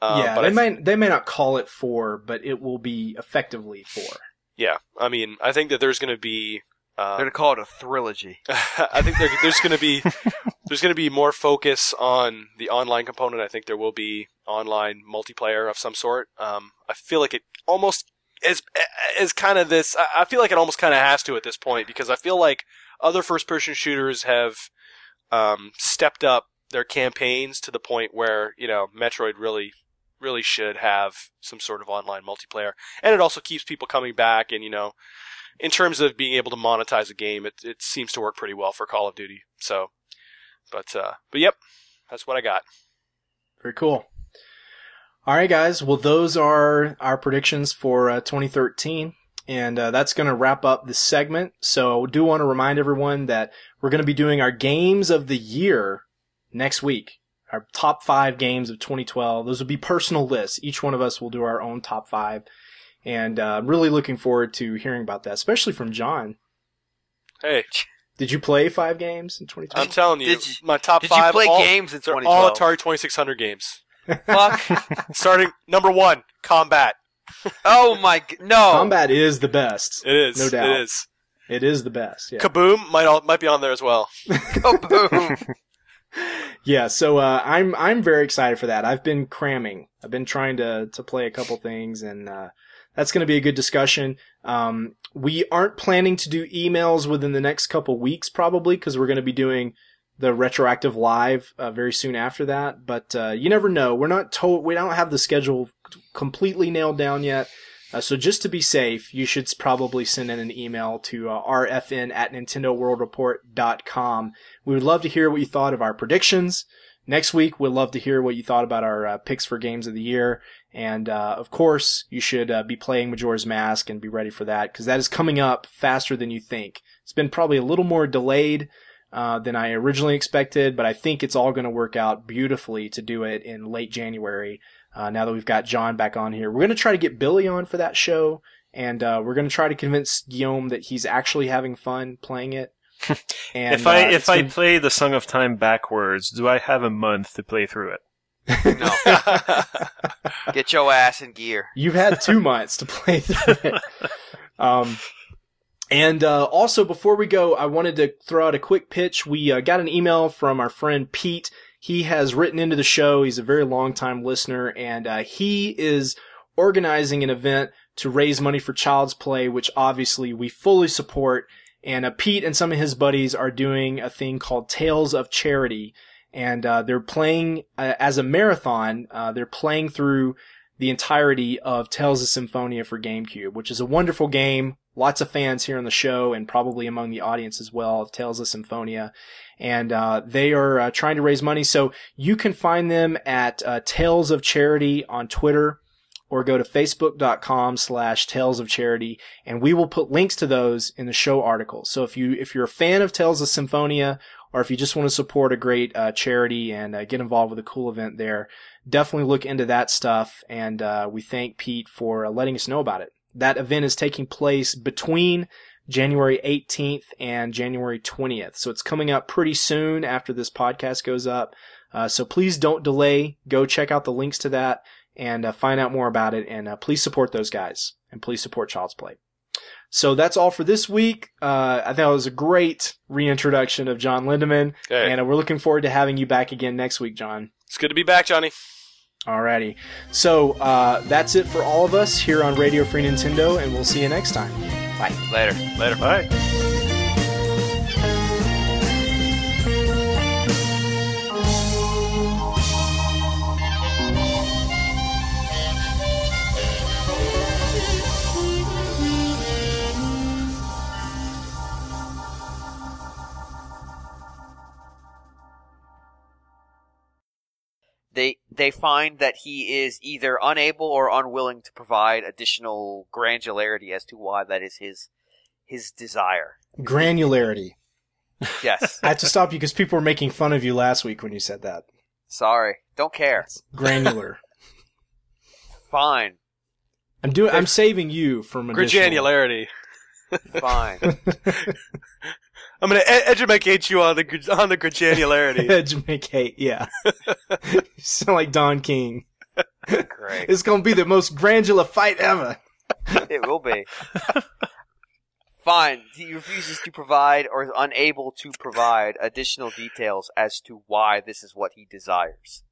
S4: Um,
S1: yeah,
S4: but
S1: they
S4: th-
S1: may they may not call it four, but it will be effectively four.
S4: yeah. I mean, I think that there's going to be.
S5: They're
S4: Um,
S5: going to call it a trilogy. <laughs>
S4: I think there, there's going to be <laughs> there's to be more focus on the online component. I think there will be online multiplayer of some sort. Um, I feel like it almost is is kind of this. I I feel like it almost kind of has to at this point because I feel like other first person shooters have um, stepped up their campaigns to the point where you know Metroid really really should have some sort of online multiplayer, and it also keeps people coming back and you know in terms of being able to monetize a game, it it seems to work pretty well for Call of Duty. So, but uh, but yep, that's what I got.
S1: Very cool. All right, guys. Well, those are our predictions for uh, 2013. And uh, that's going to wrap up this segment. So, do want to remind everyone that we're going to be doing our games of the year next week. Our top five games of 2012. Those will be personal lists. Each one of us will do our own top five. And uh, I'm really looking forward to hearing about that, especially from John.
S4: Hey,
S1: Did you play five games in 2012?
S4: I'm telling you,
S5: Did you-
S4: my top
S5: Did you play
S4: all,
S5: games in
S4: They're
S5: 2012?
S4: all Atari 2600 games.
S5: Fuck. <laughs>
S4: Starting number one, Combat.
S5: oh my. No.
S1: Combat is the best.
S4: It is.
S1: No doubt.
S4: It is.
S1: It is the best. Yeah.
S4: Kaboom might all, might be on there as well. <laughs>
S5: Oh, boom.
S1: Yeah, so uh, I'm I'm very excited for that. I've been cramming. I've been trying to to play a couple things, and uh, that's going to be a good discussion. Um, we aren't planning to do emails within the next couple weeks, probably, because we're going to be doing the retroactive live uh, very soon after that. But uh, you never know. We're not told. We don't have the schedule completely nailed down yet. Uh, so just to be safe, you should probably send in an email to uh, rfn at nintendoworldreport.com. We would love to hear what you thought of our predictions. Next week, we'd love to hear what you thought about our uh, picks for games of the year. And, uh, of course, you should uh, be playing Majora's Mask and be ready for that because that is coming up faster than you think. It's been probably a little more delayed uh, than I originally expected, but I think it's all going to work out beautifully to do it in late January. Uh, now that we've got John back on here, we're going to try to get Billy on for that show, and uh, we're going to try to convince Guillaume that he's actually having fun playing it. <laughs> And
S6: if I
S1: uh,
S6: if I play the Song of Time backwards, do I have a month to play through it?
S5: No. <laughs> Get your ass in gear.
S1: You've had two <laughs> months to play through it. Um, and uh, also, before we go, I wanted to throw out a quick pitch. We uh, got an email from our friend Pete. He has written into the show. He's a very long time listener, and uh, he is organizing an event to raise money for Child's Play, which obviously we fully support. And uh, Pete and some of his buddies are doing a thing called Tales of Charity. And uh, they're playing uh, as a marathon. Uh, they're playing through the entirety of Tales of Symphonia for GameCube, which is a wonderful game. Lots of fans here on the show and probably among the audience as well of Tales of Symphonia. And uh, they are uh, trying to raise money. So you can find them at uh, Tales of Charity on Twitter or go to facebook.com slash tales of charity and we will put links to those in the show article. So if you, if you're a fan of Tales of Symphonia or if you just want to support a great uh, charity and uh, get involved with a cool event there, definitely look into that stuff. And uh, we thank Pete for uh, letting us know about it. That event is taking place between January 18th and January 20th. So it's coming up pretty soon after this podcast goes up. Uh, so please don't delay. Go check out the links to that and uh, find out more about it. And please support those guys and please support Child's Play. So that's all for this week. Uh, I thought it was a great reintroduction of John Lindemann,
S4: Okay.
S1: and we're looking forward to having you back again next week, John.
S4: It's good to be back, Johnny.
S1: Alrighty. So uh, that's it for all of us here on Radio Free Nintendo, and we'll see you next time. Bye.
S5: Later.
S4: Later.
S6: Bye.
S5: They they find that he is either unable or unwilling to provide additional granularity as to why that is his his desire.
S1: Granularity.
S5: Yes. <laughs>
S1: I have to stop you because people were making fun of you last week when you said that.
S5: Sorry. Don't care.
S1: Granular. <laughs>
S5: Fine.
S1: I'm doing. I'm saving you from additional-
S4: Granularity.
S5: Fine. <laughs>
S4: I'm gonna ed- educate you on the gr- on the granularity. <laughs>
S1: Educate, yeah. <laughs> you sound like Don King.
S5: Great. <laughs>
S1: It's gonna be the most granular fight ever.
S5: It will be. Fine. He refuses to provide or is unable to provide additional details as to why this is what he desires.